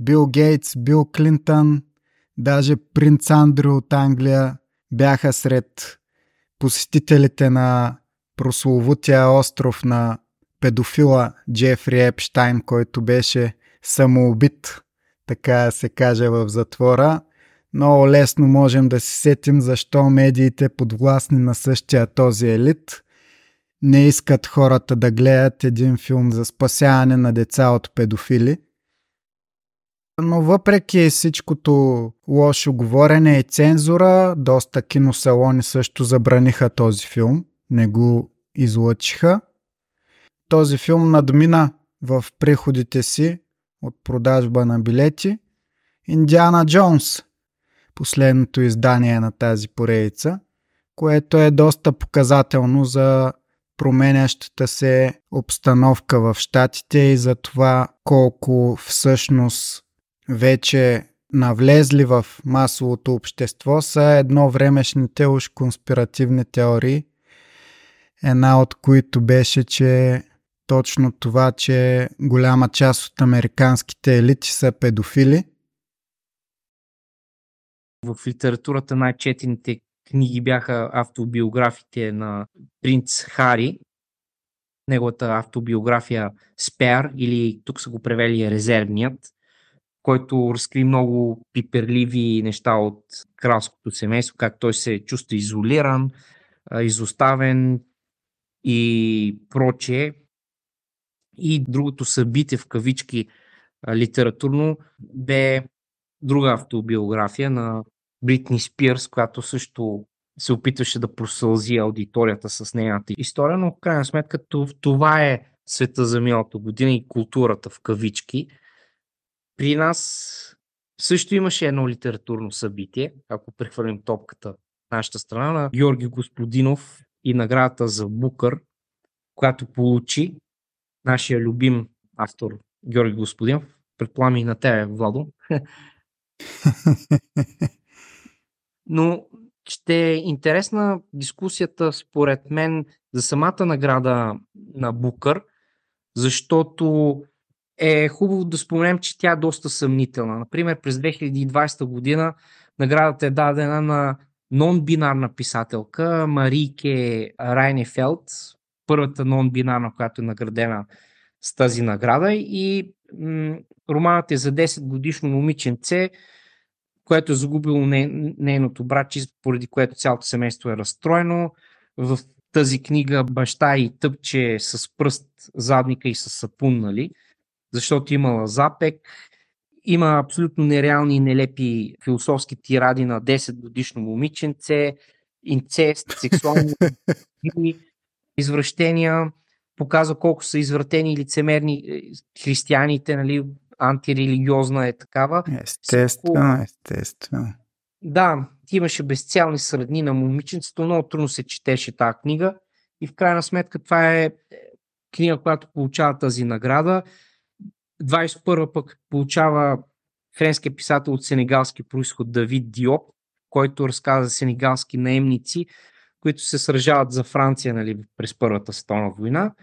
Бил Гейтс, Бил Клинтън, даже принц Андрю от Англия бяха сред посетителите на прословутия остров на педофила Джефри Епштайн, който беше самоубит, така се каже в затвора. Много лесно можем да се сетим защо медиите подвластни на същия този елит не искат хората да гледат един филм за спасяване на деца от педофили. Но въпреки всичкото лошо говорене и цензура, доста киносалони също забраниха този филм, не го излъчиха. Този филм надмина в приходите си от продажба на билети. Индиана Джонс, последното издание на тази поредица, което е доста показателно за променящата се обстановка в щатите и за това колко всъщност вече навлезли в масовото общество са едновремешните уж конспиративни теории, една от които беше, че точно това, че голяма част от американските елити са педофили. В литературата най-четените книги бяха автобиографите на принц Хари, неговата автобиография Спер или тук са го превели Резервният, който разкри много пиперливи неща от кралското семейство, как той се чувства изолиран, изоставен и прочее. И другото събитие в кавички литературно бе друга автобиография на Бритни Спирс, която също се опитваше да просълзи аудиторията с нейната история, но в крайна сметка това е света за миналата година и културата в кавички. При нас също имаше едно литературно събитие, ако прехвърлим топката в нашата страна, на Георги Господинов и наградата за Букър, която получи нашия любим автор Георги Господинов. Предполагам и на тебе, Владо. [LAUGHS] Но ще е интересна дискусията, според мен, за самата награда на Букър, защото е хубаво да споменем, че тя е доста съмнителна. Например, през 2020 година наградата е дадена на нон-бинарна писателка Марике Райнефелд, първата нон-бинарна, която е наградена с тази награда и м- романът е за 10 годишно момиченце, което е загубило не, нейното братче, поради което цялото семейство е разстроено. В тази книга баща и тъпче с пръст задника и с сапун, нали? Защото имала запек. Има абсолютно нереални и нелепи философски тиради на 10 годишно момиченце инцест, сексуални [LAUGHS] извращения, показва колко са извратени и лицемерни е, християните, нали, антирелигиозна е такава. Естествено, естествено. Да, имаше безцялни средни на момиченцето, много трудно се четеше тази книга и в крайна сметка това е, е книга, която получава тази награда. 21 пък получава френския писател от сенегалски происход Давид Диоп, който разказа за сенегалски наемници, които се сражават за Франция нали, през Първата световна война.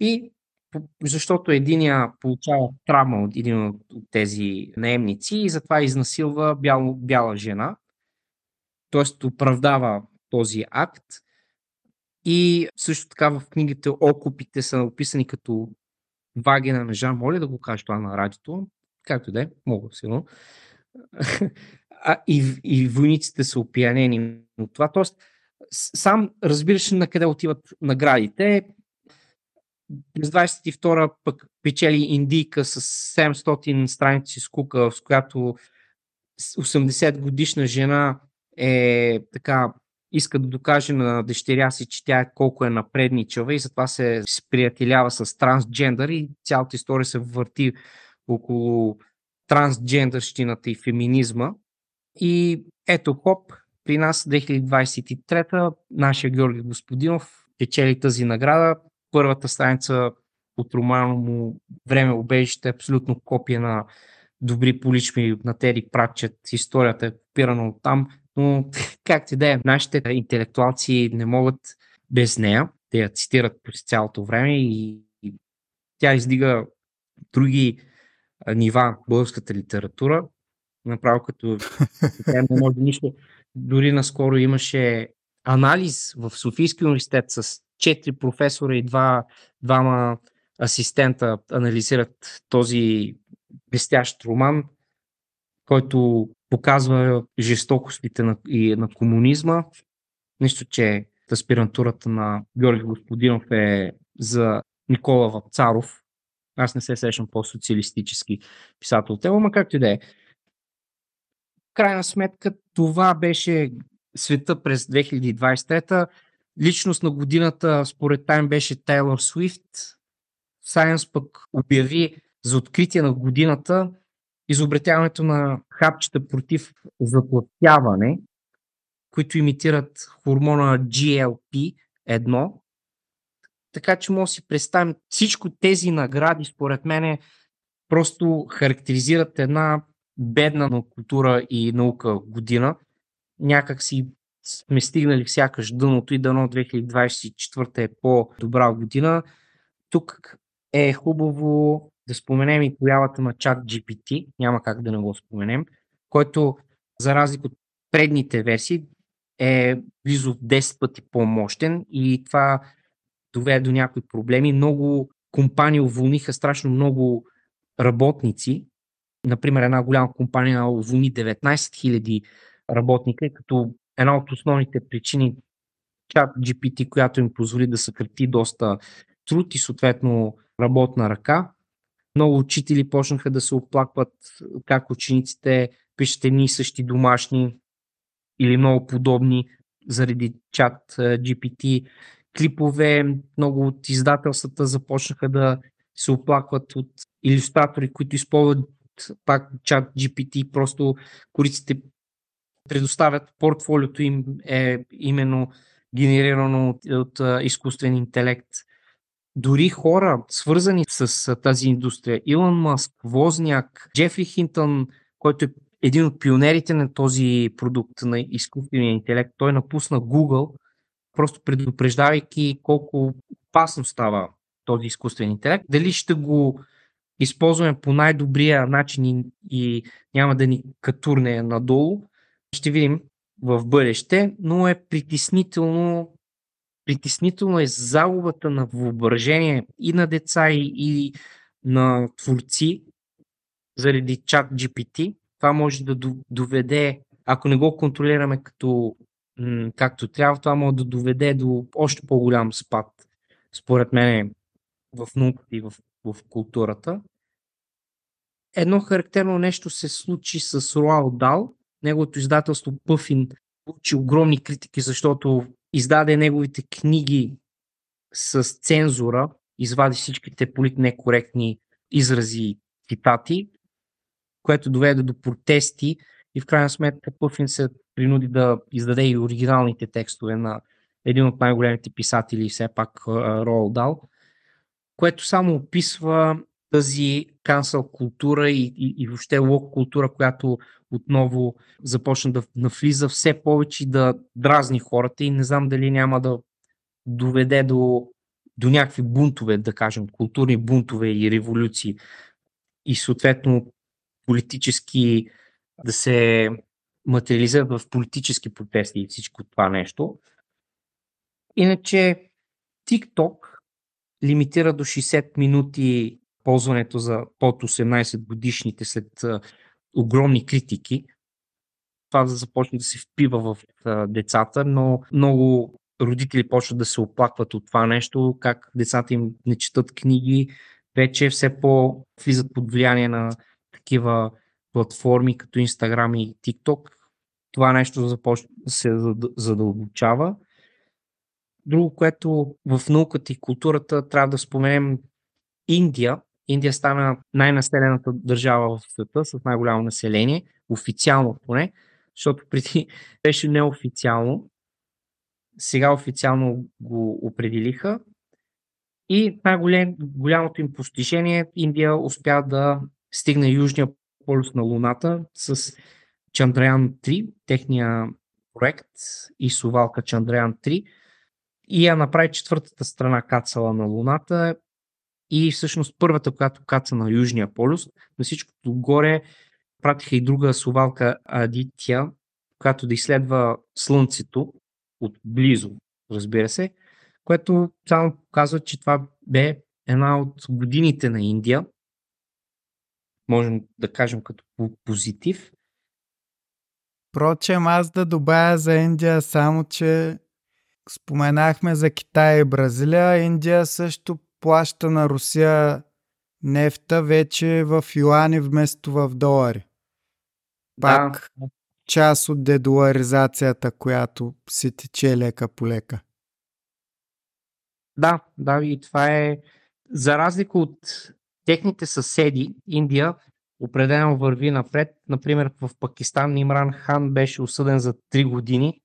И защото единия получава травма от един от тези наемници и затова изнасилва бял, бяла жена, т.е. оправдава този акт. И също така в книгите окупите са описани като вагина на Жан. Моля да го кажа това на радиото. Както да е, мога сигурно. а, и, и войниците са опиянени от това. Тоест, сам разбираш на къде отиват наградите. През 22 пък печели Индийка с 700 страници с кука, с която 80 годишна жена е така иска да докаже на дъщеря си, че тя е колко е напредничава и затова се сприятелява с трансджендър и цялата история се върти около трансджендърщината и феминизма. И ето хоп, при нас 2023 нашия Георги Господинов печели тази награда. Първата страница от романа му Време обежище е абсолютно копия на добри поличми на Тери Пратчет. Историята е копирана от там, но как ти да е, нашите интелектуалци не могат без нея. Те я цитират през цялото време и, и тя издига други нива българската литература. Направо като тя не може нищо. Дори наскоро имаше анализ в Софийския университет с четири професора и два, двама асистента анализират този блестящ роман, който показва жестокостите на, и на комунизма. Нищо, че аспирантурата на Георги Господинов е за Никола Вапцаров. Аз не се срещам по-социалистически писател от но както и да е. Крайна сметка това беше света през 2023. Личност на годината според Тайм беше Тейлор Свифт. Science пък обяви за откритие на годината изобретяването на хапчета против заплатяване, които имитират хормона GLP-1. Така че може да си представим всичко тези награди, според мен, просто характеризират една бедна на култура и наука година. Някак си сме стигнали сякаш дъното и дано 2024 е по-добра година. Тук е хубаво да споменем и появата на чат GPT, няма как да не го споменем, който за разлика от предните версии е близо 10 пъти по-мощен и това доведе до някои проблеми. Много компании уволниха страшно много работници. Например, една голяма компания уволни 19 000 работника, като една от основните причини чат GPT, която им позволи да съкрати доста труд и съответно работна ръка, много учители почнаха да се оплакват как учениците пишат едни и същи домашни или много подобни заради чат GPT клипове. Много от издателствата започнаха да се оплакват от иллюстратори, които използват пак чат GPT. Просто кориците предоставят портфолиото им е именно генерирано от, от изкуствен интелект дори хора, свързани с тази индустрия, Илон Маск, Возняк, Джефри Хинтън, който е един от пионерите на този продукт на изкуствения интелект, той напусна Google, просто предупреждавайки колко опасно става този изкуствен интелект. Дали ще го използваме по най-добрия начин и, и няма да ни катурне надолу, ще видим в бъдеще, но е притеснително притеснително е загубата на въображение и на деца, и, и на творци заради чат GPT. Това може да доведе, ако не го контролираме като както трябва, това може да доведе до още по-голям спад, според мен, в науката и в, в културата. Едно характерно нещо се случи с Роал Дал. Неговото издателство Пъфин получи огромни критики, защото издаде неговите книги с цензура, извади всичките политнекоректни изрази и цитати, което доведе до протести и в крайна сметка Пъфин се принуди да издаде и оригиналните текстове на един от най-големите писатели, все пак Роал Дал, което само описва тази кансъл култура и, и, и въобще лок култура, която отново започна да навлиза все повече и да дразни хората и не знам дали няма да доведе до, до някакви бунтове, да кажем, културни бунтове и революции и съответно политически да се материализират в политически протести и всичко това нещо. Иначе TikTok лимитира до 60 минути ползването за под 18 годишните след огромни критики. Това да започне да се впива в децата, но много родители почват да се оплакват от това нещо, как децата им не четат книги, вече все по влизат под влияние на такива платформи като Instagram и TikTok. Това нещо започва да се задълбочава. Друго, което в науката и културата трябва да споменем Индия. Индия стана най-населената държава в света с най-голямо население, официално поне, защото преди [LAUGHS] беше неофициално. Сега официално го определиха. И най-голямото им постижение Индия успя да стигне южния полюс на Луната с Чандраян 3, техния проект и сувалка Чандраян 3 и я направи четвъртата страна кацала на Луната и всъщност първата, която каца на Южния полюс. На всичкото горе пратиха и друга сувалка Адития, която да изследва Слънцето от близо, разбира се, което само показва, че това бе една от годините на Индия, можем да кажем като позитив. Впрочем, аз да добавя за Индия само, че споменахме за Китай и Бразилия. Индия също плаща на Русия нефта вече в юани вместо в долари. Пак да. част от дедоларизацията, която си тече лека по лека. Да, да, и това е за разлика от техните съседи, Индия, определено върви напред. Например, в Пакистан Имран Хан беше осъден за 3 години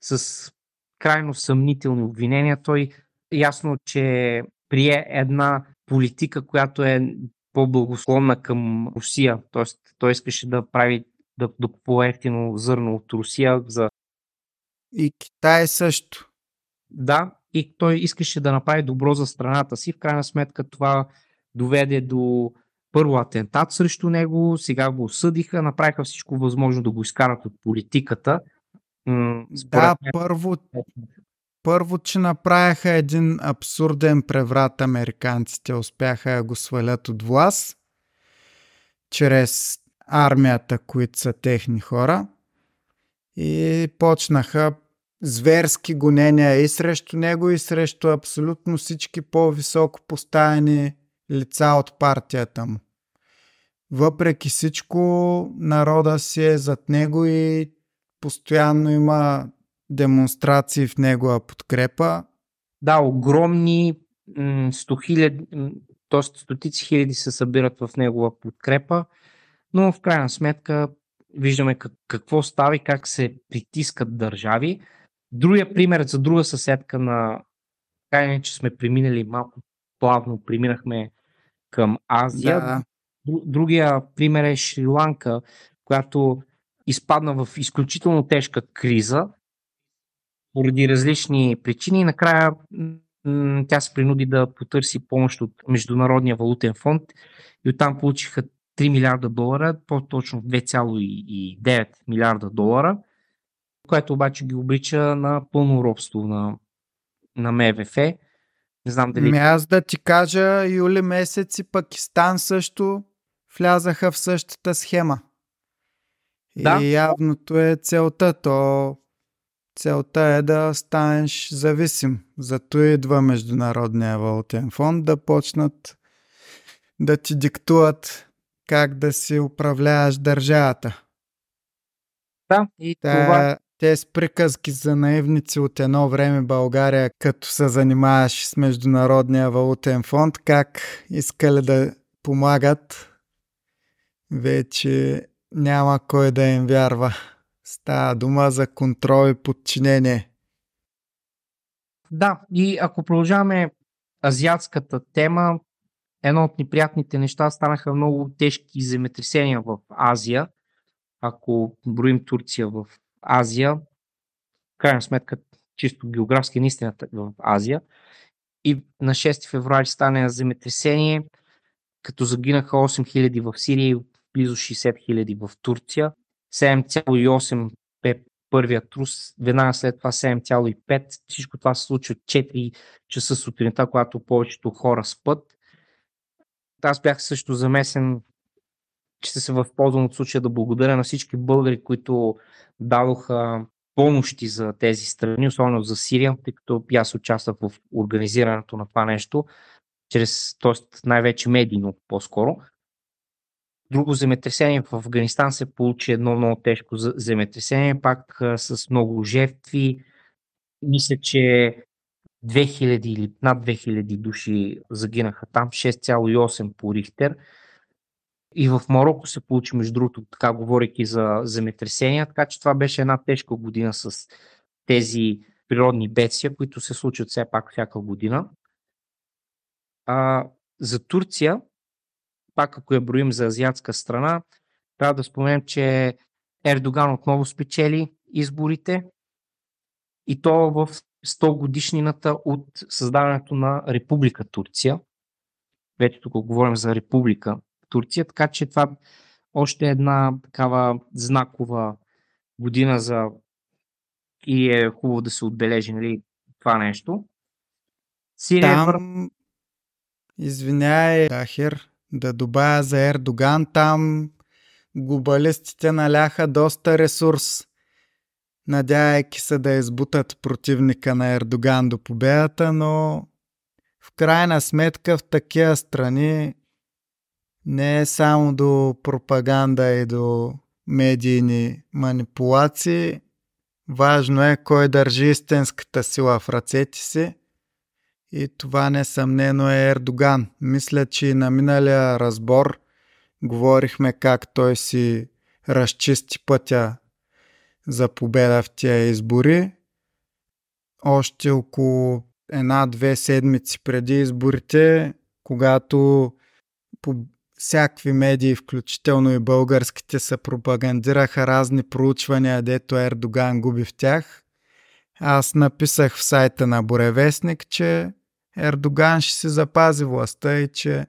с крайно съмнителни обвинения. Той ясно, че прие една политика, която е по-благосклонна към Русия. Тоест, той искаше да прави да, да купува ефтино зърно от Русия за... И Китай също. Да, и той искаше да направи добро за страната си. В крайна сметка това доведе до първо атентат срещу него, сега го осъдиха, направиха всичко възможно да го изкарат от политиката. да, мен... първо, първо, че направиха един абсурден преврат американците, успяха да го свалят от власт чрез армията, които са техни хора и почнаха зверски гонения и срещу него, и срещу абсолютно всички по-високо поставени лица от партията му. Въпреки всичко, народа си е зад него и постоянно има демонстрации в негова подкрепа. Да, огромни 100 хиляди, т.е. стотици хиляди се събират в негова подкрепа, но в крайна сметка виждаме какво става и как се притискат държави. Другия пример за друга съседка на така че сме преминали малко плавно, преминахме към Азия. Да. Другия пример е Шри-Ланка, която изпадна в изключително тежка криза поради различни причини и накрая тя се принуди да потърси помощ от Международния валутен фонд и оттам получиха 3 милиарда долара, по-точно 2,9 милиарда долара, което обаче ги облича на пълно робство на, на МВФ. Не знам дали... Ми аз да ти кажа, юли месец и Пакистан също влязаха в същата схема. Да. И явното е целта. То целта е да станеш зависим. Зато идва Международния валутен фонд да почнат да ти диктуват как да си управляваш държавата. Да, и тя, това... Те с приказки за наивници от едно време България, като се занимаваш с Международния валутен фонд, как искали да помагат, вече няма кой да им вярва. Става дума за контрол и подчинение. Да, и ако продължаваме азиатската тема, едно от неприятните неща станаха много тежки земетресения в Азия. Ако броим Турция в Азия, в крайна сметка чисто географски наистина в Азия. И на 6 февруари стане земетресение, като загинаха 8000 в Сирия и близо 60 000 в Турция. 7,8 бе първия трус, веднага след това 7,5. Всичко това се случва 4 часа сутринта, когато повечето хора спът. Аз бях също замесен, че се възползвам от случая да благодаря на всички българи, които дадоха помощи за тези страни, особено за Сирия, тъй като аз участвах в организирането на това нещо, чрез, т.е. най-вече медийно по-скоро. Друго земетресение в Афганистан се получи едно много тежко земетресение, пак с много жертви. Мисля, че 2000 или над 2000 души загинаха там, 6,8 по Рихтер. И в Марокко се получи, между другото, така говорейки за земетресения, така че това беше една тежка година с тези природни бедствия, които се случват все пак всяка година. А, за Турция пак ако я броим за азиатска страна, трябва да споменем, че Ердоган отново спечели изборите и то в 100 годишнината от създаването на Република Турция. Вече тук говорим за Република Турция, така че това още една такава знакова година за и е хубаво да се отбележи нали, това нещо. Сирия Там... Извинявай, Дахер, да добавя за Ердоган, там глобалистите наляха доста ресурс, надявайки се да избутат противника на Ердоган до победата, но в крайна сметка в такива страни не е само до пропаганда и до медийни манипулации. Важно е кой държи истинската сила в ръцете си и това несъмнено е Ердоган. Мисля, че на миналия разбор говорихме как той си разчисти пътя за победа в тия избори. Още около една-две седмици преди изборите, когато по всякакви медии, включително и българските, се пропагандираха разни проучвания, дето Ердоган губи в тях. Аз написах в сайта на Боревестник, че Ердоган ще се запази властта и че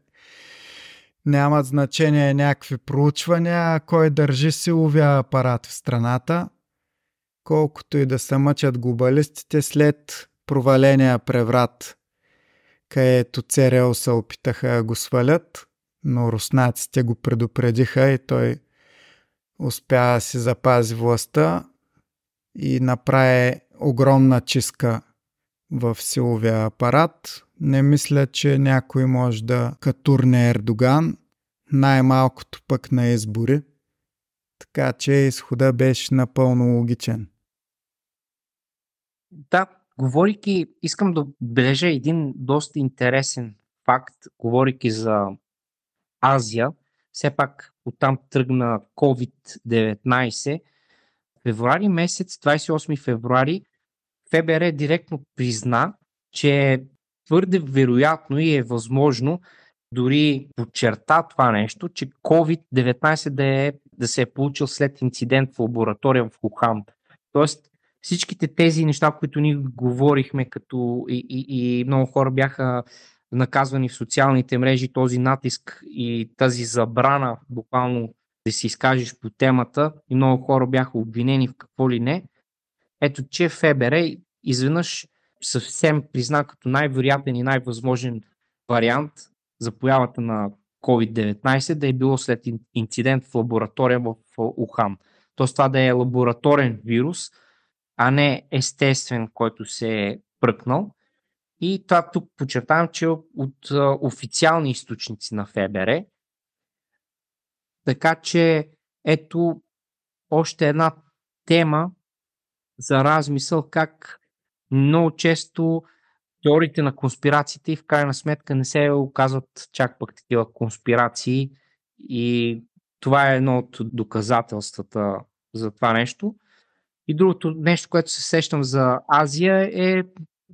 нямат значение някакви проучвания, кой държи силовия апарат в страната. Колкото и да се мъчат глобалистите след проваления преврат, където ЦРЛ се опитаха да го свалят, но руснаците го предупредиха и той успя да си запази властта и направи огромна чистка в силовия апарат. Не мисля, че някой може да катурне Ердоган, най-малкото пък на избори. Така че изхода беше напълно логичен. Да, говорики, искам да бележа един доста интересен факт, говорики за Азия. Все пак оттам тръгна COVID-19. Февруари месец, 28 февруари, ФБР директно призна, че е твърде вероятно и е възможно, дори подчерта това нещо, че COVID-19 да, е, да се е получил след инцидент в лаборатория в Хухан. Тоест, всичките тези неща, които ние говорихме, като и, и, и много хора бяха наказвани в социалните мрежи, този натиск и тази забрана, буквално да си изкажеш по темата, и много хора бяха обвинени в какво ли не, ето, че ФБР изведнъж съвсем призна като най-вероятен и най-възможен вариант за появата на COVID-19 да е било след инцидент в лаборатория в Ухан. Тоест това да е лабораторен вирус, а не естествен, който се е пръкнал. И това тук подчертавам, че от официални източници на ФБР. Така че ето още една тема, за размисъл как много често теориите на конспирациите и в крайна сметка не се оказват чак пък такива конспирации и това е едно от доказателствата за това нещо. И другото нещо, което се сещам за Азия е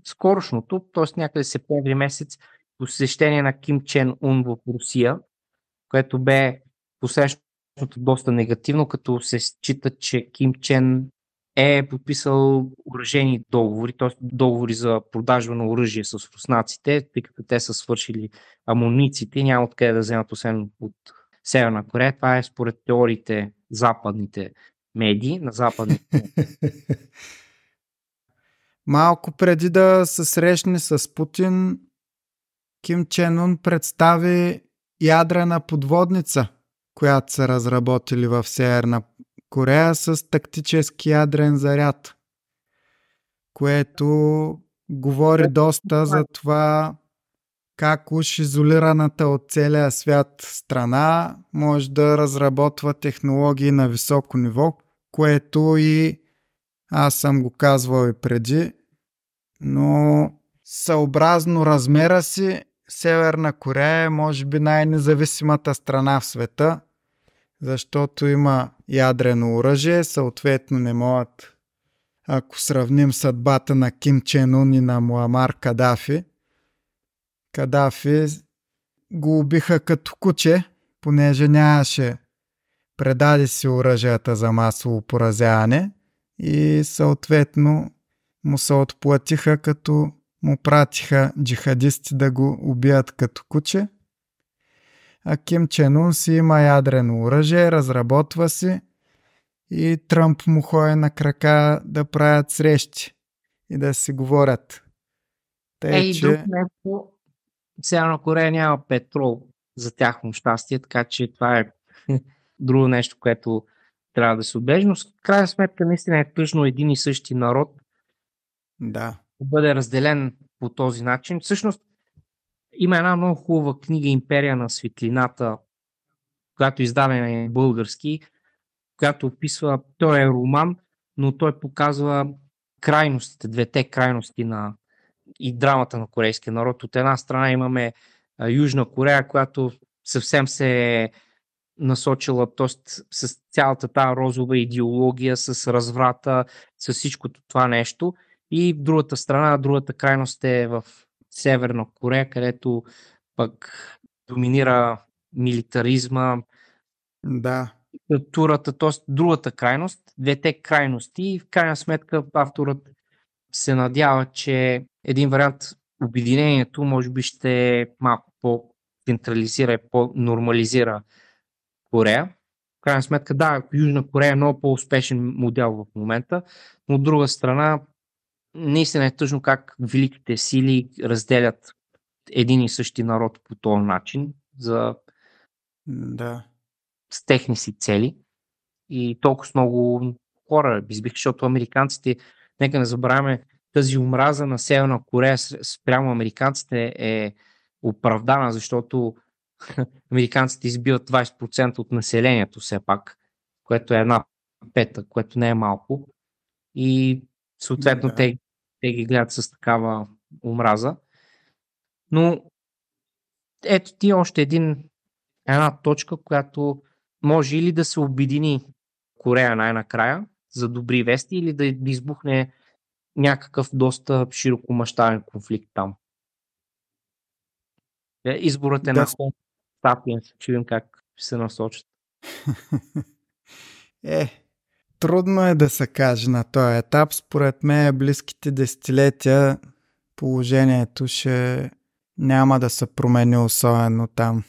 скорошното, т.е. някъде септември месец, посещение на Ким Чен Ун в Русия, което бе посрещнато доста негативно, като се счита, че Ким Чен е подписал оръжени договори, т.е. договори за продажба на оръжие с руснаците, тъй като те са свършили амуниците и няма откъде да вземат освен от Северна Корея. Това е според теориите западните медии на западните. [LAUGHS] Малко преди да се срещне с Путин, Ким Чен Ун представи ядрена подводница, която са разработили в Северна Корея с тактически ядрен заряд, което говори доста за това как уж изолираната от целия свят страна може да разработва технологии на високо ниво, което и аз съм го казвал и преди, но съобразно размера си Северна Корея е може би най-независимата страна в света, защото има ядрено оръжие, съответно не могат, ако сравним съдбата на Ким Чен Ун и на Муамар Кадафи, Кадафи го убиха като куче, понеже нямаше предаде си оръжията за масово поразяване и съответно му се отплатиха като му пратиха джихадисти да го убият като куче. А Ким Ченун си има ядрено оръжие, разработва си и Тръмп му ходи на крака да правят срещи и да си говорят. Те, Ей, че... друг нещо, Северна Корея няма петрол за тяхно щастие, така че това е [LAUGHS] друго нещо, което трябва да се отбележи, но в крайна сметка наистина е тъжно един и същи народ да. бъде разделен по този начин. Всъщност има една много хубава книга Империя на светлината, която издадена е български, която описва, той е роман, но той показва крайностите, двете крайности на и драмата на корейския народ. От една страна имаме Южна Корея, която съвсем се е насочила т.е. с цялата тази розова идеология, с разврата, с всичкото това нещо. И другата страна, другата крайност е в Северна Корея, където пък доминира милитаризма, да. диктатурата, т.е. другата крайност, двете крайности и в крайна сметка авторът се надява, че един вариант обединението може би ще малко по-централизира и по-нормализира Корея. В крайна сметка, да, Южна Корея е много по-успешен модел в момента, но от друга страна, наистина е тъжно как великите сили разделят един и същи народ по този начин за да. с техни си цели. И толкова много хора избих, защото американците, нека не забравяме, тази омраза на Северна Корея спрямо американците е оправдана, защото [LAUGHS] американците избиват 20% от населението все пак, което е една пета, което не е малко. И съответно да. те, те ги гледат с такава омраза. Но ето ти още един, една точка, която може или да се обедини Корея най-накрая за добри вести, или да избухне някакъв доста широкомащабен конфликт там. Е, изборът е да. на Sapiens, че видим как се насочат. [LAUGHS] е, трудно е да се каже на този етап. Според мен близките десетилетия положението ще няма да се промени особено там.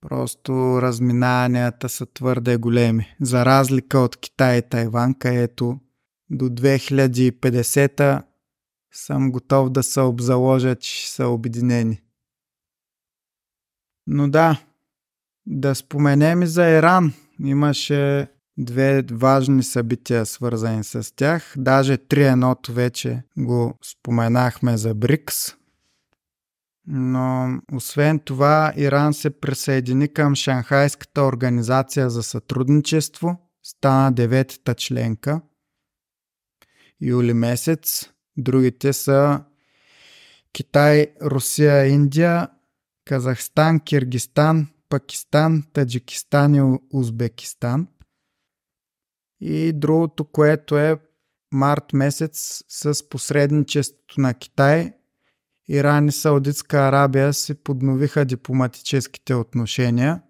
Просто разминанията са твърде големи. За разлика от Китай и Тайван, където до 2050 съм готов да се обзаложа, че са обединени. Но да, да споменем и за Иран. Имаше две важни събития, свързани с тях. Даже три едното вече го споменахме за БРИКС. Но освен това, Иран се присъедини към Шанхайската организация за сътрудничество, стана деветата членка. юли месец. Другите са Китай, Русия, Индия, Казахстан, Киргистан, Пакистан, Таджикистан и Узбекистан. И другото, което е март месец с посредничеството на Китай, Иран и Саудитска Арабия се подновиха дипломатическите отношения,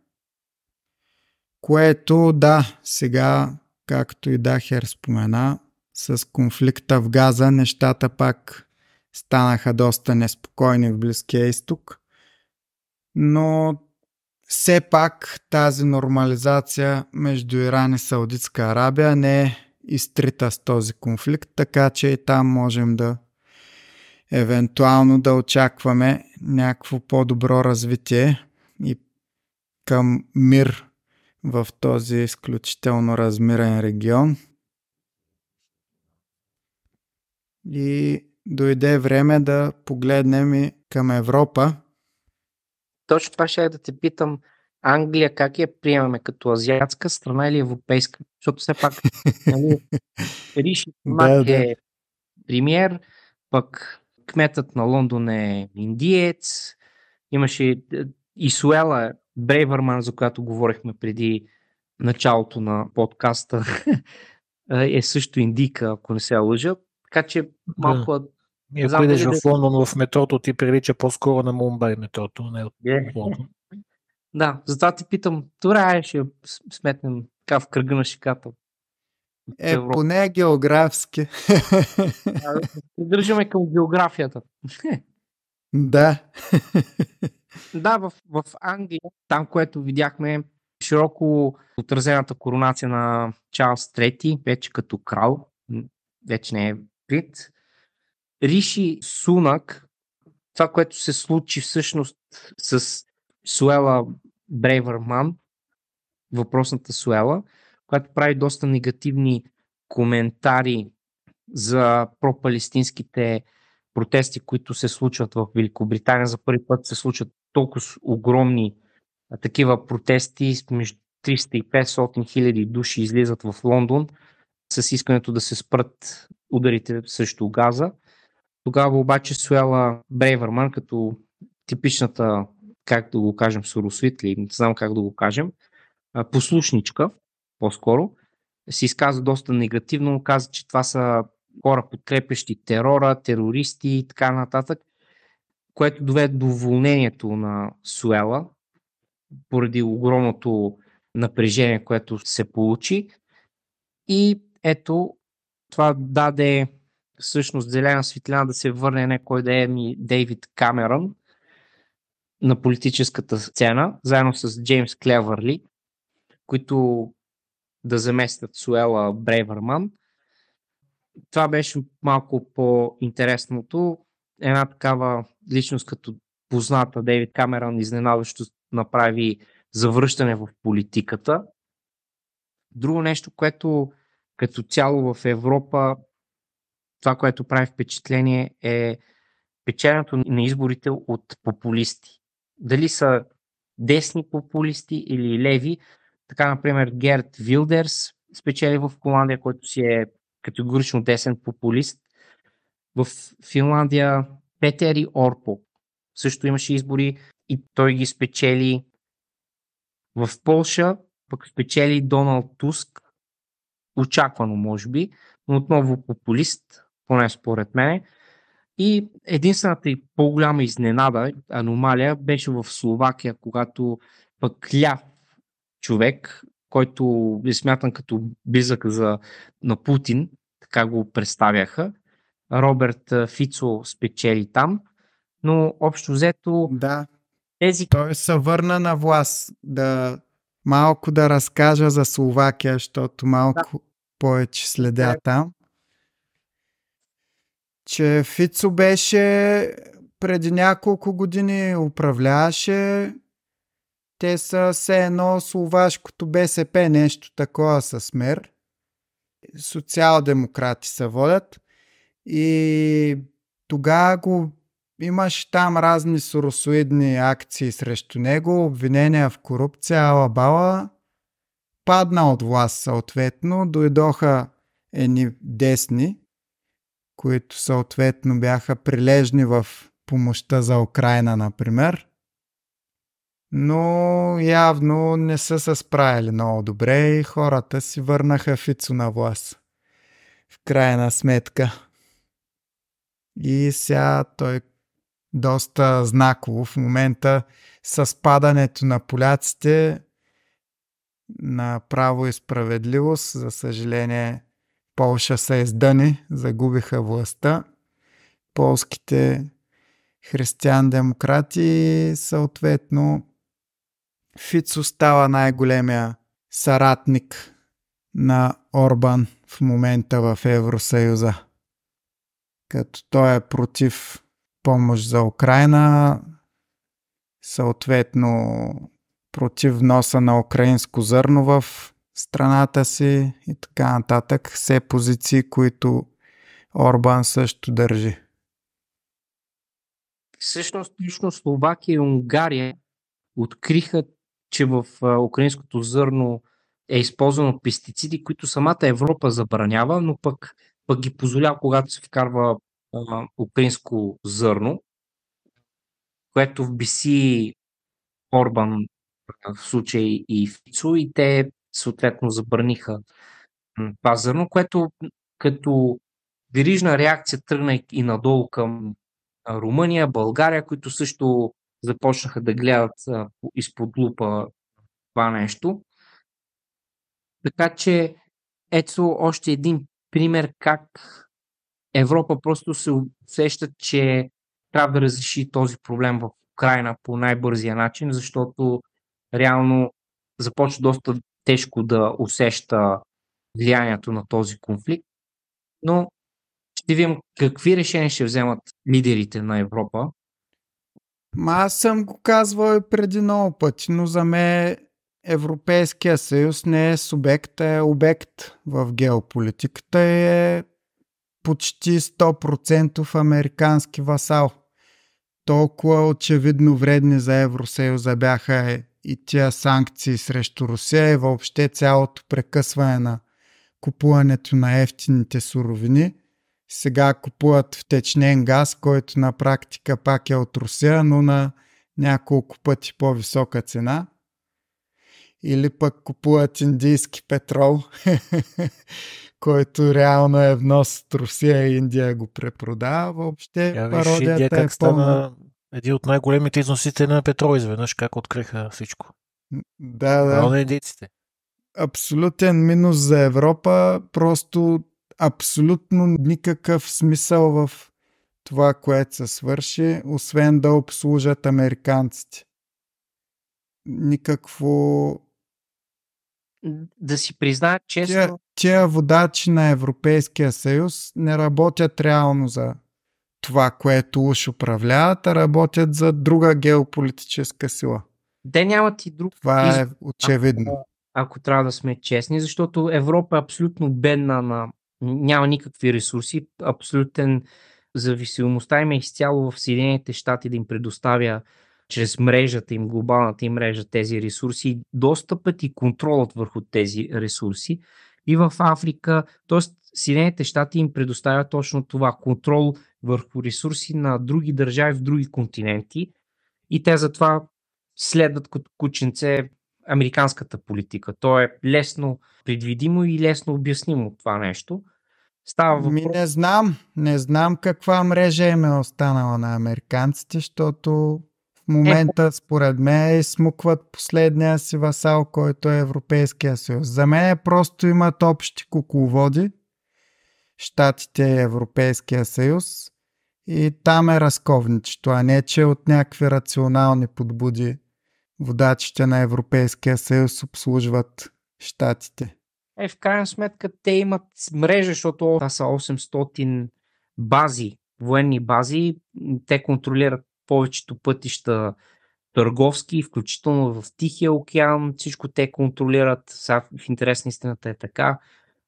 което да, сега, както и Дахер спомена, с конфликта в Газа нещата пак станаха доста неспокойни в Близкия изток. Но все пак тази нормализация между Иран и Саудитска Арабия не е изтрита с този конфликт, така че и там можем да евентуално да очакваме някакво по-добро развитие и към мир в този изключително размирен регион. И дойде време да погледнем и към Европа. Точно това ще е да те питам. Англия как я приемаме като азиатска страна или европейска? Защото все пак нали, [LAUGHS] Риши да, да. е премьер, пък кметът на Лондон е индиец, имаше е, Исуела Брейвърман, за която говорихме преди началото на подкаста, [LAUGHS] е също индика, ако не се лъжа. Така че малко... Да. И ако идеш в Лондон в метрото, ти прилича по-скоро на Мумбай метрото, не от yeah. Лондон. Да, затова ти питам, това ще сметнем така в кръга на шиката. Е, Европа. поне географски. Придържаме към географията. [LAUGHS] Да. [LAUGHS] да, в, в Англия, там, което видяхме широко отразената коронация на Чарлз III, вече като крал, вече не е прит. Риши Сунак, това, което се случи всъщност с Суела Брейвърман, въпросната Суела, която прави доста негативни коментари за пропалестинските протести, които се случват в Великобритания. За първи път се случват толкова огромни такива протести, между 300 и 500 хиляди души излизат в Лондон с искането да се спрат ударите срещу газа. Тогава обаче Суела Брейвърман, като типичната, как да го кажем, соросвит или не знам как да го кажем, послушничка, по-скоро, се изказа доста негативно, каза, че това са хора подкрепящи терора, терористи и така нататък, което доведе до уволнението на Суела поради огромното напрежение, което се получи. И ето, това даде всъщност зелена светлина да се върне някой да е ми Дейвид Камерън на политическата сцена, заедно с Джеймс Клевърли, които да заместят Суела Брейвърман. Това беше малко по-интересното. Една такава личност като позната Дейвид Камерън изненадващо направи завръщане в политиката. Друго нещо, което като цяло в Европа това, което прави впечатление е печенето на изборите от популисти. Дали са десни популисти или леви, така, например, Герт Вилдерс спечели в Холандия, който си е категорично десен популист. В Финландия Петери Орпо също имаше избори и той ги спечели. В Полша пък спечели Доналд Туск, очаквано може би, но отново популист, поне според мен. И единствената и по-голяма изненада, аномалия, беше в Словакия, когато пък ляв човек, който е смятан като близък за, на Путин, така го представяха. Роберт Фицо спечели там, но общо взето да. тези... Той се върна на власт да малко да разкажа за Словакия, защото малко да. повече следя да. там. Че Фицо беше преди няколко години управляваше те са все едно словашкото БСП, нещо такова с мер. Социал-демократи се водят. И тогава го имаш там разни соросоидни акции срещу него, обвинения в корупция, ала-бала. Падна от власт съответно, дойдоха едни десни които съответно бяха прилежни в помощта за Украина, например. Но явно не са се справили много добре и хората си върнаха Фицо на власт. В крайна сметка. И сега той доста знаково в момента с падането на поляците на право и справедливост. За съжаление, Полша са издъни, загубиха властта. Полските християн-демократи съответно Фицо става най-големия саратник на Орбан в момента в Евросъюза. Като той е против помощ за Украина, съответно против вноса на украинско зърно в страната си и така нататък. Все позиции, които Орбан също държи. Всъщност, лично Словакия и Унгария откриха, че в украинското зърно е използвано пестициди, които самата Европа забранява, но пък, пък ги позволява, когато се вкарва а, украинско зърно, което в биси Орбан в случай и Фицо и те съответно забраниха това зърно, което като верижна реакция тръгна и надолу към Румъния, България, които също започнаха да гледат изпод лупа това нещо. Така че ето още един пример как Европа просто се усеща, че трябва да разреши този проблем в Украина по най-бързия начин, защото реално започва доста тежко да усеща влиянието на този конфликт. Но ще видим какви решения ще вземат лидерите на Европа. Ма аз съм го казвал и преди много пъти, но за мен Европейския съюз не е субект, а е обект в геополитиката и е почти 100% американски васал. Толкова очевидно вредни за Евросъюза бяха и тия санкции срещу Русия и въобще цялото прекъсване на купуването на ефтините суровини. Сега купуват втечнен газ, който на практика пак е от Русия, но на няколко пъти по-висока цена. Или пък купуват индийски петрол, [LAUGHS] който реално е внос от Русия и Индия го препродава. Въобще Я пародията е пълна. стана един от най-големите износители на петрол изведнъж, как откриха всичко. Да, да. на индийците. Абсолютен минус за Европа. Просто абсолютно никакъв смисъл в това, което се свърши, освен да обслужат американците. Никакво... Да си признаят Тия, честно, тия водачи на Европейския съюз не работят реално за това, което уж управляват, а работят за друга геополитическа сила. те нямат и друг Това е избор, очевидно. ако, ако трябва да сме честни, защото Европа е абсолютно бедна на... няма никакви ресурси, абсолютен зависимостта им е изцяло в Съединените щати да им предоставя чрез мрежата им, глобалната им мрежа тези ресурси, достъпът и контролът върху тези ресурси. И в Африка, т.е. Съединените щати им предоставят точно това контрол върху ресурси на други държави в други континенти и те затова следват като кученце американската политика. То е лесно предвидимо и лесно обяснимо това нещо. Става въпрос... Ми не знам, не знам каква мрежа им е останала на американците, защото в момента, според мен, изсмукват последния си васал, който е Европейския съюз. За мен просто имат общи кукловоди, Штатите и Европейския съюз и там е разковничето, а не че от някакви рационални подбуди водачите на Европейския съюз обслужват Штатите. Е, в крайна сметка те имат мрежа, защото това са 800 бази, военни бази. Те контролират повечето пътища търговски, включително в Тихия океан. Всичко те контролират. Сега в интерес на истината е така.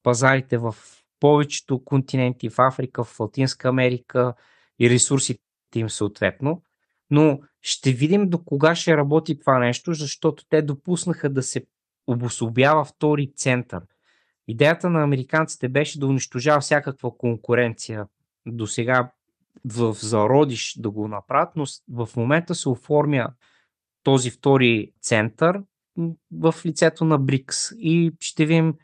Пазарите в повечето континенти, в Африка, в Латинска Америка и ресурсите им съответно. Но ще видим до кога ще работи това нещо, защото те допуснаха да се обособява втори център. Идеята на американците беше да унищожава всякаква конкуренция до сега в зародиш да го направят, но в момента се оформя този втори център в лицето на БРИКС и ще видим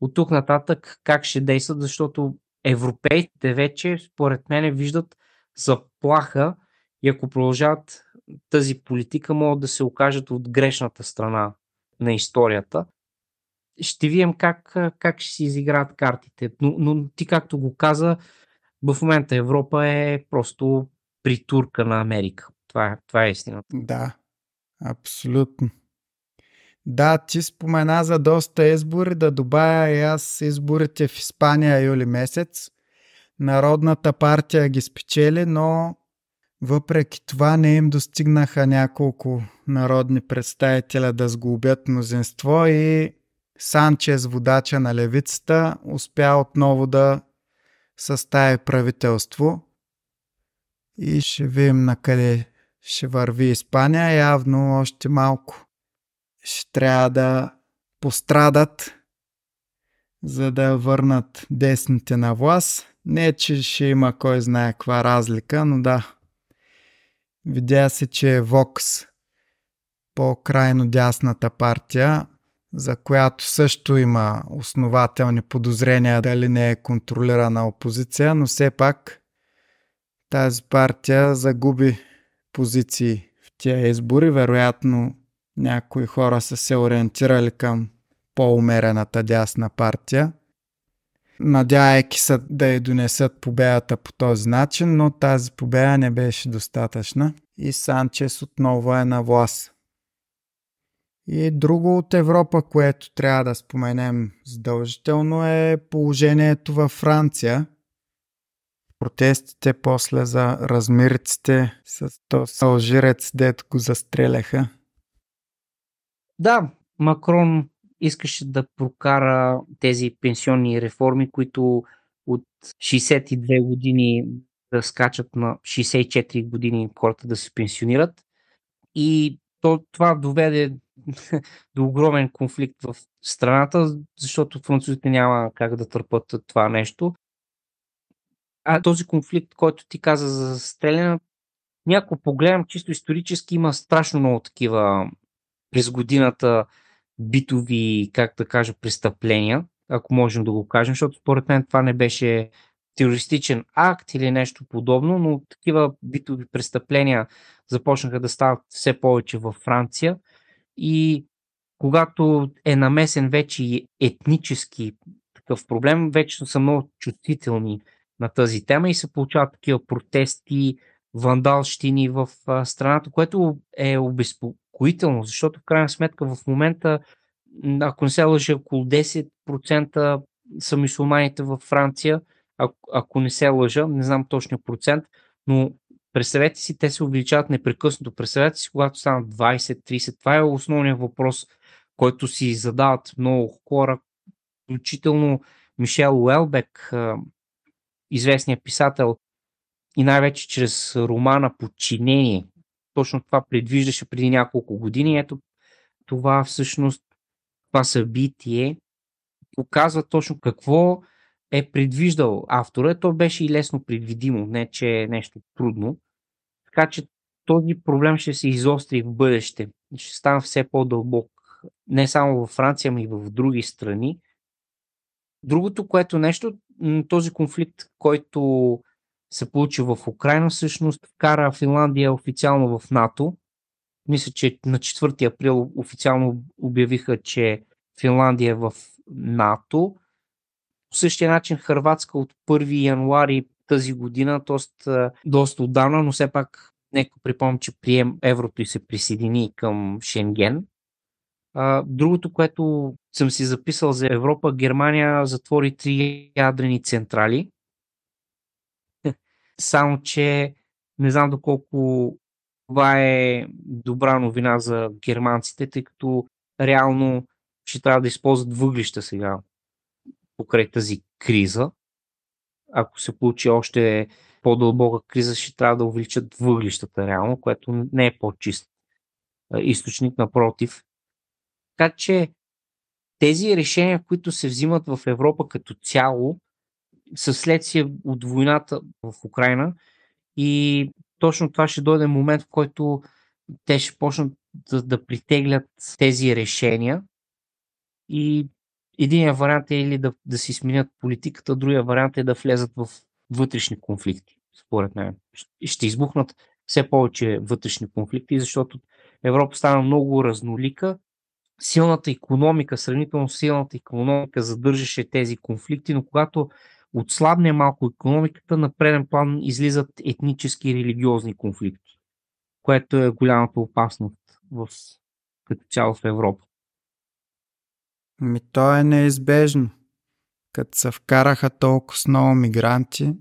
от тук нататък как ще действат, защото европейците вече, според мен, виждат заплаха и ако продължават тази политика, могат да се окажат от грешната страна на историята. Ще видим как, как ще си изиграят картите. Но, но ти, както го каза, в момента Европа е просто притурка на Америка. Това е, това е истината. Да, абсолютно. Да, ти спомена за доста избори, да добавя и аз изборите в Испания юли месец. Народната партия ги спечели, но въпреки това не им достигнаха няколко народни представителя да сглобят мнозинство и Санчес, водача на левицата, успя отново да състави правителство. И ще видим на къде ще върви Испания. Явно още малко ще трябва да пострадат, за да върнат десните на власт. Не, че ще има кой знае каква разлика, но да. Видя се, че Вокс, по-крайно дясната партия, за която също има основателни подозрения дали не е контролирана опозиция, но все пак тази партия загуби позиции в тия избори. Вероятно някои хора са се ориентирали към по-умерената дясна партия, надявайки се да й донесат победата по този начин, но тази победа не беше достатъчна и Санчес отново е на власт. И друго от Европа, което трябва да споменем задължително е положението във Франция. Протестите после за размириците с този алжирец, дето го застреляха. Да, Макрон искаше да прокара тези пенсионни реформи, които от 62 години да скачат на 64 години хората да се пенсионират. И то, това доведе [LAUGHS] до огромен конфликт в страната, защото французите няма как да търпат това нещо. А този конфликт, който ти каза за стреляне, някой погледам чисто исторически, има страшно много такива през годината битови, как да кажа, престъпления, ако можем да го кажем, защото според мен това не беше терористичен акт или нещо подобно, но такива битови престъпления започнаха да стават все повече във Франция. И когато е намесен вече и етнически такъв проблем, вече са много чувствителни на тази тема и се получават такива протести, вандалщини в страната, което е обезпокоително, защото в крайна сметка в момента, ако не се лъжа, около 10% са мусулманите във Франция, ако, ако не се лъжа, не знам точния процент, но представете си, те се увеличават непрекъснато. Представете си, когато станат 20-30. Това е основният въпрос, който си задават много хора, включително Мишел Уелбек, известният писател, и най-вече чрез романа Подчинение. Точно това предвиждаше преди няколко години. Ето това всъщност, това събитие показва точно какво е предвиждал автора. То беше и лесно предвидимо, не че е нещо трудно. Така че този проблем ще се изостри в бъдеще. Ще стане все по-дълбок. Не само във Франция, но и в други страни. Другото, което нещо, този конфликт, който се получи в Украина, всъщност вкара Финландия официално в НАТО. Мисля, че на 4 април официално обявиха, че Финландия е в НАТО. По същия начин Хрватска от 1 януари тази година, т.е. доста отдавна, но все пак нека припомня, че прием еврото и се присъедини към Шенген. Другото, което съм си записал за Европа, Германия затвори три ядрени централи. Само, че не знам доколко това е добра новина за германците, тъй като реално ще трябва да използват въглища сега покрай тази криза. Ако се получи още по-дълбока криза, ще трябва да увеличат въглищата реално, което не е по-чист източник, напротив. Така че тези решения, които се взимат в Европа като цяло, със следствие от войната в Украина и точно това ще дойде момент, в който те ще почнат да, да притеглят тези решения и Единият вариант е или да, да си сменят политиката, другия вариант е да влезат в вътрешни конфликти, според мен. Ще избухнат все повече вътрешни конфликти, защото Европа стана много разнолика. Силната економика, сравнително силната економика задържаше тези конфликти, но когато отслабне малко економиката, на преден план излизат етнически и религиозни конфликти, което е голямата опасност в, като цяло в Европа. Ми то е неизбежно. Като се вкараха толкова с много мигранти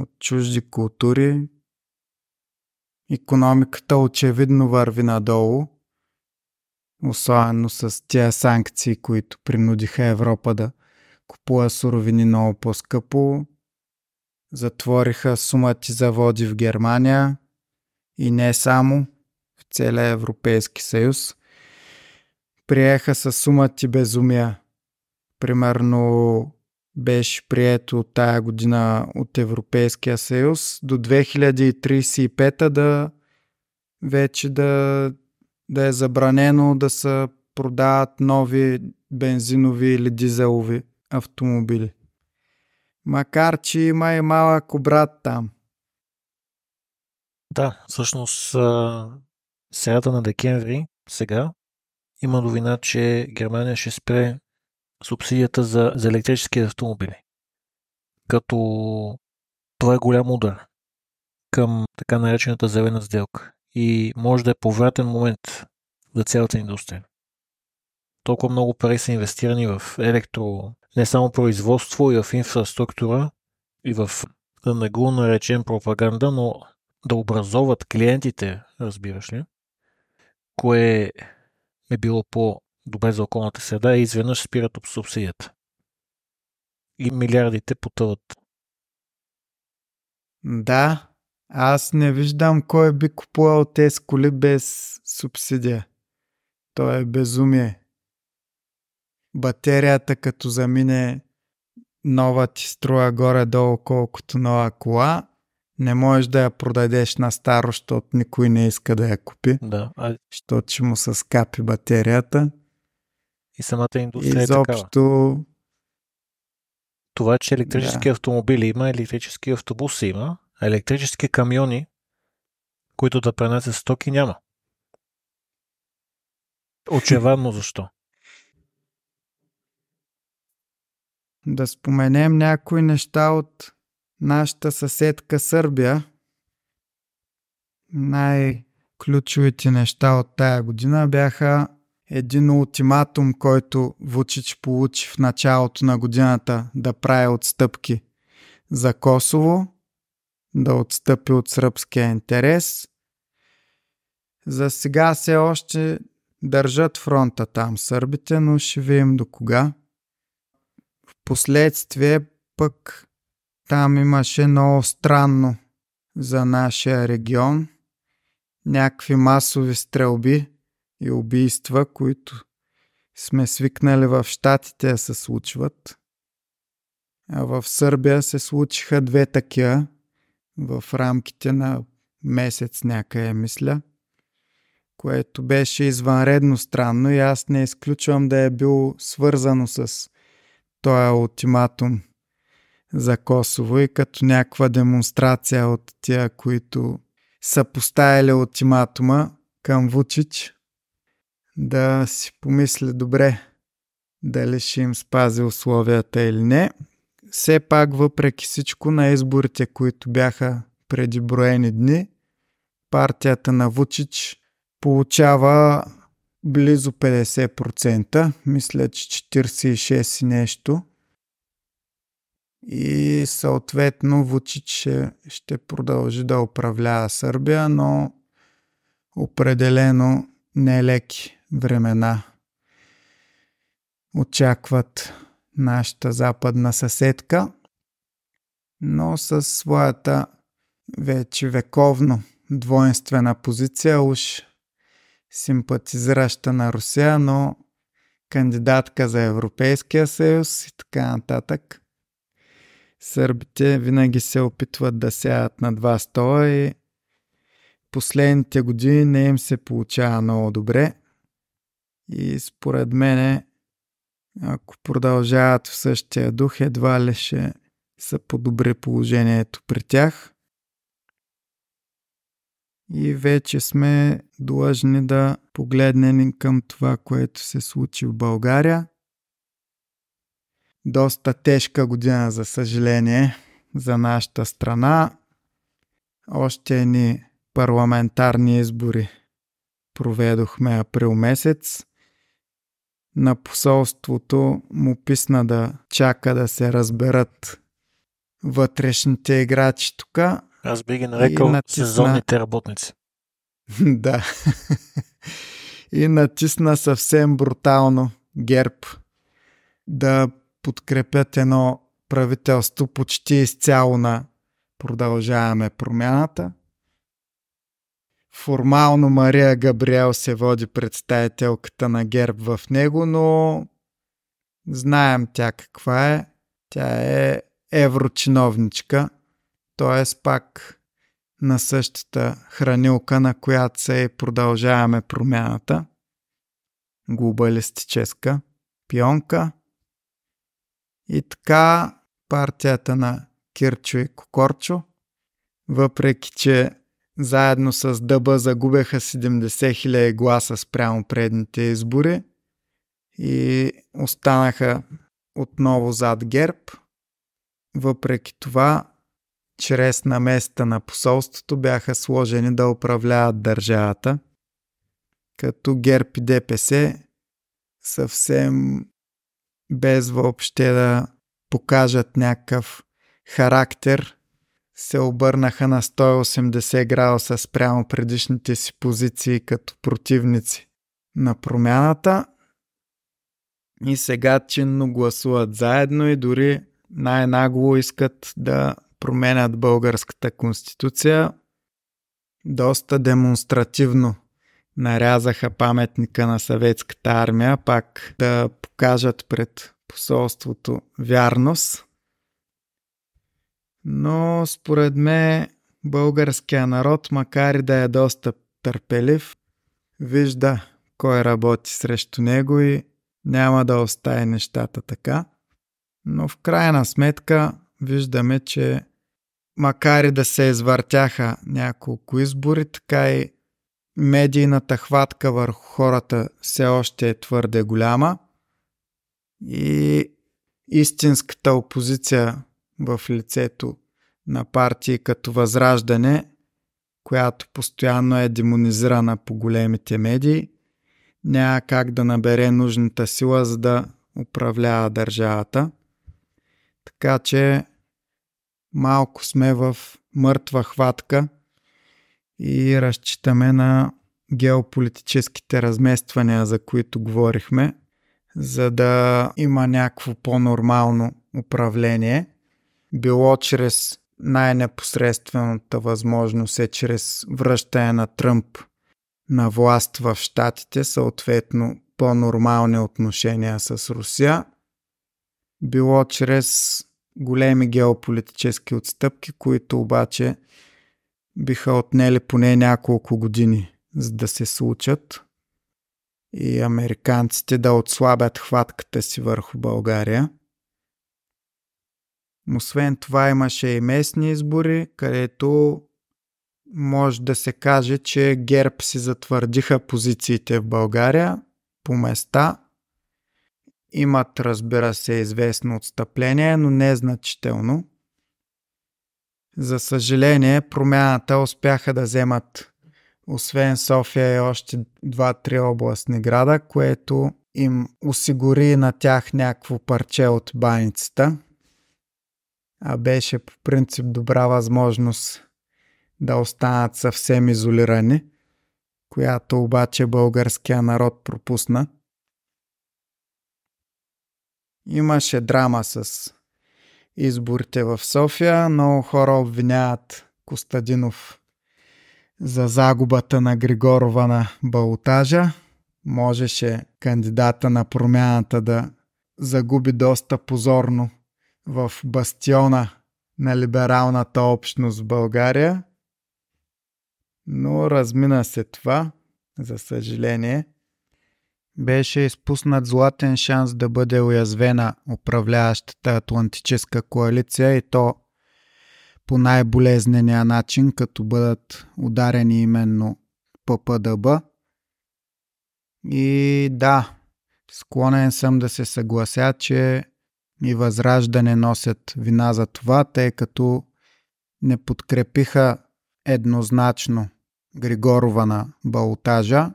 от чужди култури, економиката очевидно върви надолу, особено с тия санкции, които принудиха Европа да купува суровини много по-скъпо, затвориха сумати заводи в Германия и не само в целия Европейски съюз приеха с сумати безумия. Примерно беше прието тая година от Европейския съюз до 2035 да вече да, да е забранено да се продават нови бензинови или дизелови автомобили. Макар, че има и малък обрат там. Да, всъщност средата на декември сега има новина, че Германия ще спре субсидията за, за електрически автомобили. Като това е голям удар към така наречената зелена сделка. И може да е повратен момент за цялата индустрия. Толкова много пари са инвестирани в електро, не само производство и в инфраструктура, и в, да не го наречем пропаганда, но да образоват клиентите, разбираш ли, кое е било по-добре за околната среда и изведнъж спират об субсидията. И милиардите потъват. Да, аз не виждам кой би купувал тези коли без субсидия. То е безумие. Батерията като замине нова ти струя горе-долу колкото нова кола, не можеш да я продадеш на старо, защото никой не иска да я купи. Да. А... Защото ще му се скапи батерията. И самата индустрия Изобщо... е такава. Това, че електрически да. автомобили има, електрически автобуси има, а електрически камиони, които да пренесат стоки, няма. Очевидно защо. Да споменем някои неща от нашата съседка Сърбия. Най-ключовите неща от тая година бяха един ултиматум, който Вучич получи в началото на годината да прави отстъпки за Косово, да отстъпи от сръбския интерес. За сега все още държат фронта там сърбите, но ще видим до кога. Впоследствие пък там имаше много странно за нашия регион. Някакви масови стрелби и убийства, които сме свикнали в Штатите се случват. А в Сърбия се случиха две такива в рамките на месец някъде, мисля, което беше извънредно странно и аз не изключвам да е бил свързано с този ултиматум за Косово и като някаква демонстрация от тия, които са поставили ултиматума към Вучич, да си помисли добре дали ще им спази условията или не. Все пак, въпреки всичко, на изборите, които бяха преди броени дни, партията на Вучич получава близо 50%, мисля, че 46 и нещо – и съответно Вучич ще, ще продължи да управлява Сърбия, но определено нелеки времена очакват нашата западна съседка, но със своята вече вековно двойствена позиция уж симпатизираща на Русия, но кандидатка за Европейския съюз и така нататък. Сърбите винаги се опитват да сядат на два стола и последните години не им се получава много добре. И според мене, ако продължават в същия дух, едва ли ще са подобри положението при тях. И вече сме длъжни да погледнем към това, което се случи в България. Доста тежка година, за съжаление, за нашата страна. Още ни парламентарни избори проведохме април месец. На посолството му писна да чака да се разберат вътрешните играчи тук. Аз би ги нарекал натисна... сезонните работници. [LAUGHS] да. и натисна съвсем брутално ГЕРБ да подкрепят едно правителство почти изцяло на продължаваме промяната. Формално Мария Габриел се води представителката на ГЕРБ в него, но знаем тя каква е. Тя е еврочиновничка, т.е. пак на същата хранилка, на която се продължаваме промяната. Глобалистическа пионка. И така партията на Кирчо и Кокорчо, въпреки че заедно с Дъба загубеха 70 000 гласа спрямо предните избори и останаха отново зад ГЕРБ. Въпреки това, чрез наместа на посолството бяха сложени да управляват държавата, като ГЕРБ и ДПС съвсем без въобще да покажат някакъв характер, се обърнаха на 180 градуса спрямо предишните си позиции като противници на промяната. И сега чинно гласуват заедно и дори най-нагло искат да променят българската конституция. Доста демонстративно нарязаха паметника на съветската армия, пак да покажат пред посолството вярност. Но според мен българския народ, макар и да е доста търпелив, вижда кой работи срещу него и няма да остави нещата така. Но в крайна сметка виждаме, че макар и да се извъртяха няколко избори, така и медийната хватка върху хората все още е твърде голяма и истинската опозиция в лицето на партии като Възраждане, която постоянно е демонизирана по големите медии, няма как да набере нужната сила, за да управлява държавата. Така че малко сме в мъртва хватка и разчитаме на геополитическите размествания, за които говорихме, за да има някакво по-нормално управление, било чрез най-непосредствената възможност е чрез връщане на Тръмп на власт в Штатите, съответно по-нормални отношения с Русия, било чрез големи геополитически отстъпки, които обаче биха отнели поне няколко години, за да се случат и американците да отслабят хватката си върху България. Освен това имаше и местни избори, където може да се каже, че ГЕРБ си затвърдиха позициите в България по места. Имат, разбира се, известно отстъпление, но не значително. За съжаление, промяната успяха да вземат освен София и още 2-3 областни града, което им осигури на тях някакво парче от баницата. А беше по принцип добра възможност да останат съвсем изолирани, която обаче българския народ пропусна. Имаше драма с изборите в София. Много хора обвиняват Костадинов за загубата на Григорова на балотажа. Можеше кандидата на промяната да загуби доста позорно в бастиона на либералната общност в България. Но размина се това, за съжаление. Беше изпуснат златен шанс да бъде уязвена управляващата Атлантическа коалиция и то по най-болезнения начин, като бъдат ударени именно ППДБ. И да, склонен съм да се съглася, че и Възраждане носят вина за това, тъй като не подкрепиха еднозначно Григорова на балотажа,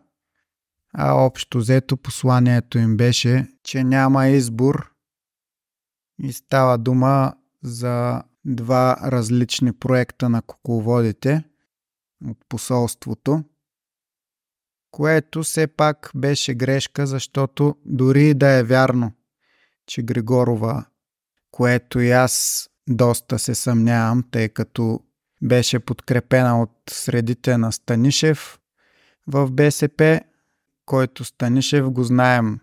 а общо взето посланието им беше, че няма избор и става дума за два различни проекта на кукловодите от посолството, което все пак беше грешка, защото дори да е вярно, че Григорова, което и аз доста се съмнявам, тъй като беше подкрепена от средите на Станишев в БСП, който Станишев го знаем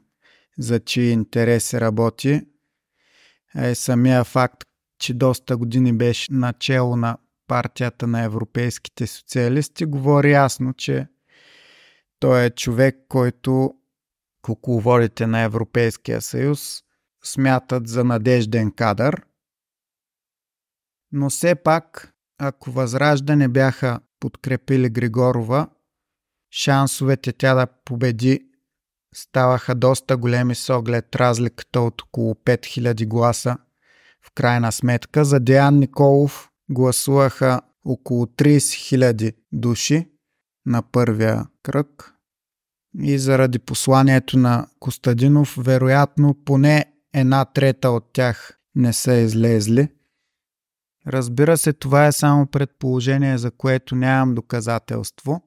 за чии интереси работи. Е самия факт, че доста години беше начало на партията на европейските социалисти, говори ясно, че той е човек, който кукловодите на Европейския съюз смятат за надежден кадър. Но все пак, ако Възраждане бяха подкрепили Григорова, шансовете тя да победи ставаха доста големи с оглед разликата от около 5000 гласа. В крайна сметка за Диан Николов гласуваха около 30 000 души на първия кръг и заради посланието на Костадинов, вероятно поне една трета от тях не са излезли. Разбира се, това е само предположение, за което нямам доказателство,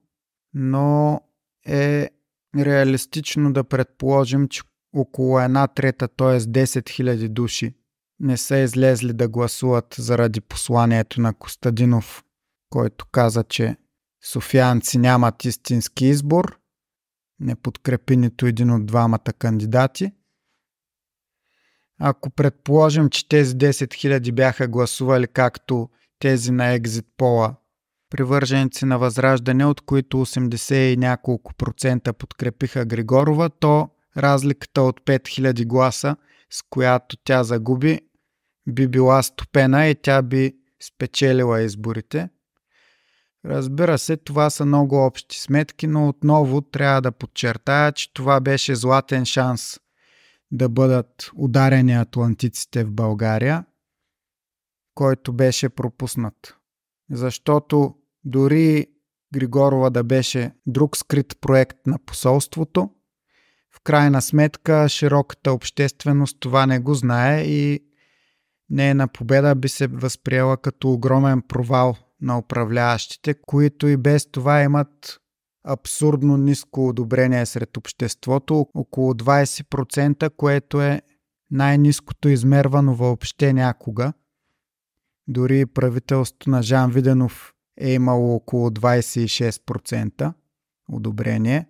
но е реалистично да предположим, че около една трета, т.е. 10 000 души не са излезли да гласуват заради посланието на Костадинов, който каза, че софианци нямат истински избор, не подкрепи нито един от двамата кандидати – ако предположим, че тези 10 000 бяха гласували както тези на екзит пола, привърженици на Възраждане, от които 80 и няколко процента подкрепиха Григорова, то разликата от 5000 гласа, с която тя загуби, би била стопена и тя би спечелила изборите. Разбира се, това са много общи сметки, но отново трябва да подчертая, че това беше златен шанс да бъдат ударени атлантиците в България, който беше пропуснат. Защото дори Григорова да беше друг скрит проект на посолството, в крайна сметка широката общественост това не го знае и нейна победа би се възприела като огромен провал на управляващите, които и без това имат абсурдно ниско одобрение сред обществото, около 20%, което е най-низкото измервано въобще някога. Дори правителството на Жан Виденов е имало около 26% одобрение.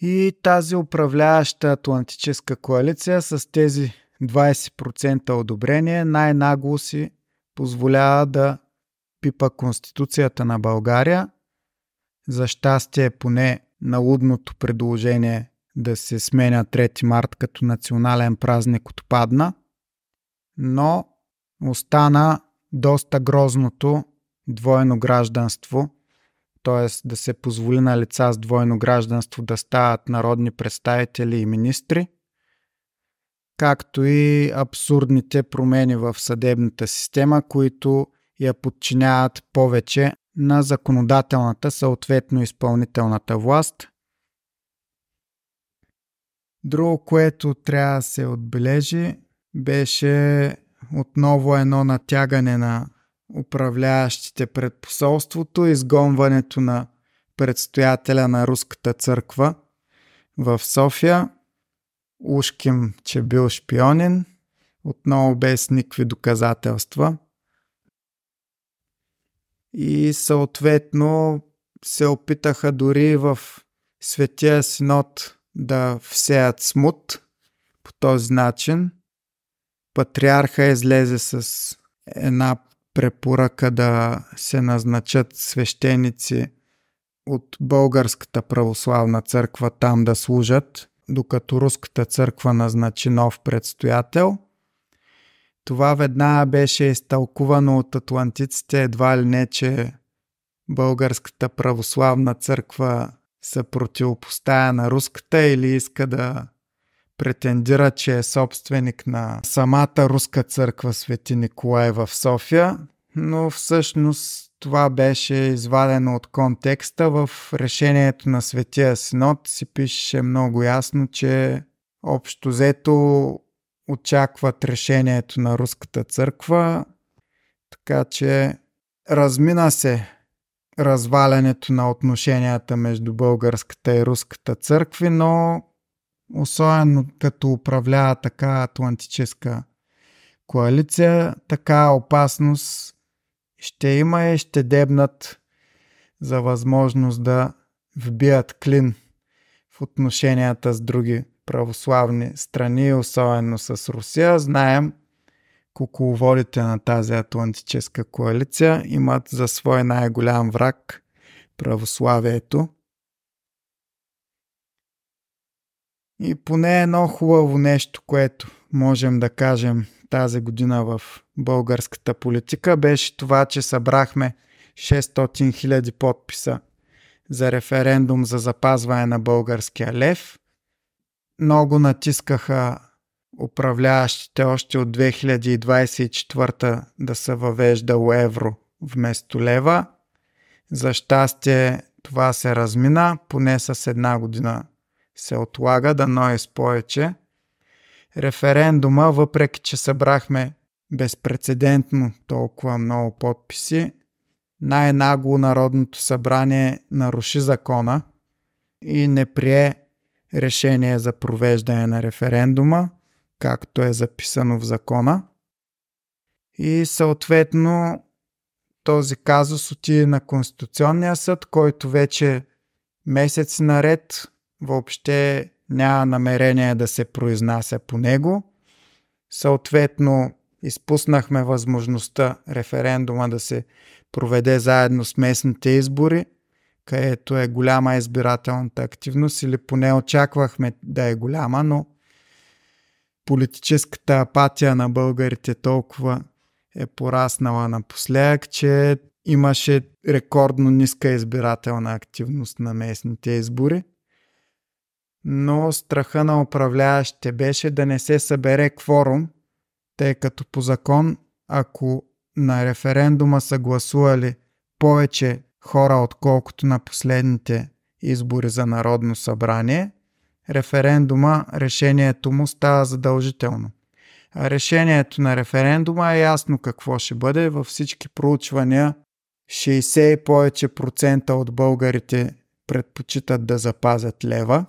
И тази управляваща Атлантическа коалиция с тези 20% одобрение най-нагло си позволява да пипа Конституцията на България за щастие поне на лудното предложение да се сменя 3 март като национален празник отпадна, но остана доста грозното двойно гражданство, т.е. да се позволи на лица с двойно гражданство да стават народни представители и министри, както и абсурдните промени в съдебната система, които я подчиняват повече на законодателната, съответно изпълнителната власт. Друго, което трябва да се отбележи, беше отново едно натягане на управляващите пред посолството, изгонването на предстоятеля на Руската църква в София. Ушким, че бил шпионин, отново без никакви доказателства и съответно се опитаха дори в Светия Синод да всеят смут по този начин. Патриарха излезе с една препоръка да се назначат свещеници от Българската православна църква там да служат, докато Руската църква назначи нов предстоятел. Това веднага беше изтълкувано от атлантиците едва ли не, че Българската православна църква се противопоставя на руската или иска да претендира, че е собственик на самата руска църква Свети Николай в София, но всъщност това беше извадено от контекста. В решението на Светия Синод си пишеше много ясно, че общо взето очакват решението на руската църква, така че размина се развалянето на отношенията между българската и руската църкви, но особено като управлява така атлантическа коалиция, така опасност ще има и ще дебнат за възможност да вбият клин в отношенията с други православни страни, особено с Русия. Знаем, кукловодите на тази атлантическа коалиция имат за свой най-голям враг православието. И поне едно хубаво нещо, което можем да кажем тази година в българската политика, беше това, че събрахме 600 000 подписа за референдум за запазване на българския лев. Много натискаха управляващите още от 2024 да се въвеждало евро вместо лева. За щастие това се размина, поне с една година се отлага, да но е повече. Референдума, въпреки че събрахме безпредседентно толкова много подписи, най-нагло Народното събрание наруши закона и не прие решение за провеждане на референдума, както е записано в закона. И съответно този казус отиде на Конституционния съд, който вече месец наред въобще няма намерение да се произнася по него. Съответно, изпуснахме възможността референдума да се проведе заедно с местните избори, където е голяма избирателната активност или поне очаквахме да е голяма, но политическата апатия на българите толкова е пораснала напоследък, че имаше рекордно ниска избирателна активност на местните избори. Но страха на управляващите беше да не се събере кворум, тъй като по закон, ако на референдума са гласували повече хора, отколкото на последните избори за Народно събрание, референдума, решението му става задължително. А решението на референдума е ясно какво ще бъде. Във всички проучвания 60 и повече процента от българите предпочитат да запазят лева.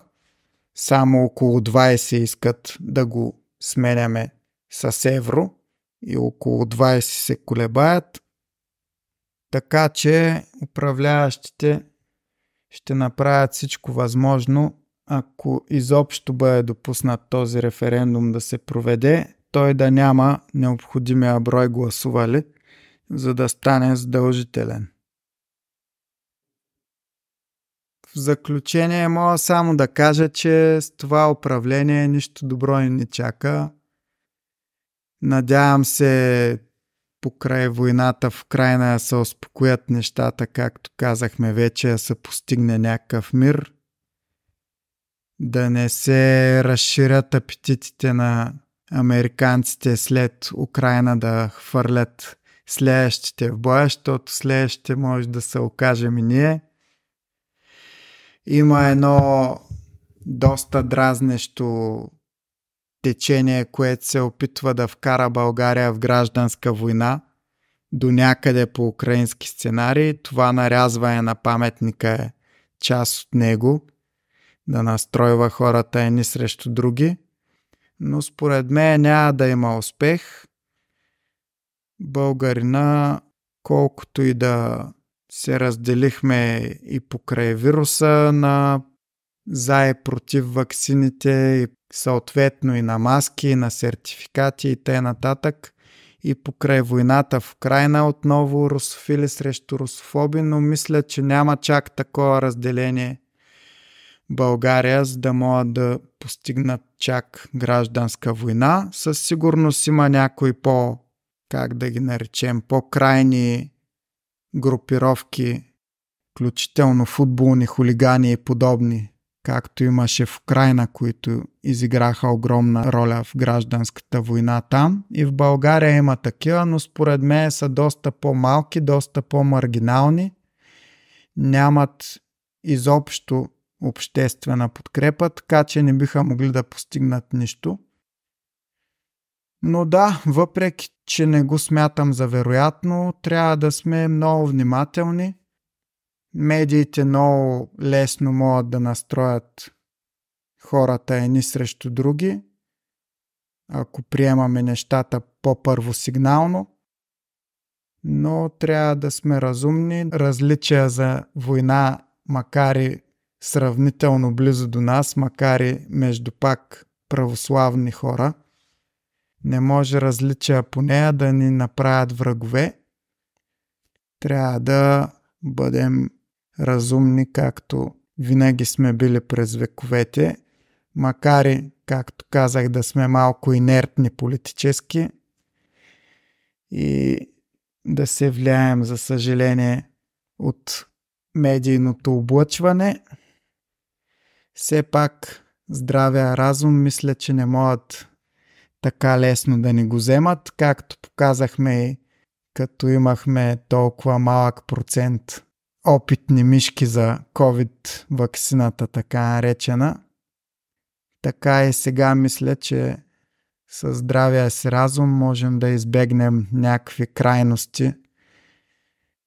Само около 20 искат да го сменяме с евро и около 20 се колебаят. Така че управляващите ще направят всичко възможно, ако изобщо бъде допуснат този референдум да се проведе, той да няма необходимия брой гласували, за да стане задължителен. В заключение мога само да кажа, че с това управление нищо добро не чака. Надявам се покрай войната в крайна да се успокоят нещата, както казахме вече, се постигне някакъв мир, да не се разширят апетитите на американците след Украина да хвърлят следващите в боя, защото следващите може да се окажем и ние. Има едно доста дразнещо течение, което се опитва да вкара България в гражданска война до някъде по украински сценарий. Това нарязване на паметника е част от него, да настройва хората едни срещу други. Но според мен няма да има успех. Българина, колкото и да се разделихме и покрай вируса на за и против ваксините и съответно и на маски, и на сертификати и т.н. И покрай войната в Украина отново русофили срещу русофоби, но мисля, че няма чак такова разделение България, за да могат да постигнат чак гражданска война. Със сигурност има някои по, как да ги наречем, по-крайни групировки, включително футболни хулигани и подобни, както имаше в Украина, които изиграха огромна роля в гражданската война там. И в България има такива, но според мен са доста по-малки, доста по-маргинални. Нямат изобщо обществена подкрепа, така че не биха могли да постигнат нищо. Но да, въпреки, че не го смятам за вероятно, трябва да сме много внимателни. Медиите много лесно могат да настроят хората едни срещу други, ако приемаме нещата по-първосигнално. Но трябва да сме разумни. Различия за война, макар и сравнително близо до нас, макар и между пак православни хора. Не може различия по нея да ни направят врагове. Трябва да бъдем разумни, както винаги сме били през вековете, макар и, както казах, да сме малко инертни политически и да се влияем, за съжаление, от медийното облъчване – все пак здравия разум мисля, че не могат така лесно да ни го вземат, както показахме и като имахме толкова малък процент опитни мишки за COVID вакцината, така наречена. Така и сега мисля, че със здравия си разум можем да избегнем някакви крайности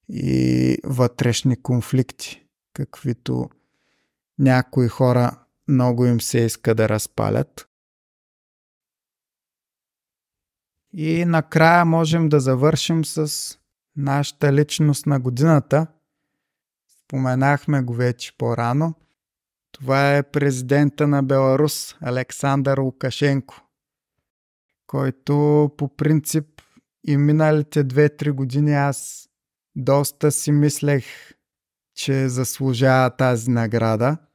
и вътрешни конфликти, каквито някои хора много им се иска да разпалят. И накрая можем да завършим с нашата личност на годината. Споменахме го вече по-рано. Това е президента на Беларус Александър Лукашенко, който по принцип и миналите 2-3 години аз доста си мислех, че заслужава тази награда –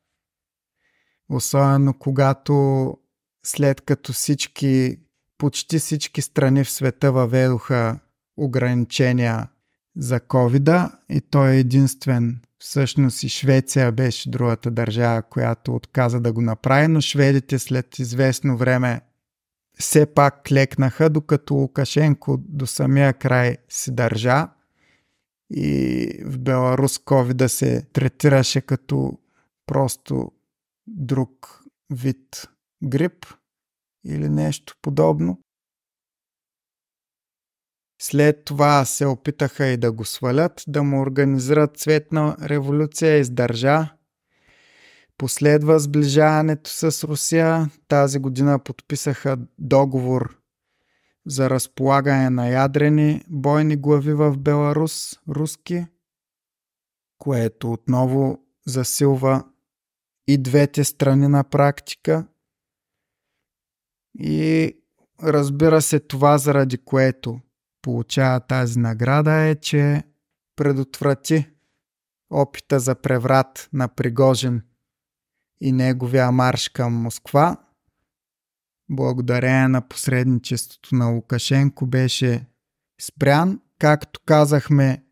Особено когато след като всички, почти всички страни в света въведоха ограничения за covid и той е единствен. Всъщност и Швеция беше другата държава, която отказа да го направи, но шведите след известно време все пак клекнаха, докато Лукашенко до самия край си държа и в Беларус ковида се третираше като просто друг вид грип или нещо подобно. След това се опитаха и да го свалят, да му организират цветна революция, издържа. Последва сближаването с Русия. Тази година подписаха договор за разполагане на ядрени бойни глави в Беларус, руски, което отново засилва и двете страни на практика. И разбира се, това заради което получава тази награда е, че предотврати опита за преврат на Пригожин и неговия марш към Москва. Благодарение на посредничеството на Лукашенко беше спрян. Както казахме,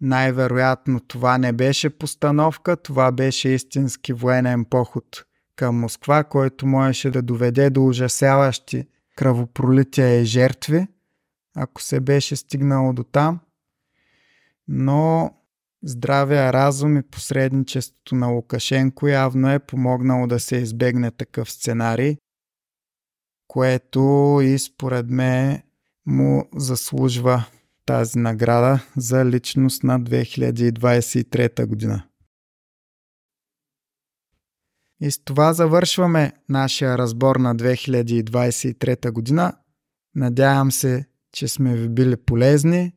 най-вероятно това не беше постановка, това беше истински военен поход към Москва, който можеше да доведе до ужасяващи кръвопролития и жертви, ако се беше стигнало до там. Но здравия разум и посредничеството на Лукашенко явно е помогнало да се избегне такъв сценарий, което и според мен му заслужва тази награда за личност на 2023 година. И с това завършваме нашия разбор на 2023 година. Надявам се, че сме ви били полезни.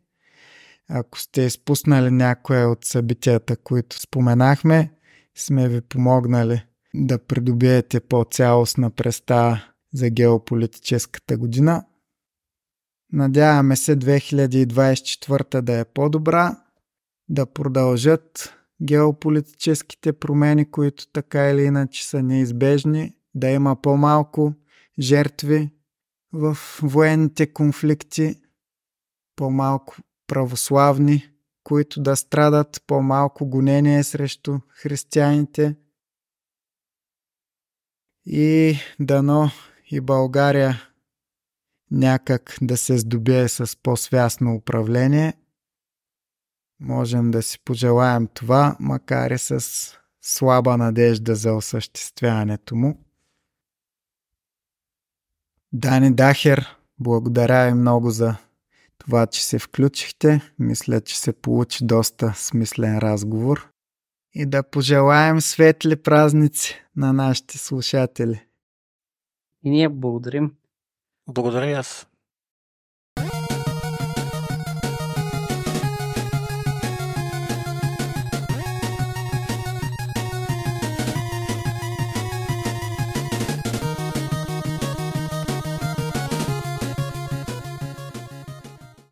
Ако сте изпуснали някое от събитията, които споменахме, сме ви помогнали да придобиете по-цялостна представа за геополитическата година. Надяваме се 2024 да е по-добра, да продължат геополитическите промени, които така или иначе са неизбежни, да има по-малко жертви в военните конфликти, по-малко православни, които да страдат, по-малко гонение срещу християните и дано и България някак да се здобие с по-свясно управление. Можем да си пожелаем това, макар и с слаба надежда за осъществяването му. Дани Дахер, благодаря ви много за това, че се включихте. Мисля, че се получи доста смислен разговор. И да пожелаем светли празници на нашите слушатели. И ние благодарим. Благодаря аз.